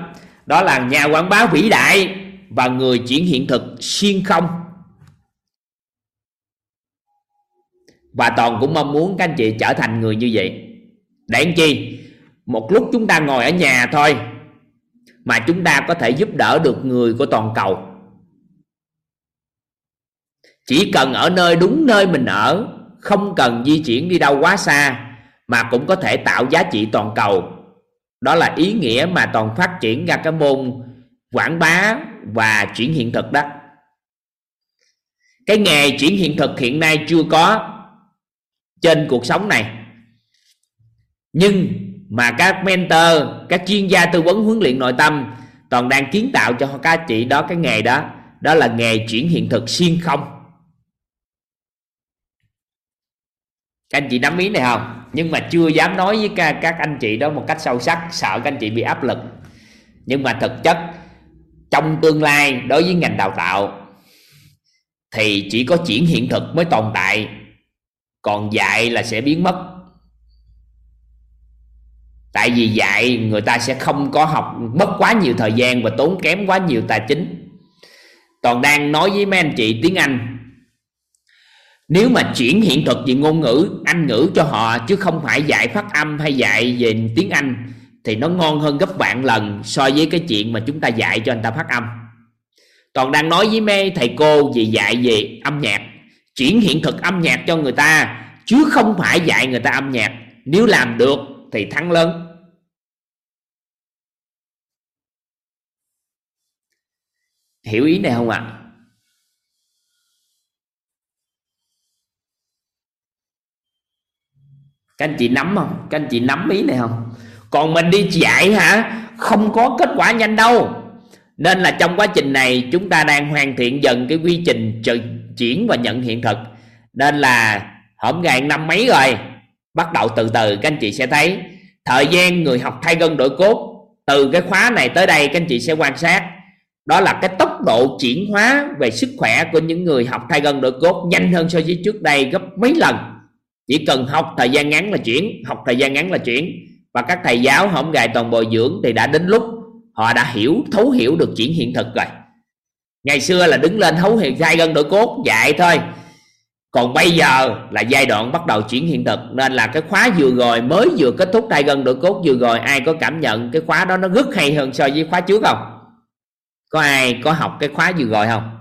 Đó là nhà quảng bá vĩ đại và người chuyển hiện thực xuyên không. Và toàn cũng mong muốn các anh chị trở thành người như vậy. Để làm chi? Một lúc chúng ta ngồi ở nhà thôi, mà chúng ta có thể giúp đỡ được người của toàn cầu. Chỉ cần ở nơi đúng nơi mình ở, không cần di chuyển đi đâu quá xa, mà cũng có thể tạo giá trị toàn cầu. Đó là ý nghĩa mà toàn phát triển ra cái môn quảng bá và chuyển hiện thực đó. Cái nghề chuyển hiện thực hiện nay chưa có trên cuộc sống này. Nhưng mà các mentor các chuyên gia tư vấn huấn luyện nội tâm toàn đang kiến tạo cho các chị đó cái nghề đó đó là nghề chuyển hiện thực xuyên không. Các anh chị nắm ý này không? Nhưng mà chưa dám nói với các, các anh chị đó một cách sâu sắc sợ các anh chị bị áp lực. Nhưng mà thực chất trong tương lai đối với ngành đào tạo thì chỉ có chuyển hiện thực mới tồn tại còn dạy là sẽ biến mất. Tại vì dạy, người ta sẽ không có học, mất quá nhiều thời gian và tốn kém quá nhiều tài chính. Toàn đang nói với mấy anh chị tiếng anh. Nếu mà chuyển hiện thực về ngôn ngữ, anh ngữ cho họ, chứ không phải dạy phát âm hay dạy về tiếng anh, thì nó ngon hơn gấp vạn lần so với cái chuyện mà chúng ta dạy cho anh ta phát âm. Toàn đang nói với mấy thầy cô về dạy về âm nhạc chuyển hiện thực âm nhạc cho người ta, chứ không phải dạy người ta âm nhạc. Nếu làm được thì thắng lớn. Hiểu ý này không ạ? À? các anh chị nắm không? Các anh chị nắm ý này không? Còn mình đi dạy hả? Không có kết quả nhanh đâu nên là trong quá trình này, chúng ta đang hoàn thiện dần cái quy trình chuyển và nhận hiện thực. Nên là hổm ngày năm mấy rồi? Bắt đầu từ từ, các anh chị sẽ thấy. Thời gian người học thay gân đổi cốt, từ cái khóa này tới đây, các anh chị sẽ quan sát. Đó là cái tốc độ chuyển hóa về sức khỏe của những người học thay gân đổi cốt nhanh hơn so với trước đây gấp mấy lần. Chỉ cần học thời gian ngắn là chuyển, học thời gian ngắn là chuyển. Và các thầy giáo không gài toàn bồi dưỡng thì đã đến lúc họ đã hiểu, thấu hiểu được chuyển hiện thực rồi. Ngày xưa là đứng lên thấu hiện gai gân đổi cốt dạy thôi. Còn bây giờ là giai đoạn bắt đầu chuyển hiện thực, nên là cái khóa vừa rồi mới vừa kết thúc tay gân đổi cốt vừa rồi, ai có cảm nhận cái khóa đó nó rất hay hơn so với khóa trước không? Có ai có học cái khóa vừa rồi không?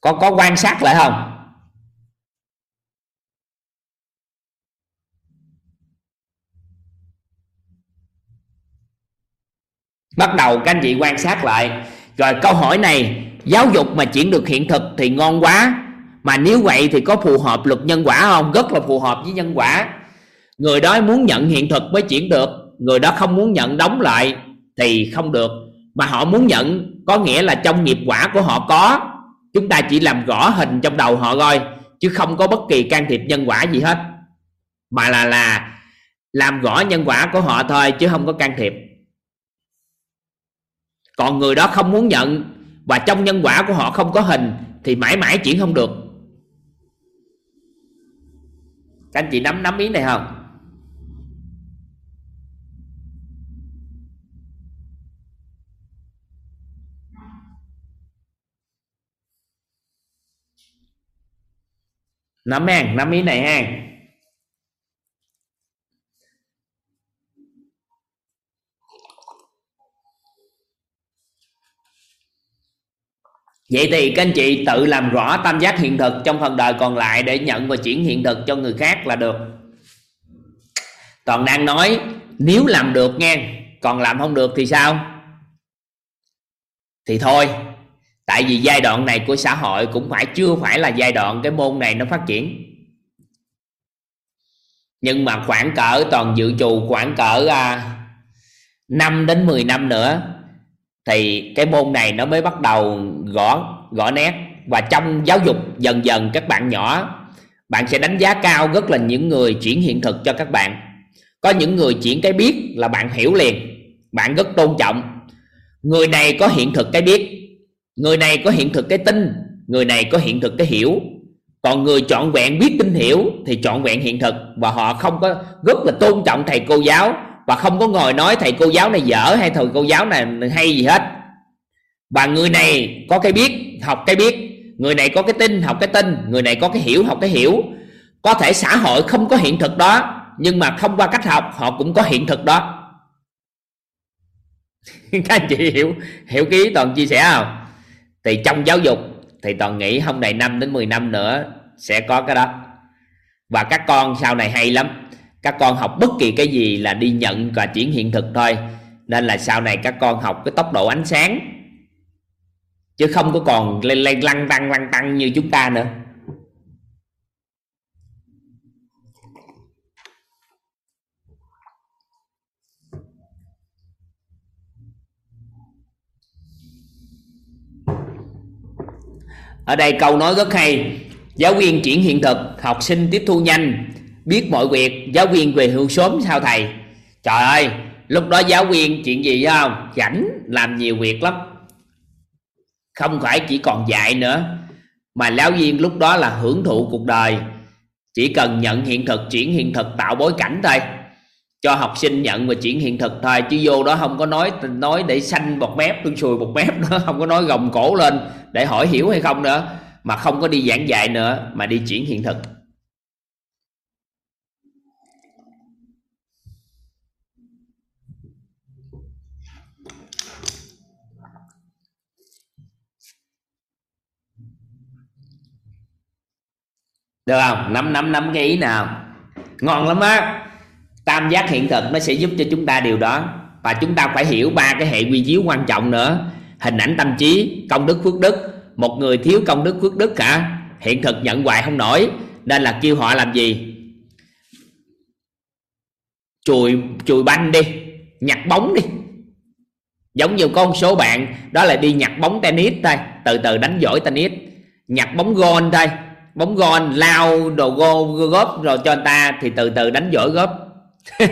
Có có quan sát lại không? Bắt đầu các anh chị quan sát lại. Rồi câu hỏi này, giáo dục mà chuyển được hiện thực thì ngon quá. Mà nếu vậy thì có phù hợp luật nhân quả không? Rất là phù hợp với nhân quả. Người đó muốn nhận hiện thực mới chuyển được. Người đó không muốn nhận đóng lại thì không được. Mà họ muốn nhận có nghĩa là trong nghiệp quả của họ có. Chúng ta chỉ làm rõ hình trong đầu họ coi chứ không có bất kỳ can thiệp nhân quả gì hết. Mà là là làm rõ nhân quả của họ thôi, chứ không có can thiệp còn người đó không muốn nhận và trong nhân quả của họ không có hình thì mãi mãi chuyển không được. Các anh chị nắm nắm ý này không? Nắm hàng, nắm ý này ha Vậy thì các anh chị tự làm rõ tam giác hiện thực trong phần đời còn lại để nhận và chuyển hiện thực cho người khác là được. Toàn đang nói nếu làm được nghe, còn làm không được thì sao? Thì thôi, tại vì giai đoạn này của xã hội cũng phải chưa phải là giai đoạn cái môn này nó phát triển. Nhưng mà khoảng cỡ toàn dự trù khoảng cỡ à, 5 đến 10 năm nữa thì cái môn này nó mới bắt đầu gõ gõ nét. Và trong giáo dục dần dần các bạn nhỏ, bạn sẽ đánh giá cao rất là những người chuyển hiện thực cho các bạn. Có những người chuyển cái biết là bạn hiểu liền, bạn rất tôn trọng. Người này có hiện thực cái biết, người này có hiện thực cái tin, người này có hiện thực cái hiểu. Còn người trọn vẹn biết tin hiểu thì trọn vẹn hiện thực và họ không có rất là tôn trọng thầy cô giáo và không có ngồi nói, thầy cô giáo này dở hay thầy cô giáo này hay gì hết. Và người này có cái biết, học cái biết. Người này có cái tin, học cái tin. Người này có cái hiểu, học cái hiểu. Có thể xã hội không có hiện thực đó, nhưng mà thông qua cách học, họ cũng có hiện thực đó. Các anh chị hiểu hiểu ký toàn chia sẻ không? Thì trong giáo dục, thì toàn nghĩ không đầy 5 đến 10 năm nữa sẽ có cái đó. Và các con sau này hay lắm các con học bất kỳ cái gì là đi nhận và chuyển hiện thực thôi. Nên là sau này các con học cái tốc độ ánh sáng. Chứ không có còn lên lên lăn tăng lăn tăng như chúng ta nữa. Ở đây câu nói rất hay. Giáo viên chuyển hiện thực, học sinh tiếp thu nhanh biết mọi việc, giáo viên về hưu sớm sao thầy? Trời ơi, lúc đó giáo viên chuyện gì không rảnh, làm nhiều việc lắm. Không phải chỉ còn dạy nữa, mà giáo viên lúc đó là hưởng thụ cuộc đời. Chỉ cần nhận hiện thực, chuyển hiện thực, tạo bối cảnh thôi. Cho học sinh nhận và chuyển hiện thực thôi, chứ vô đó không có nói nói để xanh bọt mép tương sùi bọt mép nữa, không có nói gồng cổ lên để hỏi hiểu hay không nữa, mà không có đi giảng dạy nữa, mà đi chuyển hiện thực. Được không? Năm năm năm cái ý nào. Ngon lắm á. Tam giác hiện thực nó sẽ giúp cho chúng ta điều đó. Và chúng ta phải hiểu ba cái hệ quy chiếu quan trọng nữa. Hình ảnh tâm trí, công đức, phước đức. Một người thiếu công đức, phước đức cả hiện thực nhận hoài không nổi. Nên là kêu họ làm gì? Chùi chùi banh đi. Nhặt bóng đi. Giống như con số bạn, đó là đi nhặt bóng tennis thôi. Từ từ đánh giỏi tennis. Nhặt bóng gôn thôi bóng gôn, lao, đồ gô góp, rồi cho người ta thì từ từ đánh dỗi góp.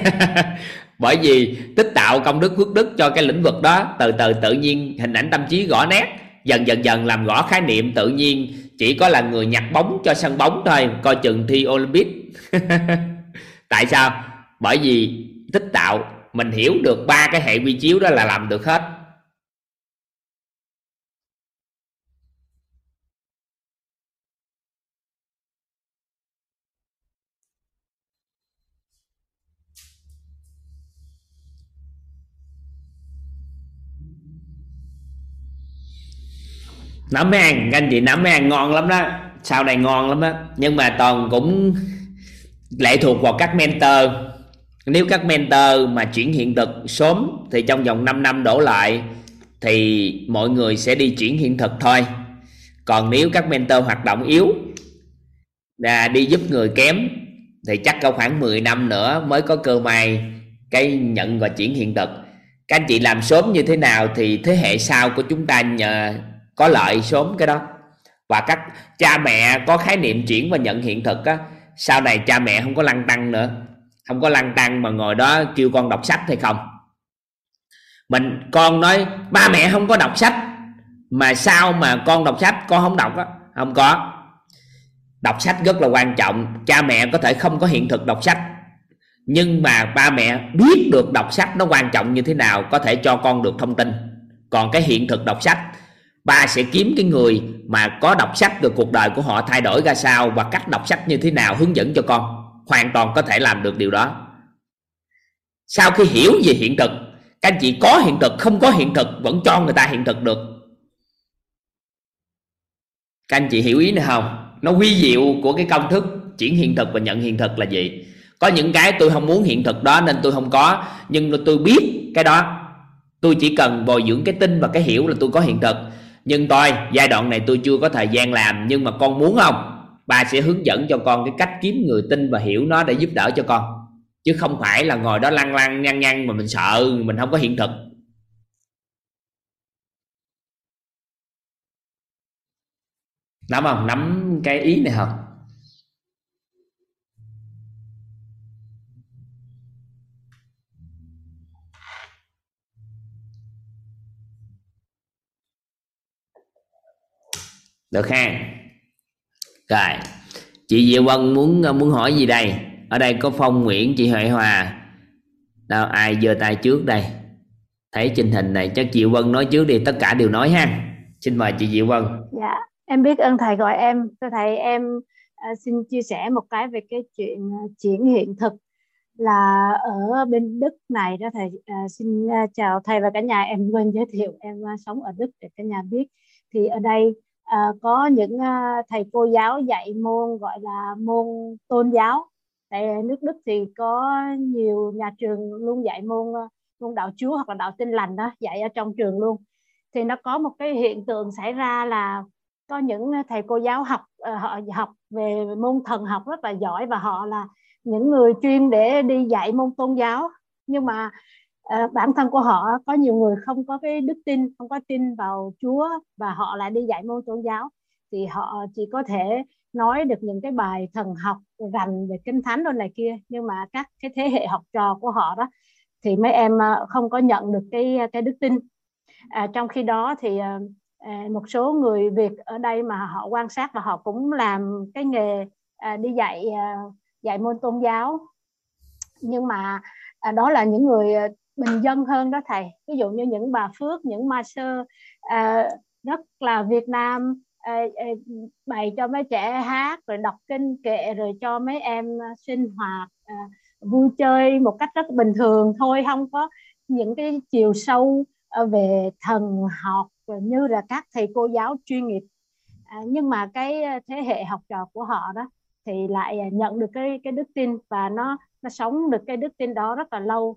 Bởi vì tích tạo công đức, phước đức cho cái lĩnh vực đó, từ từ tự nhiên hình ảnh tâm trí gõ nét, dần dần dần làm rõ khái niệm tự nhiên, chỉ có là người nhặt bóng cho sân bóng thôi, coi chừng thi Olympic. Tại sao? Bởi vì tích tạo, mình hiểu được ba cái hệ quy chiếu đó là làm được hết. Nấm ăn anh chị nấm ăn ngon lắm đó. Sau này ngon lắm đó nhưng mà toàn cũng lệ thuộc vào các mentor. Nếu các mentor mà chuyển hiện thực sớm thì trong vòng 5 năm đổ lại thì mọi người sẽ đi chuyển hiện thực thôi. Còn nếu các mentor hoạt động yếu là đi giúp người kém thì chắc có khoảng 10 năm nữa mới có cơ may cái nhận và chuyển hiện thực. Các anh chị làm sớm như thế nào thì thế hệ sau của chúng ta nhờ có lợi sớm cái đó. Và các cha mẹ có khái niệm chuyển và nhận hiện thực á, sau này cha mẹ không có lăng tăng nữa. Không có lăng tăng mà ngồi đó kêu con đọc sách hay không. Mình, con nói, ba mẹ không có đọc sách, mà sao mà con đọc sách, con không đọc á? Không có. Đọc sách rất là quan trọng, cha mẹ có thể không có hiện thực đọc sách. Nhưng mà ba mẹ biết được đọc sách nó quan trọng như thế nào, có thể cho con được thông tin. Còn cái hiện thực đọc sách ba sẽ kiếm cái người mà có đọc sách được cuộc đời của họ thay đổi ra sao và cách đọc sách như thế nào hướng dẫn cho con. Hoàn toàn có thể làm được điều đó. Sau khi hiểu về hiện thực, các anh chị có hiện thực, không có hiện thực, vẫn cho người ta hiện thực được. Các anh chị hiểu ý này không? Nó quy diệu của cái công thức chuyển hiện thực và nhận hiện thực là gì? Có những cái tôi không muốn hiện thực đó nên tôi không có, nhưng tôi biết cái đó. Tôi chỉ cần bồi dưỡng cái tin và cái hiểu là tôi có hiện thực nhưng tôi giai đoạn này tôi chưa có thời gian làm, nhưng mà con muốn không? Bà sẽ hướng dẫn cho con cái cách kiếm người tin và hiểu nó để giúp đỡ cho con. Chứ không phải là ngồi đó lăn lăn nhăn nhăn mà mình sợ, mình không có hiện thực. Nắm không? Nắm cái ý này không? Được ha. Rồi chị Diệu Vân muốn ờ, muốn hỏi gì đây? Ở đây có Phong Nguyễn chị Huệ Hòa. Đâu ai giơ tay trước đây? Thấy trình hình này chắc chị Vân nói trước đi tất cả đều nói ha. Xin mời chị Diệu Vân. Dạ em biết ơn thầy gọi em. Thưa thầy em uh, xin chia sẻ một cái về cái chuyện ờ, uh, chuyển hiện thực là ở bên Đức này đó thầy. Uh, xin uh, chào thầy và cả nhà. Em quên giới thiệu em uh, sống ở Đức để cả nhà biết. Thì ở đây à, có những à, thầy cô giáo dạy môn gọi là môn tôn giáo. Tại nước Đức thì có nhiều nhà trường luôn dạy môn ờ, môn đạo Chúa hoặc là đạo Tin lành đó dạy ở trong trường luôn. Thì nó có một cái hiện tượng xảy ra là có những thầy cô giáo học họ học về môn thần học rất là giỏi và họ là những người chuyên để đi dạy môn tôn giáo. Nhưng mà à, bản thân của họ có nhiều người không có cái đức tin không có tin vào Chúa và họ lại đi dạy môn tôn giáo. Thì họ chỉ có thể nói được những cái bài thần học rành về kinh thánh rồi này kia. Nhưng mà các cái thế hệ học trò của họ đó thì mấy em ờ, không có nhận được cái cái đức tin. À, trong khi đó thì ờ, à, một số người Việt ở đây mà họ quan sát và họ cũng làm cái nghề à, đi dạy à, dạy môn tôn giáo. Nhưng mà à, đó là những người bình dân hơn đó thầy. Ví dụ như những bà Phước những ma sơ à, rất là Việt Nam à, à, bày cho mấy trẻ hát rồi đọc kinh kệ rồi cho mấy em sinh hoạt à, vui chơi một cách rất bình thường thôi. Không có những cái chiều sâu à, về thần học như là các thầy cô giáo chuyên nghiệp. À, nhưng mà cái thế hệ học trò của họ đó thì lại nhận được cái cái đức tin và nó nó sống được cái đức tin đó rất là lâu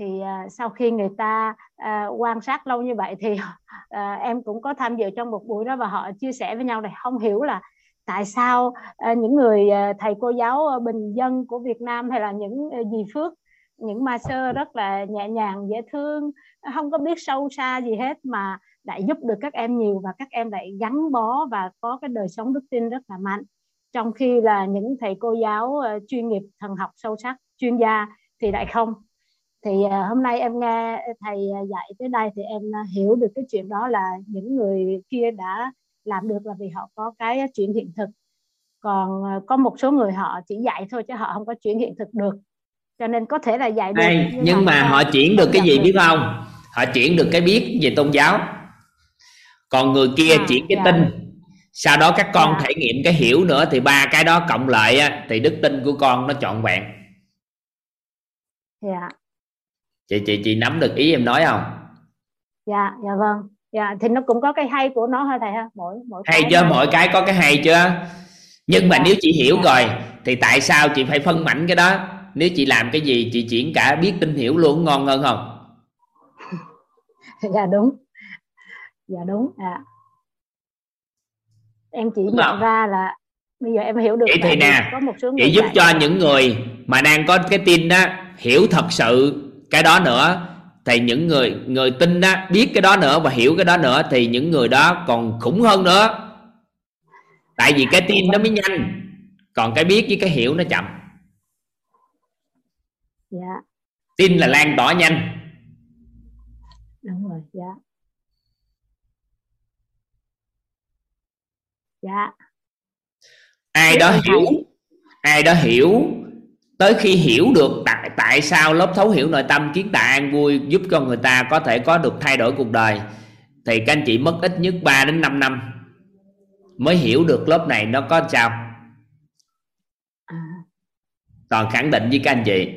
thì uh, sau khi người ta uh, quan sát lâu như vậy thì uh, em cũng có tham dự trong một buổi đó và họ chia sẻ với nhau này không hiểu là tại sao uh, những người uh, thầy cô giáo bình dân của Việt Nam hay là những uh, dì Phước những ma sơ rất là nhẹ nhàng dễ thương không có biết sâu xa gì hết mà lại giúp được các em nhiều và các em lại gắn bó và có cái đời sống đức tin rất là mạnh. Trong khi là những thầy cô giáo uh, chuyên nghiệp thần học sâu sắc chuyên gia thì lại không thì uh, hôm nay em nghe thầy dạy tới đây thì em hiểu được cái chuyện đó là những người kia đã làm được là vì họ có cái chuyển hiện thực. Còn có một số người họ chỉ dạy thôi chứ họ không có chuyển hiện thực được. Cho nên có thể là dạy được Đây, nhưng, nhưng mà họ chuyển được cái gì biết không? Họ chuyển được cái biết về tôn giáo. Còn người kia À, chuyển cái dạ. tin. Sau đó các con Dạ. thể nghiệm cái hiểu nữa thì ba cái đó cộng lại thì đức tin của con nó trọn vẹn. Dạ chị chị chị nắm được ý em nói không? Dạ dạ vâng. Dạ thì nó cũng có cái hay của nó thôi thầy ha? Mỗi mỗi hay nó- mỗi cái có cái hay chưa? Nhưng mà Dạ. nếu chị hiểu Dạ. rồi thì tại sao chị phải phân mảnh cái đó? Nếu chị làm cái gì chị chuyển cả biết tin hiểu luôn ngon hơn không? Dạ đúng. Dạ đúng dạ. Em chỉ Đúng nhận không? ra là bây giờ em hiểu được Vậy thì nè, có một số chị giúp cho những người mà đang có cái tin đó hiểu thật sự cái đó nữa thì những người người tin đó biết cái đó nữa và hiểu cái đó nữa thì những người đó còn khủng hơn nữa. Tại vì cái tin nó mới nhanh còn cái biết với cái hiểu nó chậm. Dạ. Tin là lan tỏa nhanh. Đúng rồi dạ. Dạ. Ai đó hiểu ai đó hiểu tới khi hiểu được tại tại sao lớp thấu hiểu nội tâm kiến tạo an vui giúp cho người ta có thể có được thay đổi cuộc đời thì các anh chị mất ít nhất 3 đến 5 năm mới hiểu được lớp này nó có sao. À, toàn khẳng định với các anh chị.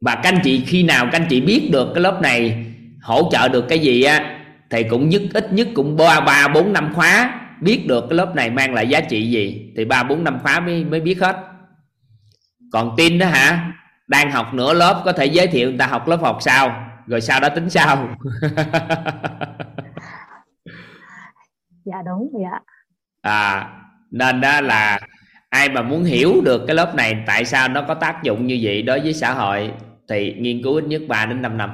Và các anh chị khi nào các anh chị biết được cái lớp này hỗ trợ được cái gì á thì cũng nhất ít nhất cũng ba ba bốn năm khóa biết được cái lớp này mang lại giá trị gì thì ba bốn năm khóa mới mới biết hết. Còn tin đó hả đang học nửa lớp có thể giới thiệu người ta học lớp học sau rồi sau đó tính sau. Dạ đúng dạ à nên đó là ai mà muốn hiểu được cái lớp này tại sao nó có tác dụng như vậy đối với xã hội thì nghiên cứu ít nhất 3 đến 5 năm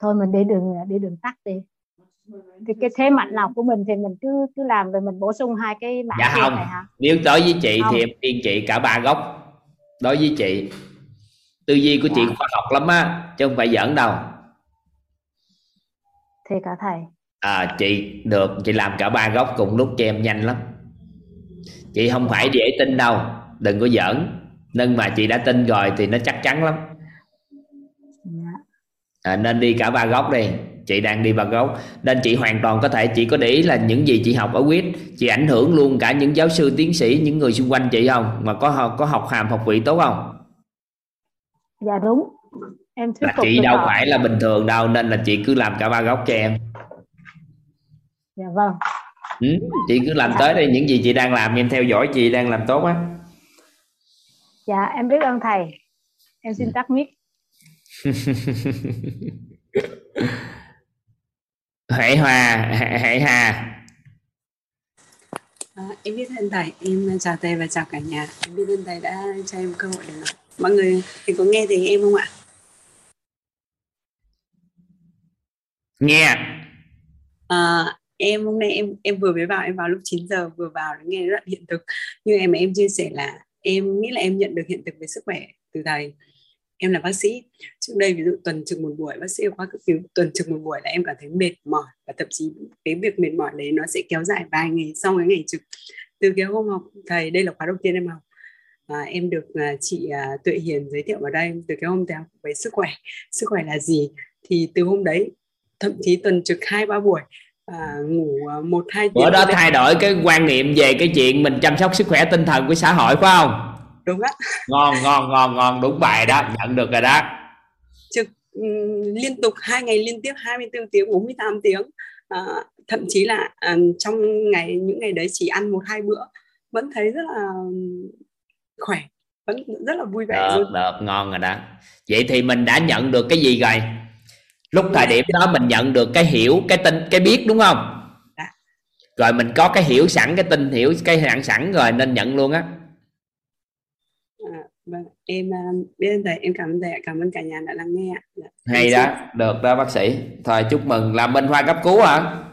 thôi mình đi đường đi đường tắt đi. Thì cái thế mạnh nào của mình thì mình cứ cứ làm rồi mình bổ sung hai cái mảng dạ không. này hả? Nếu đối với chị Không. thì em khuyên chị cả ba góc. Đối với chị tư duy của chị Dạ. khoa học lắm á chứ không phải giỡn đâu. Thì cả thầy. À chị được chị làm cả ba góc cùng lúc cho em nhanh lắm. Chị không phải dễ tin đâu đừng có giỡn. Nhưng mà chị đã tin rồi thì nó chắc chắn lắm. dạ. À, nên đi cả ba góc đi. Chị đang đi ba góc. Nên chị hoàn toàn có thể chị có để ý là những gì chị học ở quýt. Chị ảnh hưởng luôn cả những giáo sư tiến sĩ những người xung quanh chị không? Mà có học có học hàm học vị tốt không? Dạ đúng. Em thuyết phục chị đâu họ. phải là bình thường đâu nên là chị cứ làm cả ba góc cho em. Dạ vâng. Ừ, chị cứ làm tới đây những gì chị đang làm em theo dõi chị đang làm tốt á. Dạ em biết ơn thầy. Em xin tắt mic hệ hòa hệ, hà À, em biết ơn thầy, em chào thầy và chào cả nhà. Em biết ơn thầy đã cho em cơ hội để nói. Mọi người thì có nghe tiếng em không ạ? nghe À, em hôm nay em em vừa mới vào em vào lúc 9 giờ vừa vào để nghe đoạn hiện thực như em em chia sẻ là em nghĩ là em nhận được hiện thực về sức khỏe từ thầy em là bác sĩ. Trước đây ví dụ tuần trực một buổi bác sĩ khoa cấp cứu tuần trực một buổi là em cảm thấy mệt mỏi và thậm chí cái việc mệt mỏi đấy nó sẽ kéo dài vài ngày sau cái ngày trực. Từ cái hôm học thầy đây là khóa đầu tiên em học. À, em được à, chị à, Tuệ Hiền giới thiệu vào đây. Từ cái hôm thầy học về sức khỏe. Sức khỏe là gì? Thì từ hôm đấy thậm chí tuần trực hai ba buổi à, ngủ à, một hai tiếng bữa đó thay đổi cái quan niệm về cái chuyện mình chăm sóc sức khỏe tinh thần của xã hội phải không đúng á ngon ngon ngon ngon. Đúng bài đó. Nhận được rồi đó. Trực liên tục hai ngày liên tiếp 24 tiếng 48 tiếng. À, thậm chí là à, trong ngày những ngày đấy chỉ ăn một hai bữa. Vẫn thấy rất là khỏe. Vẫn rất là vui vẻ được luôn. được. Ngon rồi đó. Vậy thì mình đã nhận được cái gì rồi? Lúc thời điểm đó mình nhận được cái hiểu cái tin cái biết đúng không? Dạ. rồi mình có cái hiểu sẵn cái tin hiểu cái hạn sẵn rồi nên nhận luôn á vâng em à, biết thầy em cảm ơn thầy cảm ơn cả nhà đã lắng nghe. Dạ. hay đó được đó bác sĩ thôi chúc mừng làm bên khoa cấp cứu hả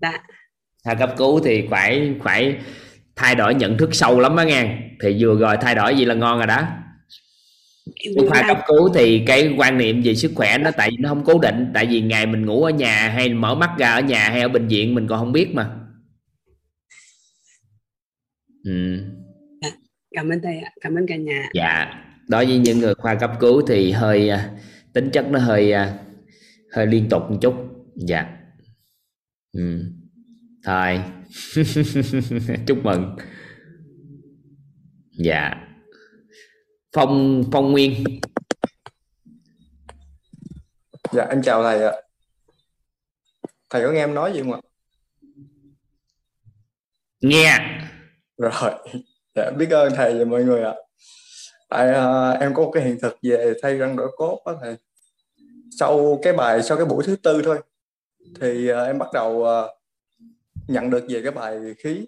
Dạ. khoa cấp cứu thì phải phải thay đổi nhận thức sâu lắm á nghe thì vừa rồi thay đổi gì là ngon rồi đó khoa cấp cứu thì cái quan niệm về sức khỏe nó tại vì nó không cố định tại vì ngày mình ngủ ở nhà hay mở mắt ra ở nhà hay ở bệnh viện mình còn không biết mà ừ. Cảm ơn thầy ạ. Cảm ơn cả nhà. Dạ. Đối với những người khoa cấp cứu thì hơi à, tính chất nó hơi à, hơi liên tục một chút. Dạ. Ừ. thôi. Chúc mừng. Dạ. Phong phong nguyên. Dạ em chào thầy ạ. Thầy có nghe em nói gì không ạ? nghe. Rồi, dạ, biết ơn thầy và mọi người ạ. Tại à, em có một cái hiện thực về thay răng đổi cốt đó thầy. Sau cái bài sau cái buổi thứ tư thôi thì à, em bắt đầu à, nhận được về cái bài khí.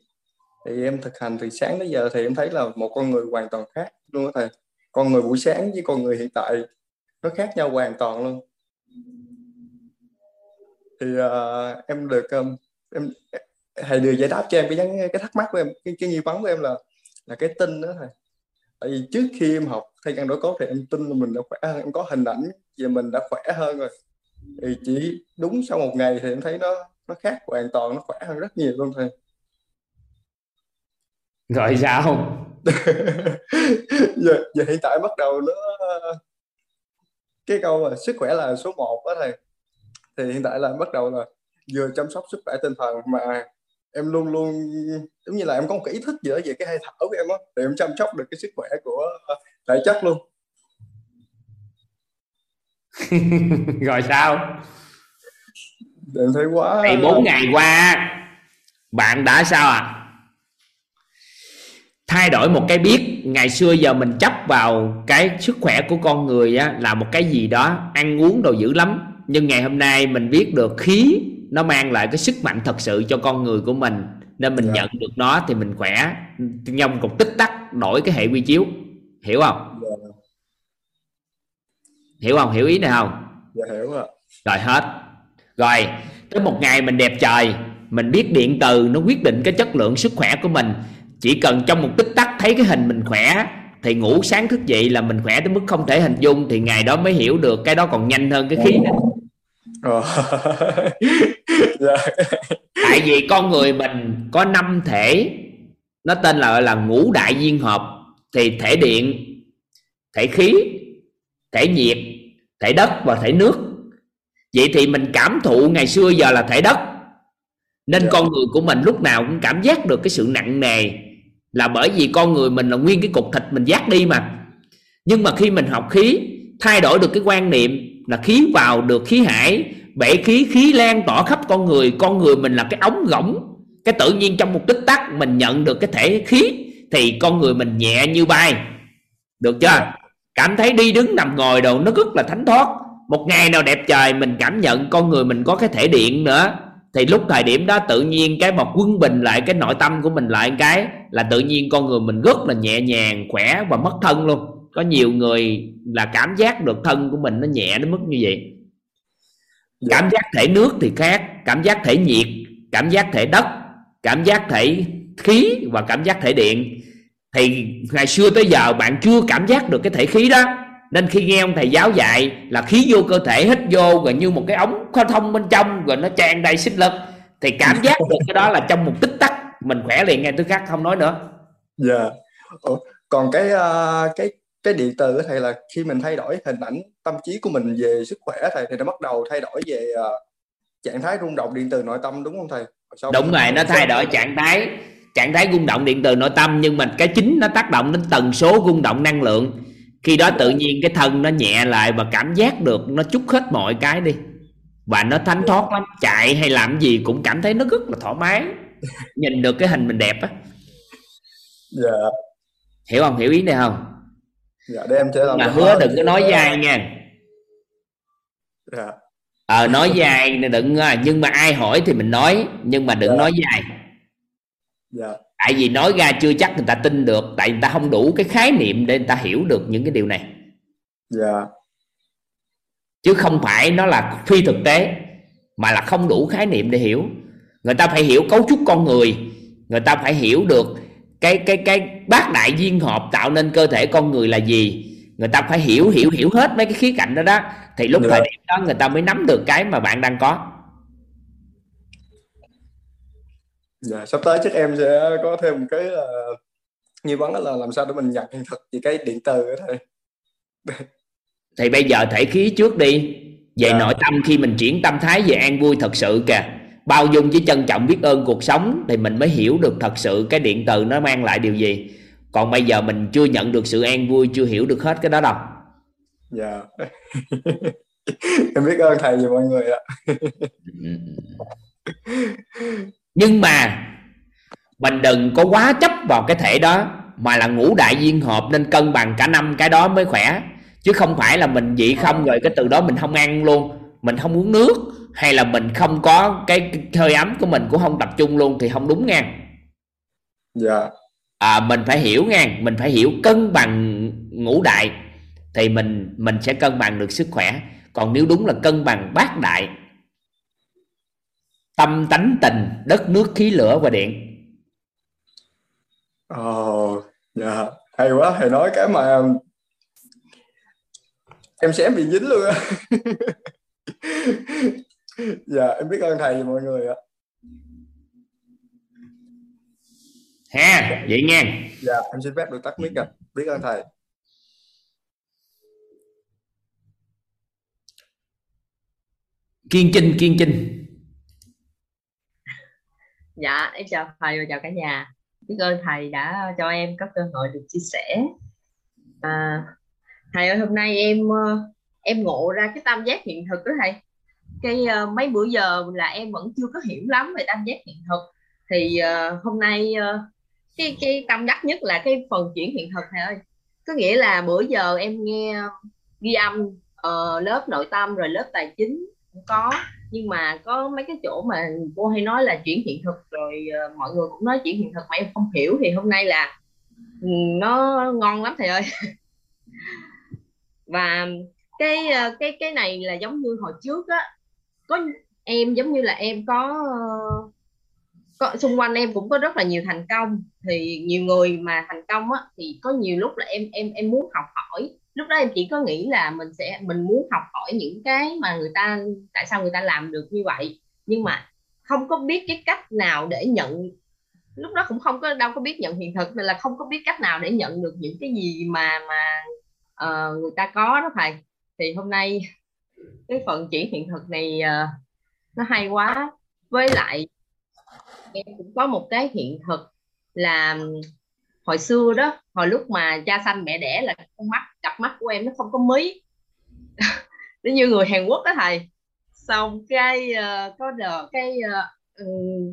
Thì em thực hành từ sáng đến giờ thì em thấy là một con người hoàn toàn khác luôn đó thầy. Con người buổi sáng với con người hiện tại nó khác nhau hoàn toàn luôn. Thì à, em được um, em thầy đưa giải đáp cho em cái vấn- cái thắc mắc của em cái, cái nghi vấn của em là là cái tin đó thầy tại vì trước khi em học thay răng đổi cốt thì em tin là mình đã khỏe hơn em có hình ảnh về mình đã khỏe hơn rồi. Thì chỉ đúng sau một ngày thì em thấy nó nó khác hoàn toàn nó khỏe hơn rất nhiều luôn thầy rồi sao? Giờ, giờ hiện tại bắt đầu nó cái câu là sức khỏe là số 1 đó thầy. Thì hiện tại là bắt đầu là vừa chăm sóc sức khỏe tinh thần mà em luôn luôn giống như là em có một cái ý thức gì đó về cái hơi thở của em á thì em chăm sóc được cái sức khỏe của ờ, thể chất luôn. Rồi sao? Em thấy quá thì bốn ngày qua bạn đã sao à? Thay đổi một cái biết ngày xưa giờ mình chấp vào cái sức khỏe của con người á, là một cái gì đó ăn uống đồ dữ lắm. Nhưng ngày hôm nay mình biết được khí nó mang lại cái sức mạnh thật sự cho con người của mình. Nên mình Dạ. nhận được nó thì mình khỏe trong một tích tắc đổi cái hệ quy chiếu. Hiểu không? Dạ, hiểu không? Hiểu ý này không? Dạ hiểu ạ. Rồi hết. Rồi tới một ngày mình đẹp trời mình biết điện từ nó quyết định cái chất lượng sức khỏe của mình. Chỉ cần trong một tích tắc thấy cái hình mình khỏe thì ngủ sáng thức dậy là mình khỏe tới mức không thể hình dung thì ngày đó mới hiểu được cái đó còn nhanh hơn cái khí. nữa. Ờ. dạ. Tại vì con người mình có năm thể. Nó tên là là ngũ đại viên hợp thì thể điện thể khí thể nhiệt thể đất và thể nước. Vậy thì mình cảm thụ ngày xưa giờ là thể đất. Nên Dạ. con người của mình lúc nào cũng cảm giác được cái sự nặng nề là bởi vì con người mình là nguyên cái cục thịt mình dắt đi mà. Nhưng mà khi mình học khí thay đổi được cái quan niệm là khí vào được khí hải, bể khí khí lan tỏa khắp con người. Con người mình là cái ống gỗng cái tự nhiên trong một tích tắc mình nhận được cái thể khí, thì con người mình nhẹ như bay. Được chưa? Cảm thấy đi đứng nằm ngồi đồ, nó rất là thánh thoát. Một ngày nào đẹp trời mình cảm nhận con người mình có cái thể điện nữa, thì lúc thời điểm đó tự nhiên cái một quân bình lại, cái nội tâm của mình lại cái là tự nhiên con người mình rất là nhẹ nhàng, khỏe và mất thân luôn có nhiều người là cảm giác được thân của mình nó nhẹ đến mức như vậy. Dạ. cảm giác thể nước thì khác cảm giác thể nhiệt cảm giác thể đất cảm giác thể khí và cảm giác thể điện. Thì ngày xưa tới giờ bạn chưa cảm giác được cái thể khí đó. Nên khi nghe ông thầy giáo dạy là khí vô cơ thể hít vô rồi như một cái ống thông bên trong rồi nó tràn đầy sinh lực thì cảm giác được cái đó là trong một tích tắc. Mình khỏe liền ngay tức khắc không nói nữa. Dạ. Ủa, còn cái ờ, cái cái điện từ thầy là khi mình thay đổi hình ảnh tâm trí của mình về sức khỏe thầy thì nó bắt đầu thay đổi về ờ, trạng thái rung động điện từ nội tâm đúng không thầy? Sau đúng rồi nó thay đổi trạng thái trạng thái rung động điện từ nội tâm nhưng mà cái chính nó tác động đến tần số rung động năng lượng. Khi đó tự nhiên cái thân nó nhẹ lại và cảm giác được nó chút hết mọi cái đi. Và nó thánh thoát lắm chạy hay làm gì cũng cảm thấy nó rất là thoải mái. Nhìn được cái hình mình đẹp á. Dạ. Hiểu không? Hiểu ý này không dạ để em sẽ làm mà hứa đừng có nói dai nha. Dạ. Ờ nói dài đừng à, nhưng mà ai hỏi thì mình nói nhưng mà đừng Dạ. nói dài dạ. Tại vì nói ra chưa chắc người ta tin được tại người ta không đủ cái khái niệm để người ta hiểu được những cái điều này. Dạ. Chứ không phải nó là phi thực tế mà là không đủ khái niệm để hiểu. Người ta phải hiểu cấu trúc con người người ta phải hiểu được cái cái cái bát đại viên hợp tạo nên cơ thể con người là gì? Người ta phải hiểu hiểu hiểu hết mấy cái khía cạnh đó đó. Thì lúc Được. thời điểm đó người ta mới nắm được cái mà bạn đang có. Dạ, sắp tới chắc em sẽ có thêm một cái là nghi vấn là làm sao để mình nhận thực về cái điện từ đó thầy thì bây giờ thể khí trước đi. Về Dạ. nội tâm khi mình chuyển tâm thái về an vui thật sự kìa bao dung với trân trọng biết ơn cuộc sống thì mình mới hiểu được thật sự cái điện từ nó mang lại điều gì. Còn bây giờ mình chưa nhận được sự an vui chưa hiểu được hết cái đó đâu. Dạ. Em biết ơn thầy và mọi người ạ. Nhưng mà mình đừng có quá chấp vào cái thể đó mà là ngũ đại duyên hợp nên cân bằng cả năm cái đó mới khỏe. Chứ không phải là mình dị không rồi cái từ đó mình không ăn luôn mình không uống nước hay là mình không có cái, hơi ấm của mình cũng không tập trung luôn thì không đúng nha. Dạ. À, mình phải hiểu nha mình phải hiểu cân bằng ngũ đại thì mình mình sẽ cân bằng được sức khỏe. Còn nếu đúng là cân bằng bát đại tâm tánh tình đất nước khí lửa và điện. Ồ dạ hay quá thầy nói cái mà em sẽ bị dính luôn á dạ em biết ơn thầy và mọi người ạ. Ha vậy nha. Dạ em xin phép được tắt mic ạ. Biết ơn thầy. Kiên trinh kiên trinh. Dạ, em chào thầy và chào cả nhà. Biết ơn thầy đã cho em có cơ hội được chia sẻ. À, thầy ơi, hôm nay em ờ, em ngộ ra cái tam giác hiện thực đó thầy. Cái uh, mấy bữa giờ là em vẫn chưa có hiểu lắm về tam giác hiện thực. Thì uh, hôm nay uh, cái cái tâm đắc nhất là cái phần chuyển hiện thực thầy ơi. Có nghĩa là bữa giờ em nghe ghi âm uh, lớp nội tâm rồi lớp tài chính cũng có nhưng mà có mấy cái chỗ mà cô hay nói là chuyển hiện thực rồi uh, mọi người cũng nói chuyển hiện thực mà em không hiểu thì hôm nay là ừ, nó ngon lắm thầy ơi và cái ờ, cái cái này là giống như hồi trước á có em giống như là em có ờ, có xung quanh em cũng có rất là nhiều thành công. Thì nhiều người mà thành công á thì có nhiều lúc là em em em muốn học hỏi. Lúc đó em chỉ có nghĩ là mình sẽ mình muốn học hỏi những cái mà người ta tại sao người ta làm được như vậy. Nhưng mà không có biết cái cách nào để nhận lúc đó cũng không có đâu có biết nhận hiện thực nên là không có biết cách nào để nhận được những cái gì mà mà uh, người ta có đó thầy thì hôm nay cái phần chuyển hiện thực này ờ, nó hay quá. Với lại em cũng có một cái hiện thực là hồi xưa đó hồi lúc mà cha sanh mẹ đẻ là con mắt cặp mắt của em nó không có mí. Nó như người Hàn Quốc đó thầy. Xong cái ờ, có đợt cái ờ, ừ,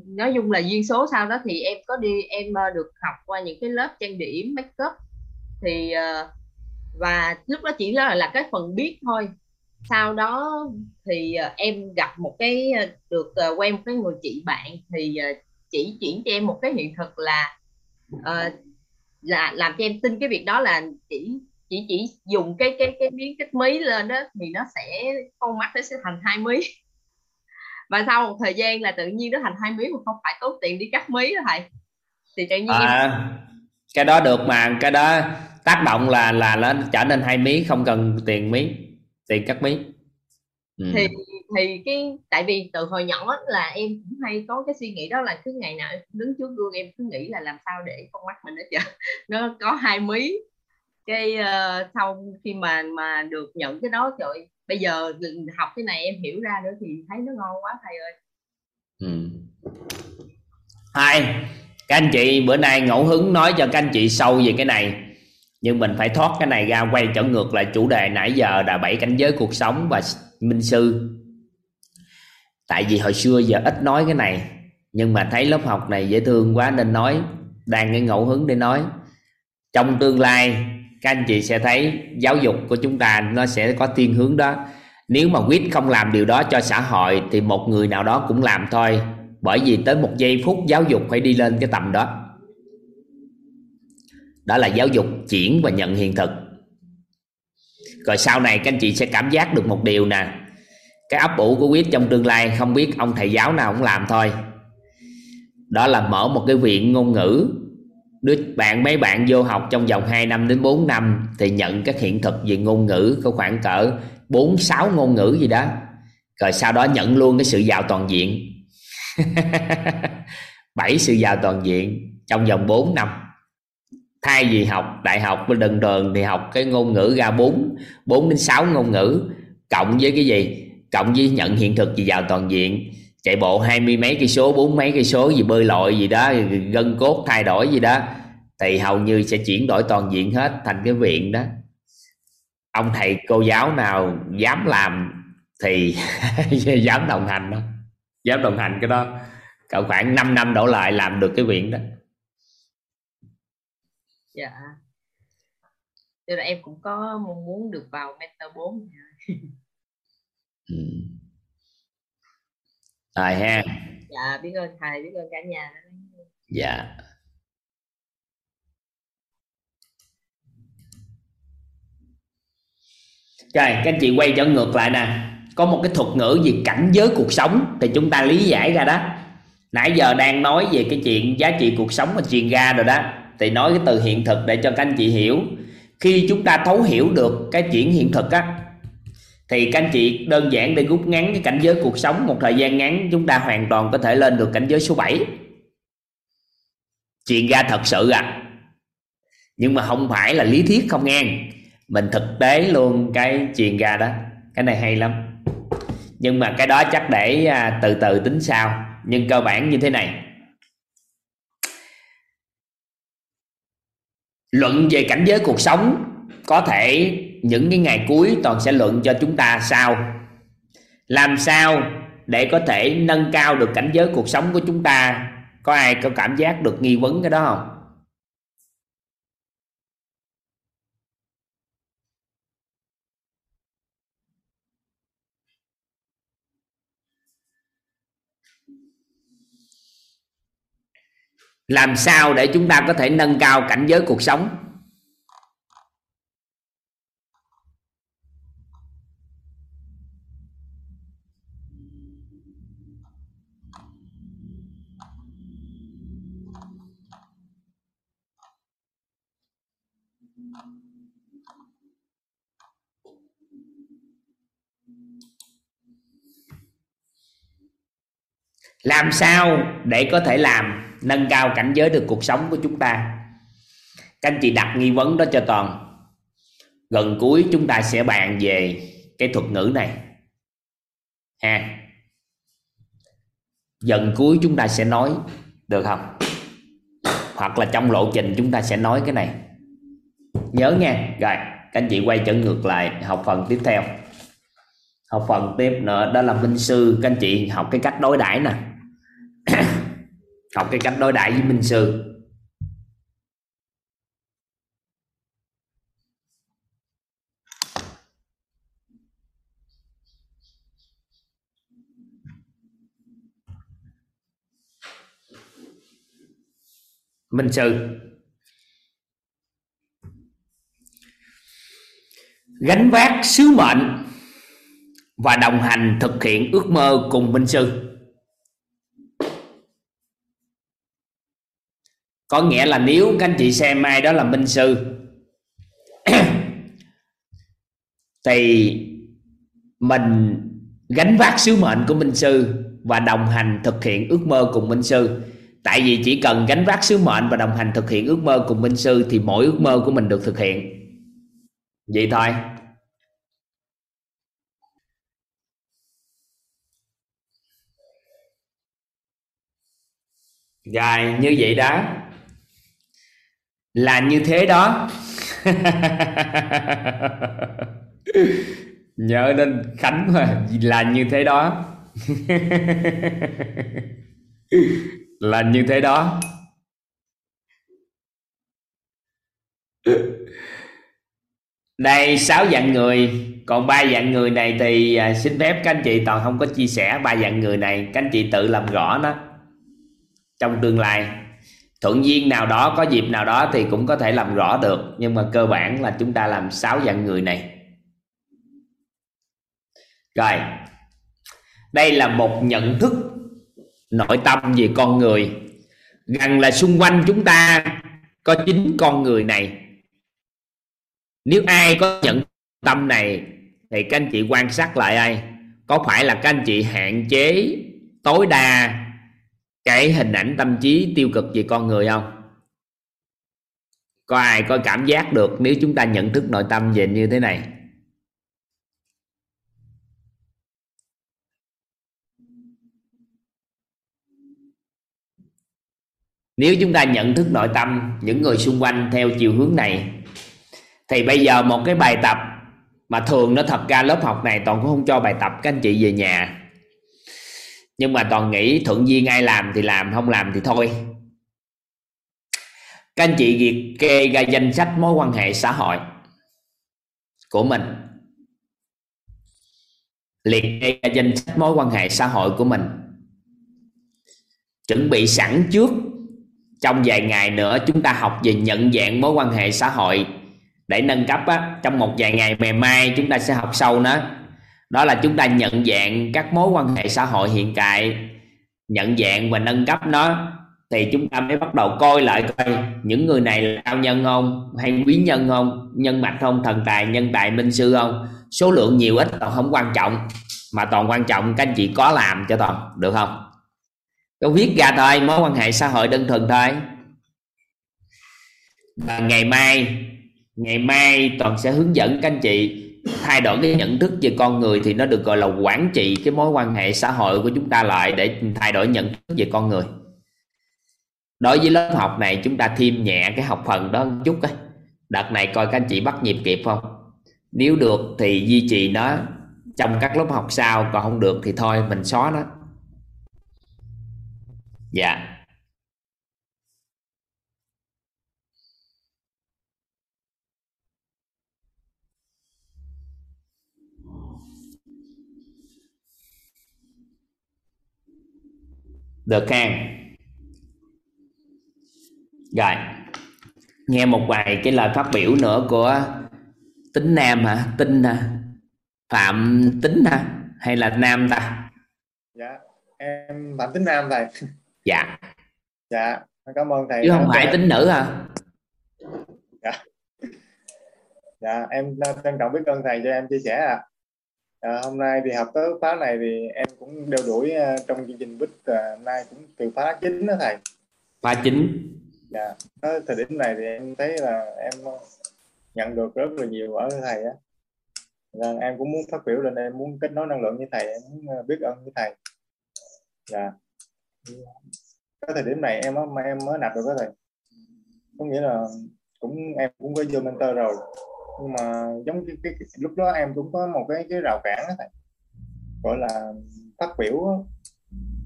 nói chung là duyên số sau đó thì em có đi em được học qua những cái lớp trang điểm make up. Thì uh, và lúc đó chỉ là là cái phần biết thôi. Sau đó thì ờ, em gặp một cái ờ, được ờ, quen một cái người chị bạn thì chỉ chuyển cho em một cái hiện thực là uh, là làm cho em tin cái việc đó là chỉ chỉ chỉ dùng cái cái cái miếng cách mí lên đó thì nó sẽ con mắt nó sẽ thành hai mí. Và sau một thời gian là tự nhiên nó thành hai mí mà không phải tốn tiền đi cắt mí đó thầy. Thì tự nhiên em à, cái đó được mà cái đó tác động là là nó trở nên hai mí không cần tiền mí tiền cắt mí ừ. thì thì cái tại vì từ hồi nhỏ là em cũng hay có cái suy nghĩ đó là cứ ngày nào đứng trước gương em cứ nghĩ là làm sao để con mắt mình nó chợ nó có hai mí cái ờ, sau khi mà mà được nhận cái đó trời bây giờ học cái này em hiểu ra nữa thì thấy nó ngon quá thầy ơi Ừ. hai các anh chị bữa nay ngẫu hứng nói cho các anh chị sâu về cái này nhưng mình phải thoát cái này ra, quay trở ngược lại chủ đề nãy giờ là bảy cảnh giới cuộc sống và minh sư. Tại vì hồi xưa giờ ít nói cái này, nhưng mà thấy lớp học này dễ thương quá nên nói, đang cái ngẫu hứng để nói. Trong tương lai, các anh chị sẽ thấy giáo dục của chúng ta nó sẽ có thiên hướng đó. Nếu mà quyết không làm điều đó cho xã hội thì một người nào đó cũng làm thôi. Bởi vì tới một giây phút giáo dục phải đi lên cái tầm đó đó là giáo dục, chuyển và nhận hiện thực rồi sau này các anh chị sẽ cảm giác được một điều nè cái ấp ủ của quyết trong tương lai, không biết ông thầy giáo nào cũng làm thôi đó là mở một cái viện ngôn ngữ đứa bạn, mấy bạn vô học trong vòng 2 năm đến 4 năm thì nhận các hiện thực về ngôn ngữ có khoảng cỡ 4 6 ngôn ngữ gì đó. Rồi sau đó nhận luôn cái sự giàu toàn diện. 7 sự giàu toàn diện trong vòng 4 năm. Thay vì học đại học bên đần đờn thì học cái ngôn ngữ ra 4 4 đến 6 ngôn ngữ. Cộng với cái gì? Cộng với nhận hiện thực gì vào toàn diện. Chạy bộ hai mươi mấy cây số, bốn mấy cây số gì bơi lội gì đó, gân cốt thay đổi gì đó, thì hầu như sẽ chuyển đổi toàn diện hết thành cái viện đó. Ông thầy, cô giáo nào dám làm thì dám đồng hành đó. Dám đồng hành cái đó. Cậu khoảng 5 năm đổ lại làm được cái viện đó dạ. Tức là em cũng có mong muốn được vào mentor 4 ừ. Rồi ha. Dạ biết ơn thầy biết ơn cả nhà dạ. Rồi các anh chị quay trở ngược lại nè. Có một cái thuật ngữ gì cảnh giới cuộc sống thì chúng ta lý giải ra đó. Nãy giờ đang nói về cái chuyện giá trị cuộc sống mà truyền ra rồi đó thì nói cái từ hiện thực để cho các anh chị hiểu. Khi chúng ta thấu hiểu được cái chuyển hiện thực á, thì các anh chị đơn giản để rút ngắn cái cảnh giới cuộc sống một thời gian ngắn, chúng ta hoàn toàn có thể lên được cảnh giới số 7 chuyện ra thật sự à nhưng mà không phải là lý thuyết không nghe. Mình thực tế luôn cái chuyện ra đó. Cái này hay lắm. Nhưng mà cái đó chắc để à, từ từ tính sau. Nhưng cơ bản như thế này. Luận về cảnh giới cuộc sống, có thể những cái ngày cuối toàn sẽ luận cho chúng ta sao? Làm sao để có thể nâng cao được cảnh giới cuộc sống của chúng ta? Có ai có cảm giác được nghi vấn cái đó không? Làm sao để chúng ta có thể nâng cao cảnh giới cuộc sống? Làm sao để có thể làm? Nâng cao cảnh giới được cuộc sống của chúng ta. Các anh chị đặt nghi vấn đó cho toàn. Gần cuối chúng ta sẽ bàn về cái thuật ngữ này. Ha. Dần cuối chúng ta sẽ nói, được không? Hoặc là trong lộ trình chúng ta sẽ nói cái này. Nhớ nha. Rồi, các anh chị quay trở ngược lại học phần tiếp theo. Học phần tiếp nữa, đó là minh sư. Các anh chị học cái cách đối đãi nè học cái cách đối đãi với minh sư. Minh sư. Gánh vác sứ mệnh và đồng hành thực hiện ước mơ cùng minh sư. Có nghĩa là nếu các anh chị xem ai đó là minh sư, thì mình gánh vác sứ mệnh của minh sư và đồng hành thực hiện ước mơ cùng minh sư. Tại vì chỉ cần gánh vác sứ mệnh và đồng hành thực hiện ước mơ cùng minh sư thì mỗi ước mơ của mình được thực hiện. Vậy thôi. Rồi như vậy đó là như thế đó. Nhớ đến khánh mà, là như thế đó. Là như thế đó. Đây, sáu dạng người. Còn ba dạng người này thì à, xin phép các anh chị toàn không có chia sẻ ba dạng người này. Các anh chị tự làm rõ nó trong tương lai thuận duyên nào đó, có dịp nào đó thì cũng có thể làm rõ được. Nhưng mà cơ bản là chúng ta làm sáu dạng người này. Rồi, đây là một nhận thức nội tâm về con người. Rằng là xung quanh chúng ta có chính con người này. Nếu ai có nhận tâm này, thì các anh chị quan sát lại ai? Có phải là các anh chị hạn chế tối đa cái hình ảnh tâm trí tiêu cực về con người không? Có ai có cảm giác được nếu chúng ta nhận thức nội tâm về như thế này? Nếu chúng ta nhận thức nội tâm những người xung quanh theo chiều hướng này, thì bây giờ một cái bài tập mà thường nó thật ra lớp học này toàn cũng không cho bài tập các anh chị về nhà nhưng mà toàn nghĩ thuận duyên ai làm thì làm không làm thì thôi. Các anh chị liệt kê ra danh sách mối quan hệ xã hội của mình. Liệt kê ra danh sách mối quan hệ xã hội của mình. Chuẩn bị sẵn trước. Trong vài ngày nữa chúng ta học về nhận dạng mối quan hệ xã hội. Để nâng cấp á, trong một vài ngày ngày mai chúng ta sẽ học sâu nó đó là chúng ta nhận dạng các mối quan hệ xã hội hiện tại. Nhận dạng và nâng cấp nó. Thì chúng ta mới bắt đầu coi lại coi những người này là cao nhân không? Hay quý nhân không? Nhân mạch không? Thần tài, nhân tài, minh sư không? Số lượng nhiều ít toàn không quan trọng. Mà toàn quan trọng các anh chị có làm cho toàn, được không? Có viết ra thôi, mối quan hệ xã hội đơn thuần thôi. Và ngày mai ngày mai toàn sẽ hướng dẫn các anh chị thay đổi cái nhận thức về con người thì nó được gọi là quản trị cái mối quan hệ xã hội của chúng ta lại để thay đổi nhận thức về con người. Đối với lớp học này, chúng ta thêm nhẹ cái học phần đó một chút ấy. đợt này coi các anh chị bắt nhịp kịp không? Nếu được thì duy trì nó, trong các lớp học sau, còn không được thì thôi, mình xóa nó. Dạ. Được khang rồi nghe một vài cái lời phát biểu nữa của tính nam hả? Tinh hả phạm tính hả hay là nam ta? Dạ em phạm tính nam thầy dạ. Dạ cảm ơn thầy chứ không phải tính nữ hả? Dạ. Dạ em trân trọng biết ơn thầy cho em chia sẻ ạ. à. À, hôm nay thì học tới khóa này thì em cũng đeo đuổi uh, trong chương trình bích uh, nay cũng từ khóa chính đó thầy. Khóa chính dạ tới thời điểm này thì em thấy là em nhận được rất là nhiều ở thầy á. Rằng em cũng muốn phát biểu lên em muốn kết nối năng lượng với thầy em muốn biết ơn với thầy. Dạ. Cái thời điểm này em mà em mới nạp được cái thầy. Có nghĩa là cũng em cũng có vô mentor rồi nhưng mà giống cái, cái, cái lúc đó em cũng có một cái cái rào cản đó thầy. Gọi là phát biểu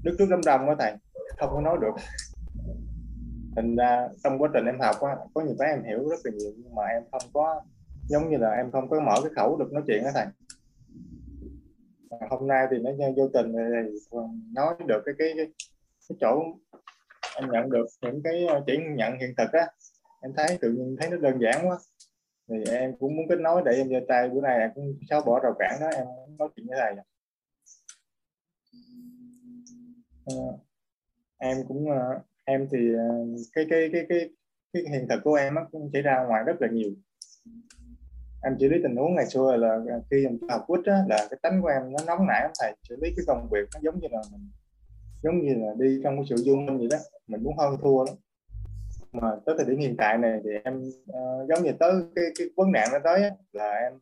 đức trước đám đông đó thầy. Không có nói được. Thành ra trong quá trình em học á, có nhiều cái em hiểu rất là nhiều nhưng mà em không có giống như là em không có mở cái khẩu được nói chuyện đó thầy. Hôm nay thì nó vô tình thì nói được cái cái cái, cái chỗ em nhận được những cái ờ, chỉ nhận hiện thực á. Em thấy tự nhiên thấy nó đơn giản quá thì em cũng muốn kết nối để em giơ tay bữa nay em cũng xóa bỏ rào cản đó em nói chuyện với thầy à, em cũng ờ, em thì ờ, cái, cái cái cái cái hiện thực của em nó cũng xảy ra ngoài rất là nhiều. Em xử lý tình huống ngày xưa là khi em học quýt á, là cái tánh của em nó nóng nảy lắm thầy xử lý cái công việc nó giống như là mình giống như là đi trong cái sự vô minh vậy đó mình muốn hơn thua lắm mà tới thời điểm hiện tại này thì em uh, giống như tới cái cái vấn nạn nó tới là em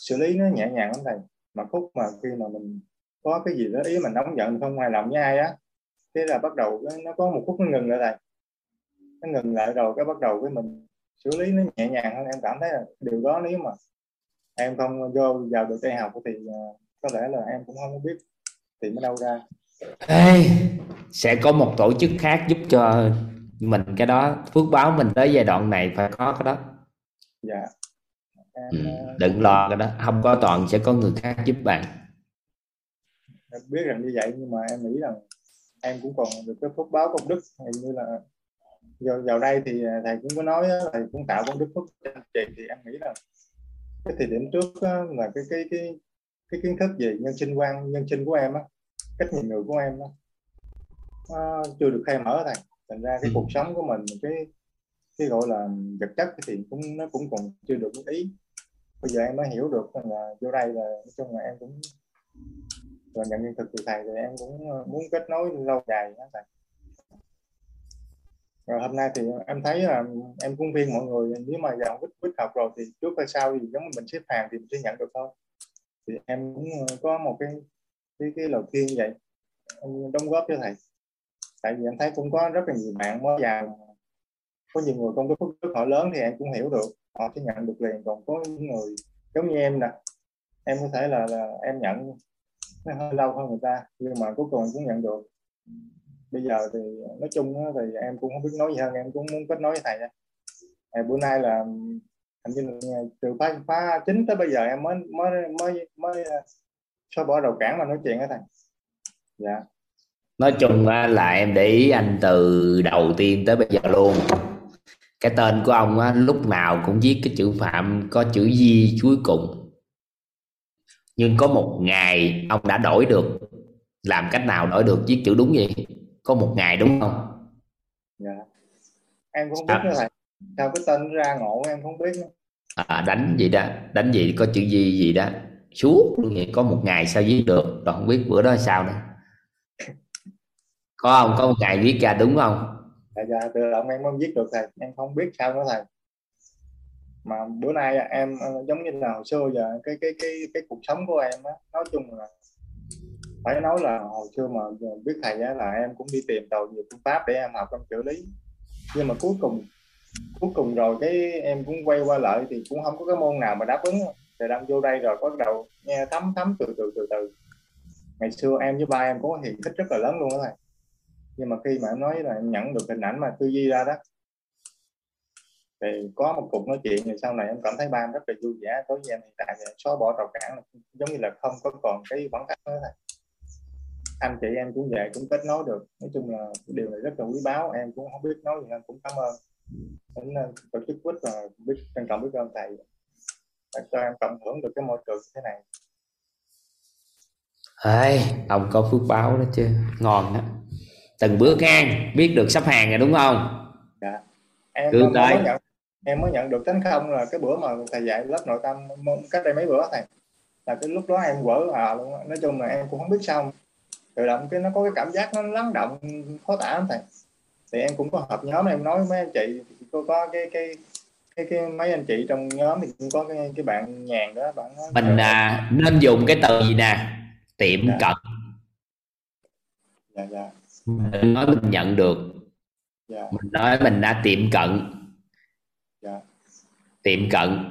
xử lý nó nhẹ nhàng lắm thầy. Mà khúc mà khi mà mình có cái gì đó ý mình nóng giận không hài lòng với ai á thế là bắt đầu nó có một phút nó ngừng lại thầy. Nó ngừng lại rồi cái bắt đầu cái mình xử lý nó nhẹ nhàng hơn em cảm thấy là điều đó nếu mà em không vô vào được đại học thì uh, có lẽ là em cũng không biết tìm ở đâu ra. Ê, sẽ có một tổ chức khác giúp cho mình cái đó phước báo mình tới giai đoạn này phải có cái đó. Dạ. Em, ừ, đừng lo cái đó. Không có toàn sẽ có người khác giúp bạn. Em biết rằng như vậy nhưng mà em nghĩ rằng em cũng còn được cái phước báo công đức. Hình như là vào, vào đây thì thầy cũng có nói thầy cũng tạo công đức phước cho anh chị. Thì em nghĩ là cái thời điểm trước là cái cái cái cái kiến thức về nhân sinh quan nhân sinh của em á cách nhìn người của em á chưa được khai mở thầy thành ra cái ừ. cuộc sống của mình cái cái gọi là vật chất thì cũng nó cũng còn chưa được ý. Bây giờ em mới hiểu được là vô đây là nói chung là em cũng và nhận hiện thực từ thầy thì em cũng ờ, muốn kết nối lâu dài đó thầy. Rồi hôm nay thì em thấy là em cũng khuyên mọi người nếu mà vào quýt quýt học rồi thì trước hay sau thì giống như mình xếp hàng thì mình sẽ nhận được thôi. Thì em cũng ờ, có một cái cái cái lời khuyên vậy. Em đóng góp cho thầy tại vì em thấy cũng có rất là nhiều bạn mới vào. Có nhiều người không có phước đức họ lớn thì em cũng hiểu được. Họ sẽ nhận được liền. Còn có những người giống như em nè em có thể là, là em nhận nó hơi lâu hơn người ta nhưng mà cuối cùng cũng nhận được. Bây giờ thì nói chung thì em cũng không biết nói gì hơn em cũng muốn kết nối với thầy nha à, bữa nay là hình như là từ phá phá chính tới bây giờ em mới mới mới mới ờ, xóa bỏ đầu cản mà nói chuyện với thầy. Dạ nói chung là em để ý anh từ đầu tiên tới bây giờ luôn. Cái tên của ông á, lúc nào cũng viết cái chữ phạm có chữ di cuối cùng. Nhưng có một ngày ông đã đổi được. Làm cách nào đổi được viết chữ đúng vậy? Có một ngày đúng không? Dạ. Em cũng không biết thầy sao cái tên ra ngộ em không biết nữa. À, đánh gì đó. Đánh gì có chữ gì gì đó. Suốt luôn vậy có một ngày sao viết được? Rồi không biết bữa đó sao nữa có không? Có một ngày viết ra đúng không? Dạ dạ tự động em không viết được thầy. Em không biết sao nữa thầy. Mà bữa nay em giống như là hồi xưa giờ cái cái cái cái cuộc sống của em á nói chung là phải nói là hồi xưa mà biết thầy á, là em cũng đi tìm đầu nhiều phương pháp để em học trong xử lý. Nhưng mà cuối cùng cuối cùng rồi cái em cũng quay qua lại thì cũng không có cái môn nào mà đáp ứng. Thì đang vô đây rồi bắt đầu nghe thấm thấm từ từ từ từ. Ngày xưa em với ba em có hiền thích rất là lớn luôn đó thầy nhưng mà khi mà em nói là em nhận được hình ảnh mà tư duy ra đó thì có một cuộc nói chuyện thì sau này em cảm thấy ba em rất là vui vẻ. Tối với em hiện tại thì xóa bỏ rào cản giống như là không có còn cái khoảng cách nữa thôi. Anh chị em cũng vậy cũng kết nối được. Nói chung là điều này rất là quý báu. Em cũng không biết nói gì nên cũng cảm ơn. Đến ờ, tổ chức quýt và biết trân trọng biết ơn thầy. Để cho em cộng hưởng được cái môi trường như thế này. Ê, ông có phước báo đó chứ. Ngon đó từng bước ngang biết được sắp hàng rồi đúng không? Dạ. Em Cứ mới, tới. mới nhận em mới nhận được tánh không là cái bữa mà thầy dạy lớp nội tâm cách đây mấy bữa thầy là cái lúc đó em quở à luôn á. nói chung là em cũng không biết sao tự động cái nó có cái cảm giác nó lắng động khó tả lắm thầy. Thì em cũng có họp nhóm em nói với mấy anh chị có có cái cái cái, cái mấy anh chị trong nhóm thì cũng có cái cái bạn nhàn đó bạn nói, mình à, nên dùng cái từ gì nè? Tiệm Dạ. cận. Dạ dạ mình nói mình nhận được. Dạ. Mình nói mình đã tiệm cận. Dạ. Tiệm cận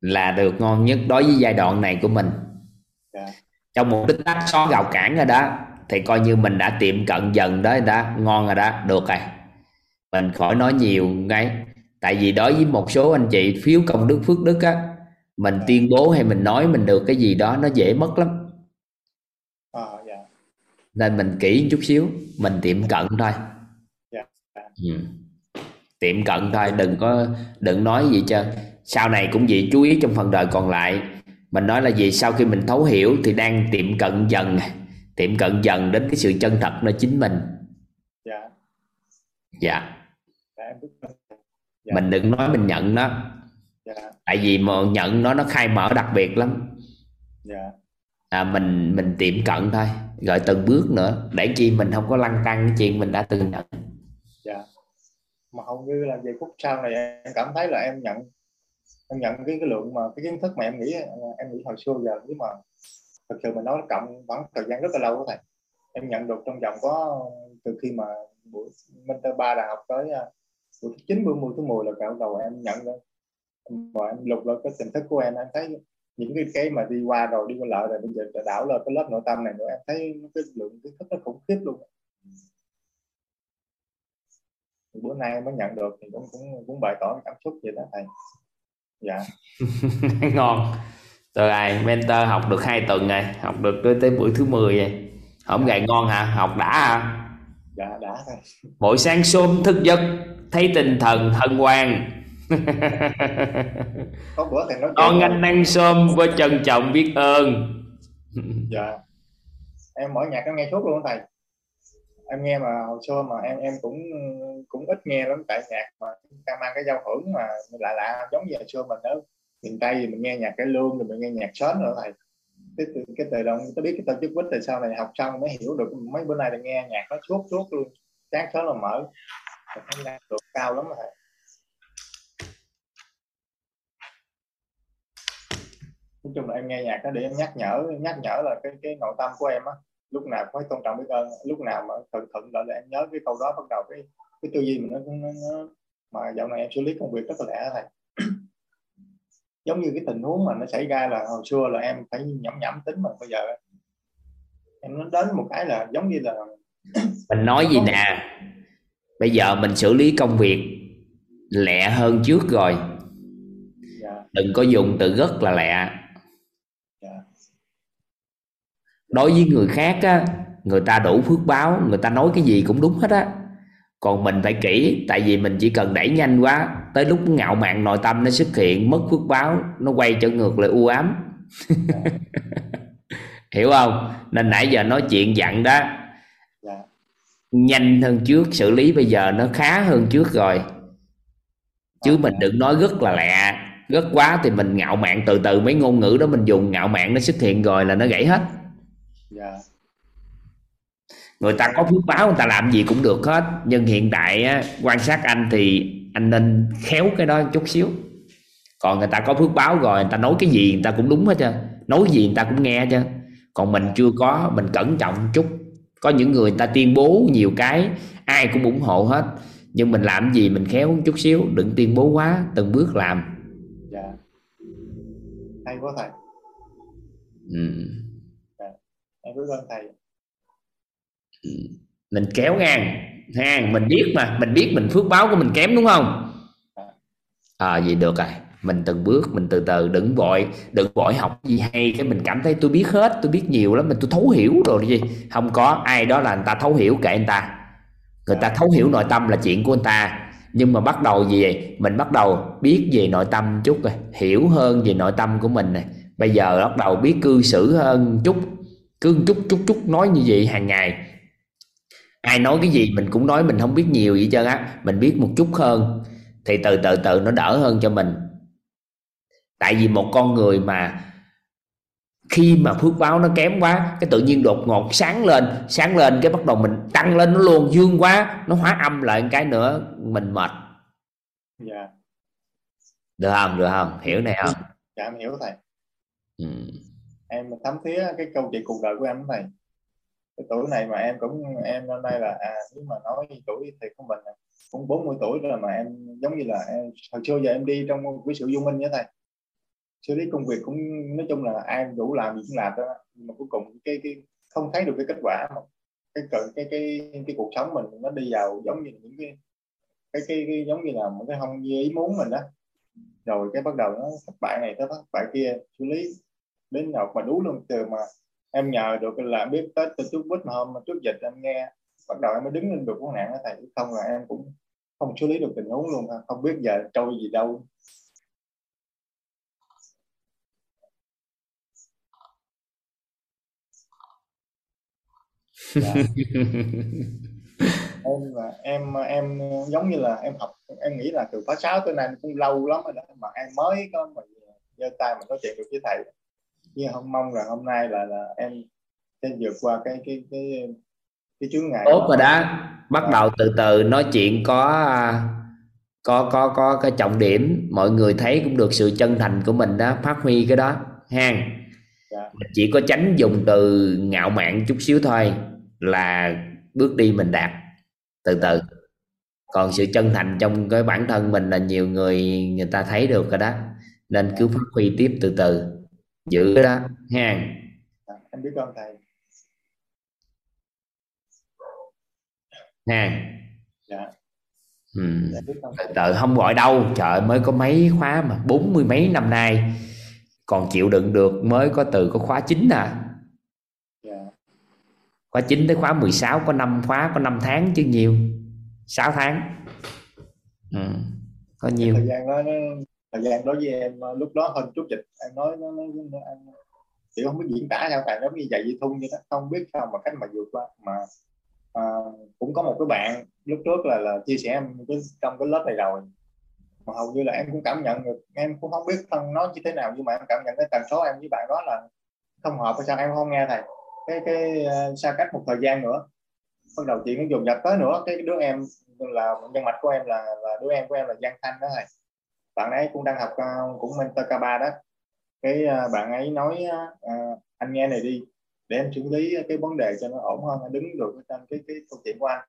là được ngon nhất đối với giai đoạn này của mình. Dạ. Trong một tích tắc xóa rào cản rồi đó thì coi như mình đã tiệm cận dần đó đó ngon rồi đó được rồi. Mình khỏi nói nhiều ngay. Tại vì đối với một số anh chị phiếu công đức phước đức á mình tuyên bố hay mình nói mình được cái gì đó nó dễ mất lắm nên mình kỹ chút xíu mình tiệm cận thôi. Dạ. Ừ. tiệm cận thôi đừng có đừng nói gì cho sau này cũng vậy chú ý trong phần đời còn lại. Mình nói là gì sau khi mình thấu hiểu thì đang tiệm cận dần. Tiệm cận dần đến cái sự chân thật nơi chính mình. Dạ. Dạ. Dạ. Dạ. mình đừng nói mình nhận nó. Tại vì mà nhận nó nó khai mở đặc biệt lắm. Dạ. À, mình mình tiệm cận thôi gọi từng bước nữa. Để chi mình không có lăn tăng cái chuyện mình đã từng nhận. Dạ. Mà hầu như là về phút sau này em cảm thấy là em nhận em nhận cái, cái lượng mà cái kiến thức mà em nghĩ em nghĩ hồi xưa giờ nếu mà thực sự mình nói cộng vẫn thời gian rất là lâu đó thầy. Em nhận được trong vòng có từ khi mà buổi mentor ba đại học tới à, buổi thứ chín buổi mười thứ mười là cả đầu em nhận được và em lục lại cái tình thức của em em thấy những cái cái mà đi qua rồi đi qua lại rồi bây giờ đảo lên cái lớp nội tâm này nữa em thấy cái lượng kiến thức nó khủng khiếp luôn. Thì bữa nay mới nhận được thì cũng cũng cũng bày tỏ cảm xúc vậy đó thầy. Dạ. Ngon. Từ ai mentor học được hai tuần rồi học được tới, tới buổi thứ 10 rồi. Không gầy ngon hả? Học đã hả? Dạ đã thầy. Mỗi sáng sớm thức giấc thấy tinh thần hân hoan có bữa thầy nói con anh ăn sớm với trân trọng biết ơn. Dạ. Em mở nhạc em nghe suốt luôn thầy. Em nghe mà hồi xưa mà em em cũng cũng ít nghe lắm tại nhạc mà ta mang cái giao hưởng mà lạ lạ giống như hồi xưa mình ở miền tây thì mình nghe nhạc cái lương rồi mình nghe nhạc sến nữa thầy. Cái từ cái từ động tôi biết cái tên chức quýt từ sau này học xong mới hiểu được mấy bữa nay là nghe nhạc nó suốt suốt luôn. Sáng sớm là mở được cao lắm rồi nói chung là em nghe nhạc đó để em nhắc nhở nhắc nhở là cái cái nội tâm của em á lúc nào cũng phải tôn trọng biết ơn lúc nào mà thuận thuận lợi là em nhớ cái câu đó bắt đầu cái cái tư duy mình nó, nó, nó mà dạo này em xử lý công việc rất là lẹ thầy. Giống như cái tình huống mà nó xảy ra là hồi xưa là em phải nhẩm nhẩm tính mà bây giờ em nó đến một cái là giống như là mình nói gì nè? Bây giờ mình xử lý công việc lẹ hơn trước rồi. Dạ, đừng có dùng từ rất là lẹ dạ, đối với người khác á người ta đủ phước báo người ta nói cái gì cũng đúng hết á. Còn mình phải kỹ tại vì mình chỉ cần đẩy nhanh quá tới lúc ngạo mạn nội tâm nó xuất hiện mất phước báo nó quay trở ngược lại u ám. Hiểu không? Nên nãy giờ nói chuyện dặn đó. Dạ, nhanh hơn trước xử lý bây giờ nó khá hơn trước rồi. Chứ mình đừng nói rất là lẹ. Rất quá thì mình ngạo mạn từ từ mấy ngôn ngữ đó mình dùng ngạo mạn nó xuất hiện rồi là nó gãy hết dạ, người ta có phước báo người ta làm gì cũng được hết. Nhưng hiện tại á, quan sát anh thì anh nên khéo cái đó chút xíu. Còn người ta có phước báo rồi người ta nói cái gì người ta cũng đúng hết trơn. Nói gì người ta cũng nghe chứ còn mình chưa có mình cẩn trọng chút. Có những người người ta tuyên bố nhiều cái ai cũng ủng hộ hết. Nhưng mình làm gì mình khéo một chút xíu đừng tuyên bố quá từng bước làm. Dạ. hay quá thầy. Ừ. em biết ơn thầy. Mình kéo ngang. Ha mình biết mà. Mình biết mình phước báo của mình kém đúng không? À. Vậy được rồi. Mình từng bước mình từ từ. Đừng vội đừng vội học gì hay. Cái mình cảm thấy tôi biết hết tôi biết nhiều lắm. Mình tôi thấu hiểu rồi gì. Không có ai đó là người ta thấu hiểu kệ anh ta. Người ta thấu hiểu nội tâm là chuyện của anh ta. Nhưng mà bắt đầu gì vậy? Mình bắt đầu biết về nội tâm chút rồi. Hiểu hơn về nội tâm của mình này. Bây giờ bắt đầu biết cư xử hơn chút cứ chút chút chút nói như vậy hàng ngày. Ai nói cái gì mình cũng nói mình không biết nhiều vậy trơn á mình biết một chút hơn thì từ từ từ nó đỡ hơn cho mình. Tại vì một con người mà khi mà phước báo nó kém quá cái tự nhiên đột ngột sáng lên sáng lên cái bắt đầu mình tăng lên nó luôn dương quá nó hóa âm lại một cái nữa mình mệt. Dạ. Được không? Được không? Hiểu này không? Dạ em hiểu thầy. Ừ em thấm thía cái câu chuyện cuộc đời của em này, cái tuổi này mà em cũng em năm nay là à nếu mà nói tuổi thì của mình à. cũng 40 tuổi rồi mà em giống như là em, hồi xưa giờ em đi trong cái sự dung minh như thầy. Xử lý công việc cũng nói chung là ai đủ làm gì cũng làm đó nhưng mà cuối cùng cái cái không thấy được cái kết quả mà cái cái cái cái, cái cuộc sống mình nó đi vào giống như những cái cái cái, cái giống như là một cái không như ý muốn mình đó. Rồi cái bắt đầu nó thất bại này tới thất bại kia xử lý đến nào mà đú luôn từ mà em nhờ được là biết tới từ bút mà hôm trước dịch em nghe bắt đầu em mới đứng lên được vấn nạn đó thầy. Không là em cũng không xử lý được tình huống luôn không biết giờ trôi gì đâu. Dạ. em là em em giống như là em học em nghĩ là từ khóa 6 tới nay cũng lâu lắm rồi đó mà em mới có mà giơ tay mà nói chuyện được với thầy nhưng không mong là hôm nay là là em sẽ vượt qua cái cái cái cái chướng ngại tốt rồi đó. Bắt đầu từ từ nói chuyện có có có có cái trọng điểm. Mọi người thấy cũng được sự chân thành của mình đó phát huy cái đó. Ha. Dạ. chỉ có tránh dùng từ ngạo mạn chút xíu thôi là bước đi mình đạt. Từ từ. Còn sự chân thành trong cái bản thân mình là nhiều người người ta thấy được rồi đó. Nên cứ phát huy tiếp từ từ giữ đó. Ha dạ, em biết ơn thầy. Ha dạ. Ừ. từ không gọi đâu. Trời mới có mấy khóa mà bốn mươi mấy năm nay. Còn chịu đựng được mới có từ có khóa 9 à. Dạ. Khóa 9 tới khóa 16 có 5 khóa có 5 tháng chứ nhiều. 6 tháng. Ừ. có nhiều. thời gian đó nó, thời gian đối với em ờ, lúc đó hơn chút dịch em nói nó, nó, nó em kiểu không biết diễn tả sao tại nó như vậy như thun như đó không biết sao mà cách mà vượt qua. Mà à, cũng có một cái bạn lúc trước là là chia sẻ em cái, trong cái lớp này rồi. Mà hầu như là em cũng cảm nhận được em cũng không biết thân nó như thế nào nhưng mà em cảm nhận cái tần số em với bạn đó là không hợp sao em không nghe thầy. Cái cái ờ, xa cách một thời gian nữa bắt đầu chuyện nó dùng dập tới nữa. Cái đứa em là nhân mạch của em là, là đứa em của em là Giang Thanh đó thầy bạn ấy cũng đang học à, cũng mentor K3 đó. Cái à, bạn ấy nói à, anh nghe này đi để em xử lý cái vấn đề cho nó ổn hơn đứng được trên cái cái câu chuyện của anh.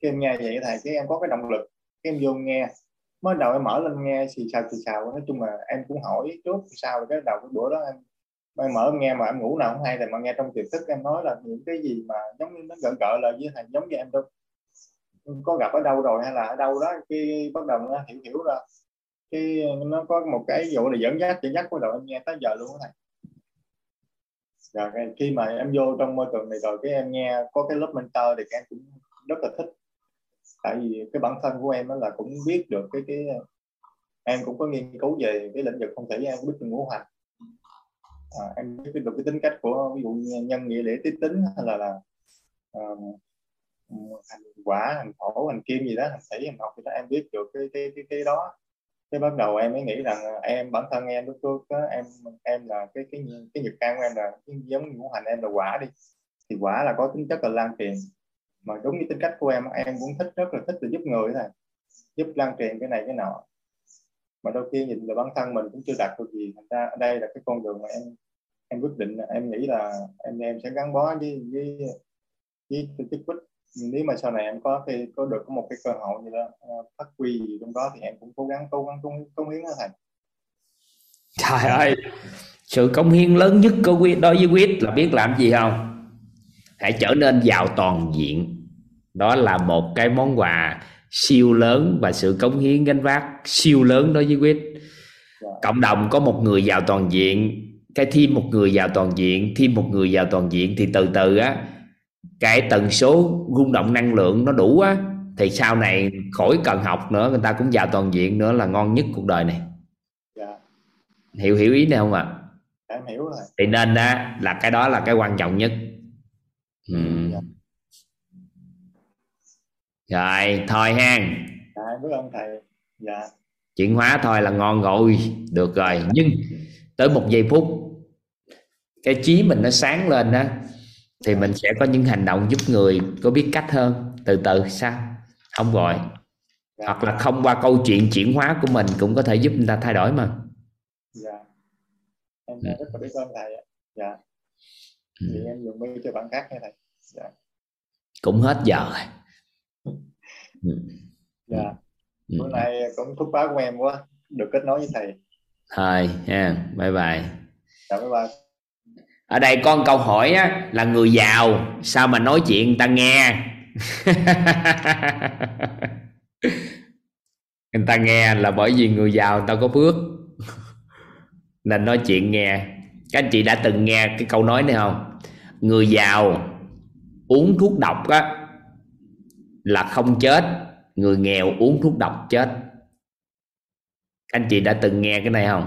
Cái em nghe vậy thầy cái em có cái động lực cái em vô nghe. Mới đầu em mở lên nghe xì xào xì xào. Nói chung là em cũng hỏi trước sao cái đầu cái bữa đó em em mở em nghe mà em ngủ nào không hay thì mà nghe trong tiềm thức em nói là những cái gì mà giống như nó gần cỡ là với thầy giống như em đâu có gặp ở đâu rồi hay là ở đâu đó khi bắt đầu nó hiểu hiểu ra cái ờ, nó có một cái vụ là dẫn dắt dẫn dắt của đầu em nghe tới giờ luôn thầy. Dạ, rồi khi mà em vô trong môi trường này rồi cái em nghe có cái lớp mentor thì em cũng rất là thích. Tại vì cái bản thân của em là cũng biết được cái cái em cũng có nghiên cứu về cái lĩnh vực không thể em biết được ngũ hành. À, em biết được cái tính cách của ví dụ như nhân nghĩa lễ tiết tính hay là là um, hành quả hành thổ hành kim gì đó hành thủy hành học thì đó em biết được cái cái cái, cái đó cái bắt đầu em mới nghĩ rằng em, bản thân em lúc trước em em là cái cái cái nghiệp can của em là cái giống ngũ hành em là quả đi. Thì quả là có tính chất là lan truyền. Mà đúng như tính cách của em em cũng thích, rất là thích là giúp người này giúp lan truyền cái này, cái nọ. Mà đôi khi nhìn là bản thân mình cũng chưa đạt được gì, thành ra ở đây là cái con đường mà em em quyết định em nghĩ là em em sẽ gắn bó với với với cái quýt nếu mà sau này em có khi có được có một cái cơ hội như đó ờ, phát huy gì trong đó thì em cũng cố gắng cố gắng cống, cống hiến đó thầy. Trời ơi sự cống hiến lớn nhất của quyết đối với quyết là biết làm gì không? Hãy trở nên giàu toàn diện. Đó là một cái món quà siêu lớn và sự cống hiến gánh vác siêu lớn đối với quyết cộng đồng có một người giàu toàn diện cái thêm một người giàu toàn diện thêm một người giàu toàn diện thì từ từ á cái tần số rung động năng lượng nó đủ á thì sau này khỏi cần học nữa người ta cũng giàu toàn diện nữa là ngon nhất cuộc đời này. Dạ. hiểu hiểu ý này không ạ? Em hiểu rồi. Thì nên á là cái đó là cái quan trọng nhất. Ừ. dạ. rồi thôi ha. Dạ, biết ơn thầy. Dạ. Chuyển hóa thôi là ngon rồi được rồi. Nhưng tới một giây phút cái trí mình nó sáng lên á thì mình sẽ có những hành động giúp người có biết cách hơn. Từ từ sao? Không gọi. Dạ. hoặc là không qua câu chuyện chuyển hóa của mình cũng có thể giúp người ta thay đổi mà. Dạ. Em rất là biết ơn thầy dạ. Ừ. thì em dùng cho bạn khác nha thầy. Dạ. Cũng hết giờ rồi. Ừ. dạ. Ừ. bữa nay cũng thúc báo của em quá. Được kết nối với thầy. Thôi ha. Bye bye. Dạ bye bye ở đây con câu hỏi á, là người giàu sao mà nói chuyện ta nghe? Người ta nghe là bởi vì người giàu người ta có phước. Nên nói chuyện nghe. Các anh chị đã từng nghe cái câu nói này không? Người giàu uống thuốc độc á là không chết. Người nghèo uống thuốc độc chết. Các anh chị đã từng nghe cái này không?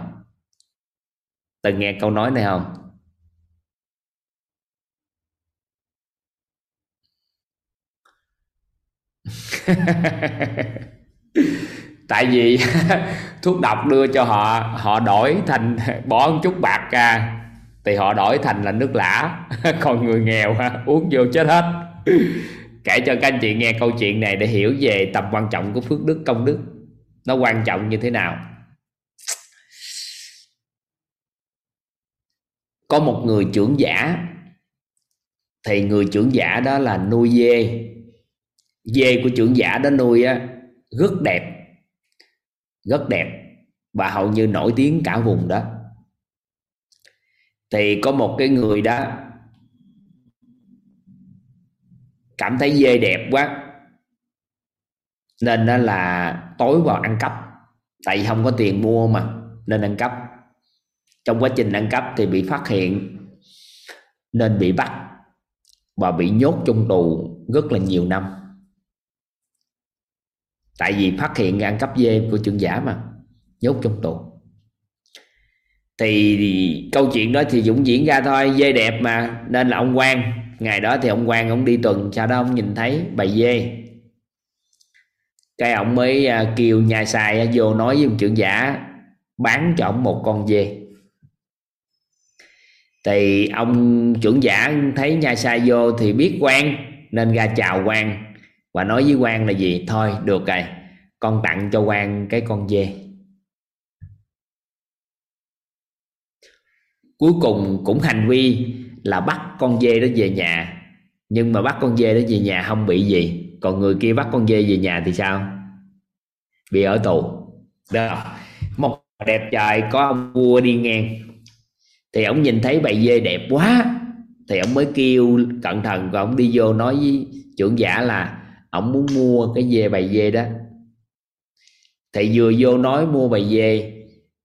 Từng nghe câu nói này không? tại vì thuốc độc đưa cho họ họ đổi thành bỏ một chút bạc ra. Thì họ đổi thành là nước lã. Còn người nghèo uống vô chết hết. Kể cho các anh chị nghe câu chuyện này để hiểu về tầm quan trọng của phước đức, công đức. Nó quan trọng như thế nào? Có một người trưởng giả. Thì người trưởng giả đó là nuôi dê dê của trưởng giả đó nuôi á, rất đẹp rất đẹp và hầu như nổi tiếng cả vùng đó. Thì có một cái người đó cảm thấy dê đẹp quá, nên đó là tối vào ăn cắp. Tại vì không có tiền mua mà, nên ăn cắp. Trong quá trình ăn cắp thì bị phát hiện, nên bị bắt và bị nhốt trong tù rất là nhiều năm tại vì phát hiện ăn cắp dê của trưởng giả mà, nhốt trong tù. Thì câu chuyện đó thì dũng diễn ra thôi, dê đẹp mà, nên là ông quan ngày đó thì ông quan ông đi tuần, sau đó ông nhìn thấy bầy dê. Cái ông mới à, kêu nhà xài vô nói với ông trưởng giả, bán cho ông một con dê. Thì ông trưởng giả thấy nhà sai vô thì biết quan nên ra chào quan và nói với quan là gì? Thôi, được rồi. Con tặng cho quan cái con dê. Cuối cùng cũng hành vi là bắt con dê đó về nhà. Nhưng mà bắt con dê đó về nhà không bị gì. Còn người kia bắt con dê về nhà thì sao? Bị ở tù. Đó. Một đẹp trời có ông vua đi ngang. Thì ông nhìn thấy bầy dê đẹp quá. Thì ông mới kêu cẩn thận và ông đi vô nói với trưởng giả là ông muốn mua cái dê bầy dê đó. Thì vừa vô nói mua bầy dê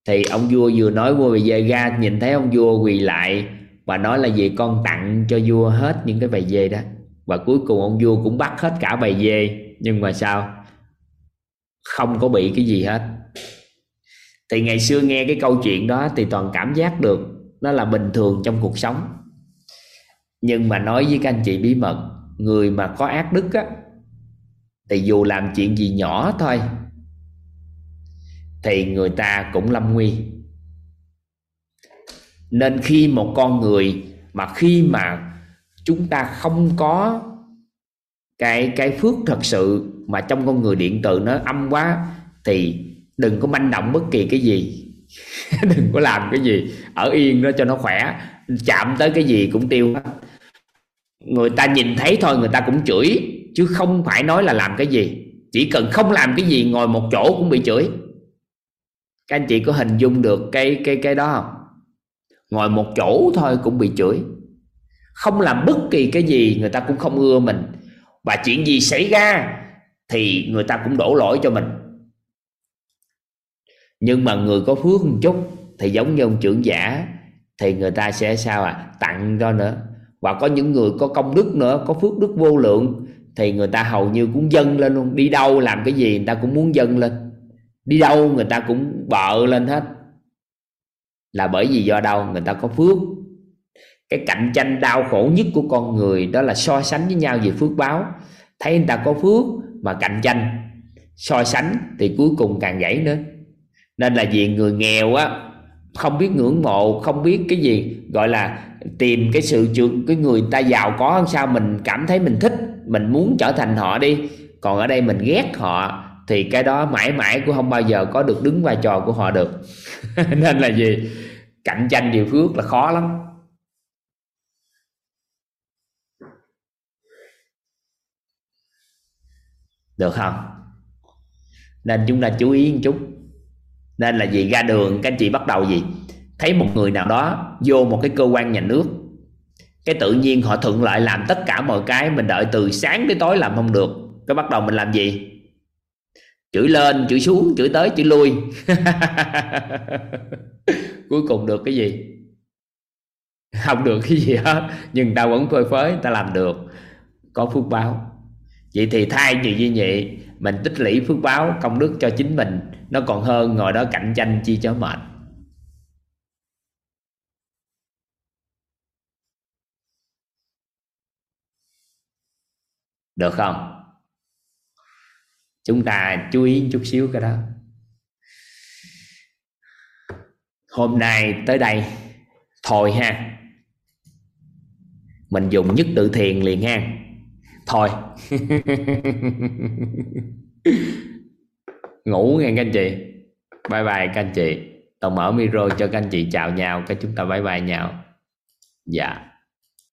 thì ông vua vừa nói mua bầy dê, ra nhìn thấy ông vua quỳ lại và nói là gì con tặng cho vua hết những cái bầy dê đó. Và cuối cùng ông vua cũng bắt hết cả bầy dê, nhưng mà sao? Không có bị cái gì hết. Thì ngày xưa nghe cái câu chuyện đó thì toàn cảm giác được nó là bình thường trong cuộc sống. Nhưng mà nói với các anh chị bí mật, người mà có ác đức á thì dù làm chuyện gì nhỏ thôi, thì người ta cũng lâm nguy. Nên khi một con người mà khi mà chúng ta không có cái cái phước thật sự mà trong con người điện tử nó âm quá, thì đừng có manh động bất kỳ cái gì. Đừng có làm cái gì, ở yên đó cho nó khỏe. Chạm tới cái gì cũng tiêu người ta nhìn thấy thôi, người ta cũng chửi chứ không phải nói là làm cái gì. Chỉ cần không làm cái gì, ngồi một chỗ cũng bị chửi. Các anh chị có hình dung được cái cái cái đó không? Ngồi một chỗ thôi cũng bị chửi. Không làm bất kỳ cái gì, người ta cũng không ưa mình. Và chuyện gì xảy ra thì người ta cũng đổ lỗi cho mình. Nhưng mà người có phước một chút thì giống như ông trưởng giả, thì người ta sẽ sao à? Tặng cho nữa. Và có những người có công đức nữa, có phước đức vô lượng thì người ta hầu như cũng dâng lên luôn. Đi đâu làm cái gì người ta cũng muốn dâng lên. Đi đâu người ta cũng bợ lên hết. Là bởi vì do đâu? Người ta có phước. Cái cạnh tranh đau khổ nhất của con người đó là so sánh với nhau về phước báo. Thấy người ta có phước mà cạnh tranh. So sánh thì cuối cùng càng gãy nữa. Nên là vì người nghèo á, không biết ngưỡng mộ, không biết cái gì gọi là tìm cái sự trượt cái người ta giàu có làm sao, mình cảm thấy mình thích mình muốn trở thành họ đi, còn ở đây mình ghét họ, thì cái đó mãi mãi cũng không bao giờ có được đứng vai trò của họ được. Nên là gì? Cạnh tranh điều phước là khó lắm. Được không? Nên chúng ta chú ý một chút. Nên là gì? Ra đường, các anh chị bắt đầu gì? Thấy một người nào đó vô một cái cơ quan nhà nước cái tự nhiên họ thuận lợi làm tất cả mọi cái, mình đợi từ sáng đến tối làm không được. Cái bắt đầu mình làm gì? Chửi lên, chửi xuống, chửi tới, chửi lui. Cuối cùng được cái gì? Không được cái gì hết, nhưng ta vẫn phơi phới ta làm được. Có phước báo. Vậy thì thay vì như vậy, mình tích lũy phước báo công đức cho chính mình. Nó còn hơn ngồi đó cạnh tranh chi cho mệt. Được không? Chúng ta chú ý chút xíu cái đó. Hôm nay tới đây, thôi ha. Mình dùng nhất tự thiền liền ha. Thôi. Ngủ nghe các anh chị. Bye bye các anh chị. Tôi mở micro cho các anh chị chào nhau, cái chúng ta bye bye nhau. Dạ.